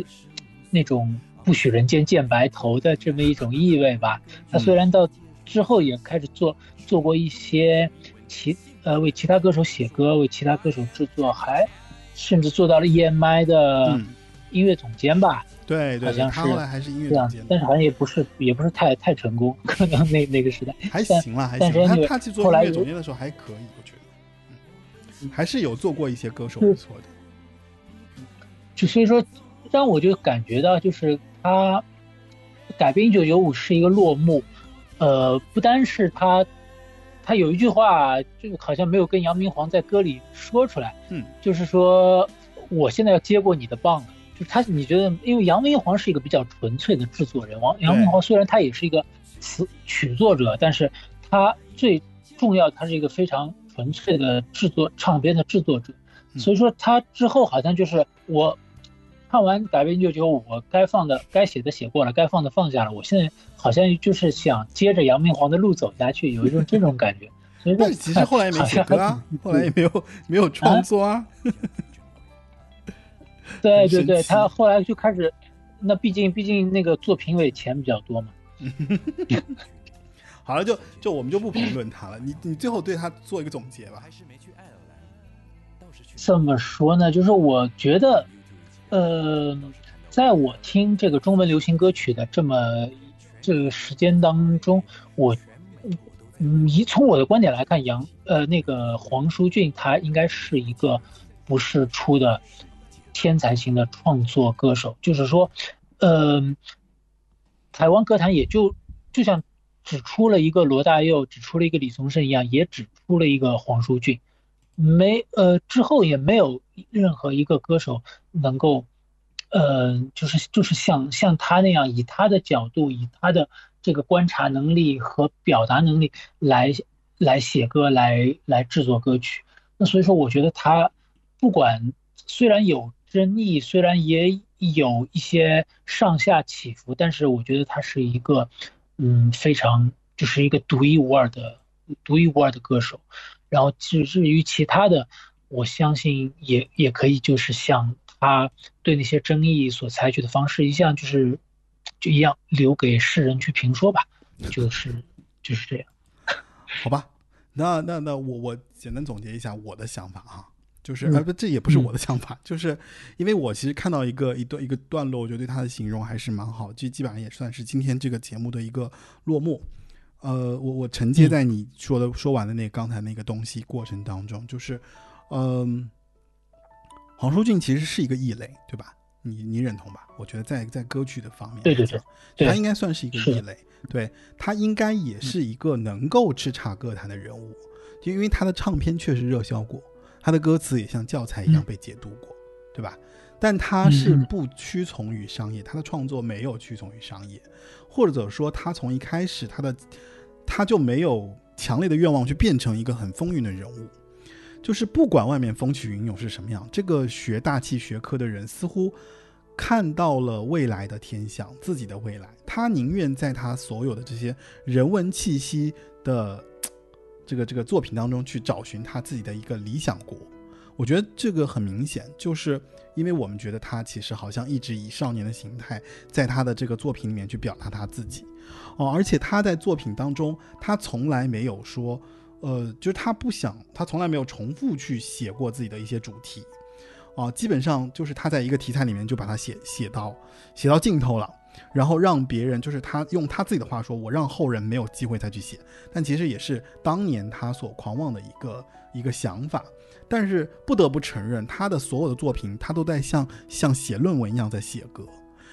那种不许人间见白头的这么一种意味吧。他虽然到之后也开始做做过一些其呃为其他歌手写歌，为其他歌手制作，还甚至做到了 EMI 的嗯音乐总监吧，对对对，好像是他后来还是音乐这样总监，，子但是好像也不是也不是太太成功，可能那那个时代。还行了，还但行。他他去做音后来有乐总监的时候还可以，我觉得，嗯，还是有做过一些歌手不错的。就所以说，让我就感觉到，就是他改编一九九五是一个落幕，呃，不单是他，他有一句话，就好像没有跟杨明皇在歌里说出来，嗯，就是说我现在要接过你的棒了。就他，你觉得，因为杨明皇是一个比较纯粹的制作人，王杨明皇虽然他也是一个词曲作者，但是他最重要，他是一个非常纯粹的制作唱片的制作者。嗯所以说他之后好像就是我看完改编一九九五，我该放的、该写的写过了，该放的放下了。我现在好像就是想接着杨明皇的路走下去，有一种这种感觉。所以说但是其实后来也没写歌啊，后来也没有没有创作啊。对对对，他后来就开始，那毕竟毕竟那个做评委钱比较多嘛。好了，就就我们就不评论他了。你你最后对他做一个总结吧。怎么说呢，就是我觉得，呃，在我听这个中文流行歌曲的这么这个时间当中，我嗯，以从我的观点来看，杨呃那个黄舒骏他应该是一个不是出的天才型的创作歌手，就是说，呃，台湾歌坛也就就像只出了一个罗大佑，只出了一个李宗盛一样，也只出了一个黄舒骏。没呃，之后也没有任何一个歌手能够呃，就是就是像像他那样，以他的角度，以他的这个观察能力和表达能力来来写歌，来来制作歌曲。那所以说，我觉得他不管虽然有争议，虽然也有一些上下起伏，但是我觉得他是一个嗯非常就是一个独一无二的独一无二的歌手。然后至至于其他的，我相信也也可以就是像他对那些争议所采取的方式一样，就是就一样留给世人去评说吧，就是就是这样。好吧，那那那我我简单总结一下我的想法啊，就是嗯呃不，这也不是我的想法，就是因为我其实看到一个一段一个段落，我觉得对他的形容还是蛮好，这基本上也算是今天这个节目的一个落幕。呃，我我承接在你说的、说完的那个刚才那个东西过程当中，就是，嗯、黄舒骏其实是一个异类，对吧？你你认同吧？我觉得在在歌曲的方面，对对对，他应该算是一个异类，对他应该也是一个能够叱咤歌坛的人物，就因为他的唱片确实热销过，他的歌词也像教材一样嗯。被解读过，对吧？但他是不屈从于商业，他的创作没有屈从于商业，或者说他从一开始他的他就没有强烈的愿望去变成一个很风云的人物，就是不管外面风起云涌是什么样，这个学大气学科的人似乎看到了未来的天象，自己的未来，他宁愿在他所有的这些人文气息的这个这个作品当中去找寻他自己的一个理想国。我觉得这个很明显，就是因为我们觉得他其实好像一直以少年的形态，在他的这个作品里面去表达他自己，哦，而且他在作品当中，他从来没有说，呃，就是他不想，他从来没有重复去写过自己的一些主题，啊，基本上就是他在一个题材里面就把它写写到写到尽头了，然后让别人就是他用他自己的话说，我让后人没有机会再去写，但其实也是当年他所狂妄的一个一个想法。但是不得不承认，他的所有的作品，他都在像像写论文一样在写歌，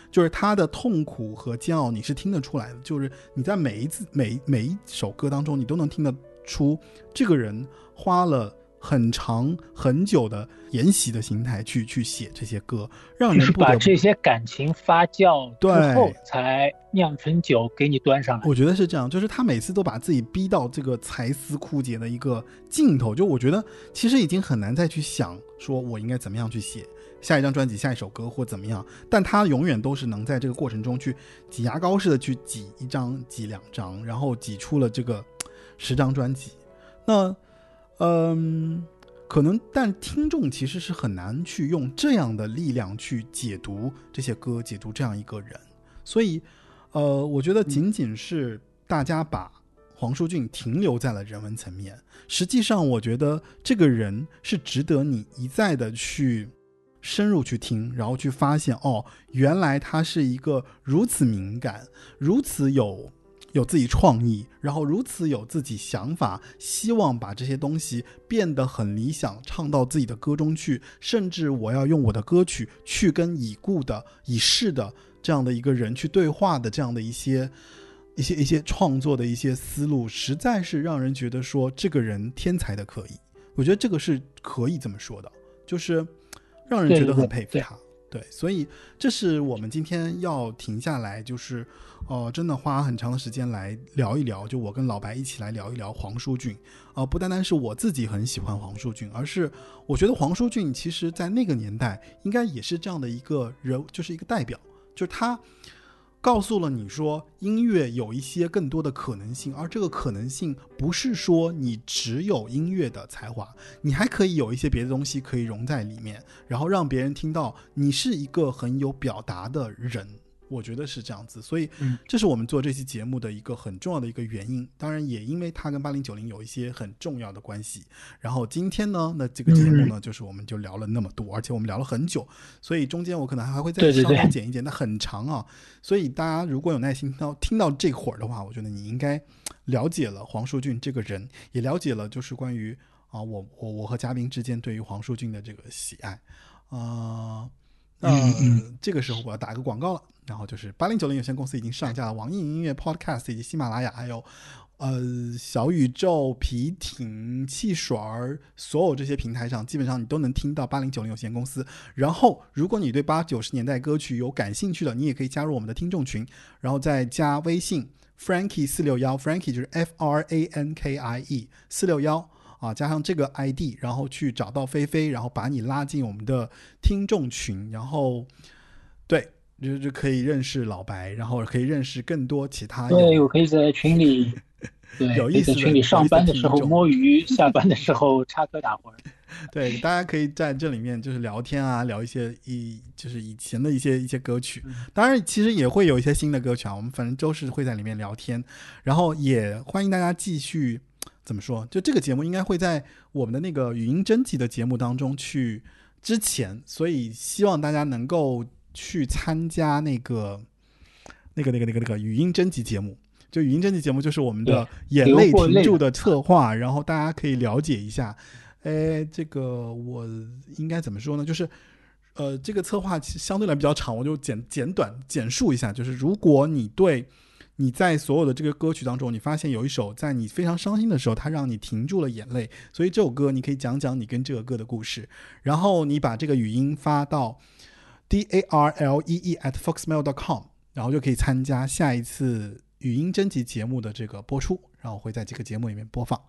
就是他的痛苦和煎熬，你是听得出来的。就是你在每一次每每一首歌当中，你都能听得出这个人花了很长很久的研习的心态去去写这些歌，让就是把这些感情发酵之后，才酿成酒给你端上来。我觉得是这样，就是他每次都把自己逼到这个才思枯竭的一个尽头，就我觉得其实已经很难再去想说我应该怎么样去写下一张专辑、下一首歌或怎么样，但他永远都是能在这个过程中去挤牙膏似的去挤一张、挤两张，然后挤出了这个十张专辑。那，嗯，可能但听众其实是很难去用这样的力量去解读这些歌，解读这样一个人，所以。呃，我觉得仅仅是大家把黄舒骏停留在了人文层面，实际上我觉得这个人是值得你一再的去深入去听，然后去发现哦，原来他是一个如此敏感、如此有有自己创意，然后如此有自己想法，希望把这些东西变得很理想，唱到自己的歌中去，甚至我要用我的歌曲去跟已故的、已逝的。这样的一个人去对话的这样的一些一些一些创作的一些思路，实在是让人觉得说这个人天才的可以。我觉得这个是可以这么说的，就是让人觉得很佩服他。对，所以这是我们今天要停下来，就是呃，真的花很长的时间来聊一聊，就我跟老白一起来聊一聊黄舒骏。呃，不单单是我自己很喜欢黄舒骏，而是我觉得黄舒骏其实在那个年代应该也是这样的一个人，就是一个代表。就是他告诉了你说，音乐有一些更多的可能性，而这个可能性不是说你只有音乐的才华，你还可以有一些别的东西可以融在里面，然后让别人听到你是一个很有表达的人。我觉得是这样子，所以这是我们做这期节目的一个很重要的一个原因。当然，也因为它跟八零九零有一些很重要的关系。然后今天呢，那这个节目呢，就是我们就聊了那么多，而且我们聊了很久，所以中间我可能还会再稍微剪一剪，那很长啊。所以大家如果有耐心听到听到这会儿的话，我觉得你应该了解了黄舒骏这个人，也了解了就是关于啊，我我我和嘉宾之间对于黄舒骏的这个喜爱啊。呃那、呃、这个时候我要打个广告了，然后就是八零九零有限公司已经上架了网易音乐 Podcast 以及喜马拉雅，还有呃小宇宙、皮艇、汽水儿，所有这些平台上，基本上你都能听到八零九零有限公司。然后，如果你对八九十年代歌曲有感兴趣的，你也可以加入我们的听众群，然后再加微信 Frankie 四六幺，Frankie 就是 F R A N K I E 四六幺。啊，加上这个 ID，然后去找到菲菲，然后把你拉进我们的听众群，然后对，就就可以认识老白，然后可以认识更多其他有对，我可以在群里，对，有意思群里上班的时候摸鱼，下班的时候插科打诨。对，大家可以在这里面就是聊天啊，聊一些以就是以前的一些一些歌曲。当然，其实也会有一些新的歌曲啊，我们反正都是会在里面聊天，然后也欢迎大家继续怎么说？就这个节目应该会在我们的那个语音征集的节目当中去之前，所以希望大家能够去参加那个那个那个那个那个语音征集节目。就语音征集节目就是我们的眼泪停住的策划，然后大家可以了解一下。哎，这个我应该怎么说呢？就是，呃，这个策划相对来比较长，我就简简短简述一下。就是如果你对你在所有的这个歌曲当中，你发现有一首在你非常伤心的时候，它让你停住了眼泪，所以这首歌你可以讲讲你跟这个歌的故事，然后你把这个语音发到 d a r l e e at foxmail dot com，然后就可以参加下一次语音征集节目的这个播出，然后会在这个节目里面播放。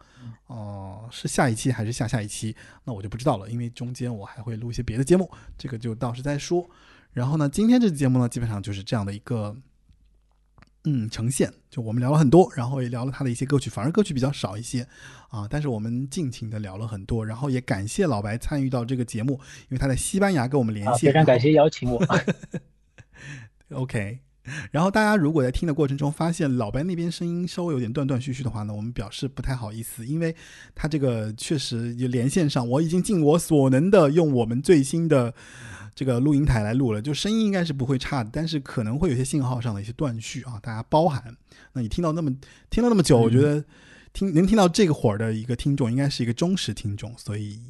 哦、是下一期还是下下一期？那我就不知道了，因为中间我还会录一些别的节目，这个就到时再说。然后呢，今天这期节目呢，基本上就是这样的一个。嗯，呈现就我们聊了很多，然后也聊了他的一些歌曲，反而歌曲比较少一些啊。但是我们尽情的聊了很多，然后也感谢老白参与到这个节目，因为他在西班牙跟我们连啊，线。非常感谢邀请我。OK，然后大家如果在听的过程中发现老白那边声音稍微有点断断续续的话呢，我们表示不太好意思，因为他这个确实有连线上，我已经尽我所能的用我们最新的这个录音台来录了，就声音应该是不会差的，但是可能会有些信号上的一些断续啊，大家包涵。那你听到那么听了那么久，我觉得听能听到这个会儿的一个听众，应该是一个忠实听众，所以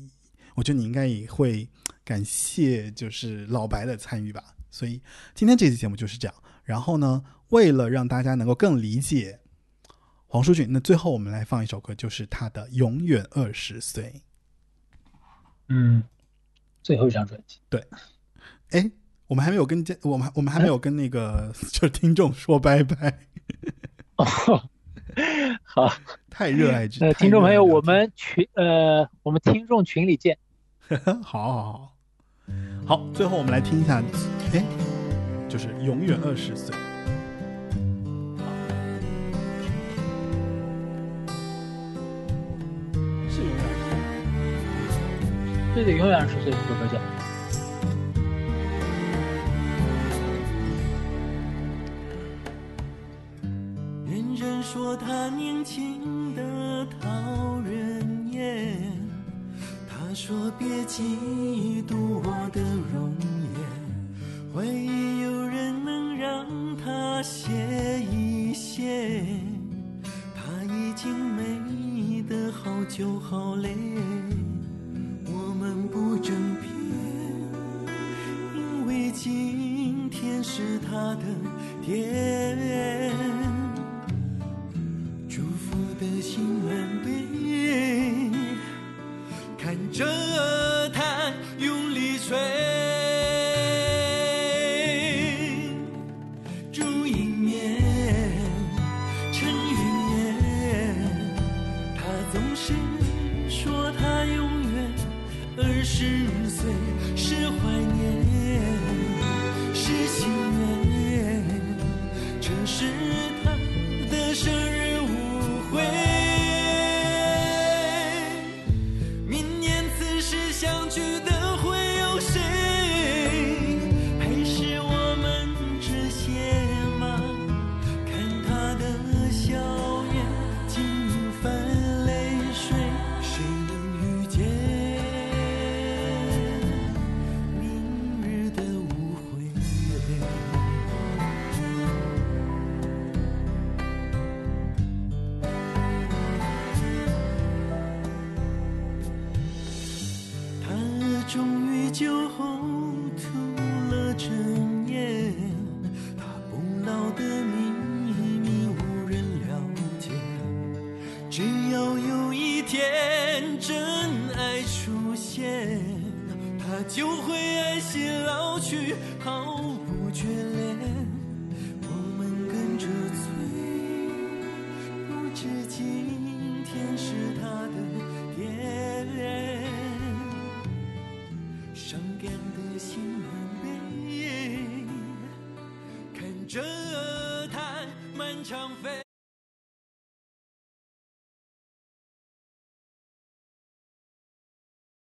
我觉得你应该也会感谢就是老白的参与吧。所以今天这期节目就是这样。然后呢，为了让大家能够更理解黄舒骏，那最后我们来放一首歌，就是他的《永远二十岁嗯，最后一张专辑。》。对哎，我们还没有跟这，我们我们还没有跟那个 就是听众说拜拜，哦，好，太热爱这。呃，听众朋友，我们群呃，我们听众群里见。天 好好好好，最后我们来听一下，哎，就是《永远二十岁》。是永远对对，永远二十岁，这首歌叫。人人说他年轻的讨人厌，他说别嫉妒我的容颜，怀疑有人能让他歇一歇，他已经美得好久好累，我们不争辩。因为今天是他的天，祝福的心满杯，看着他用力吹，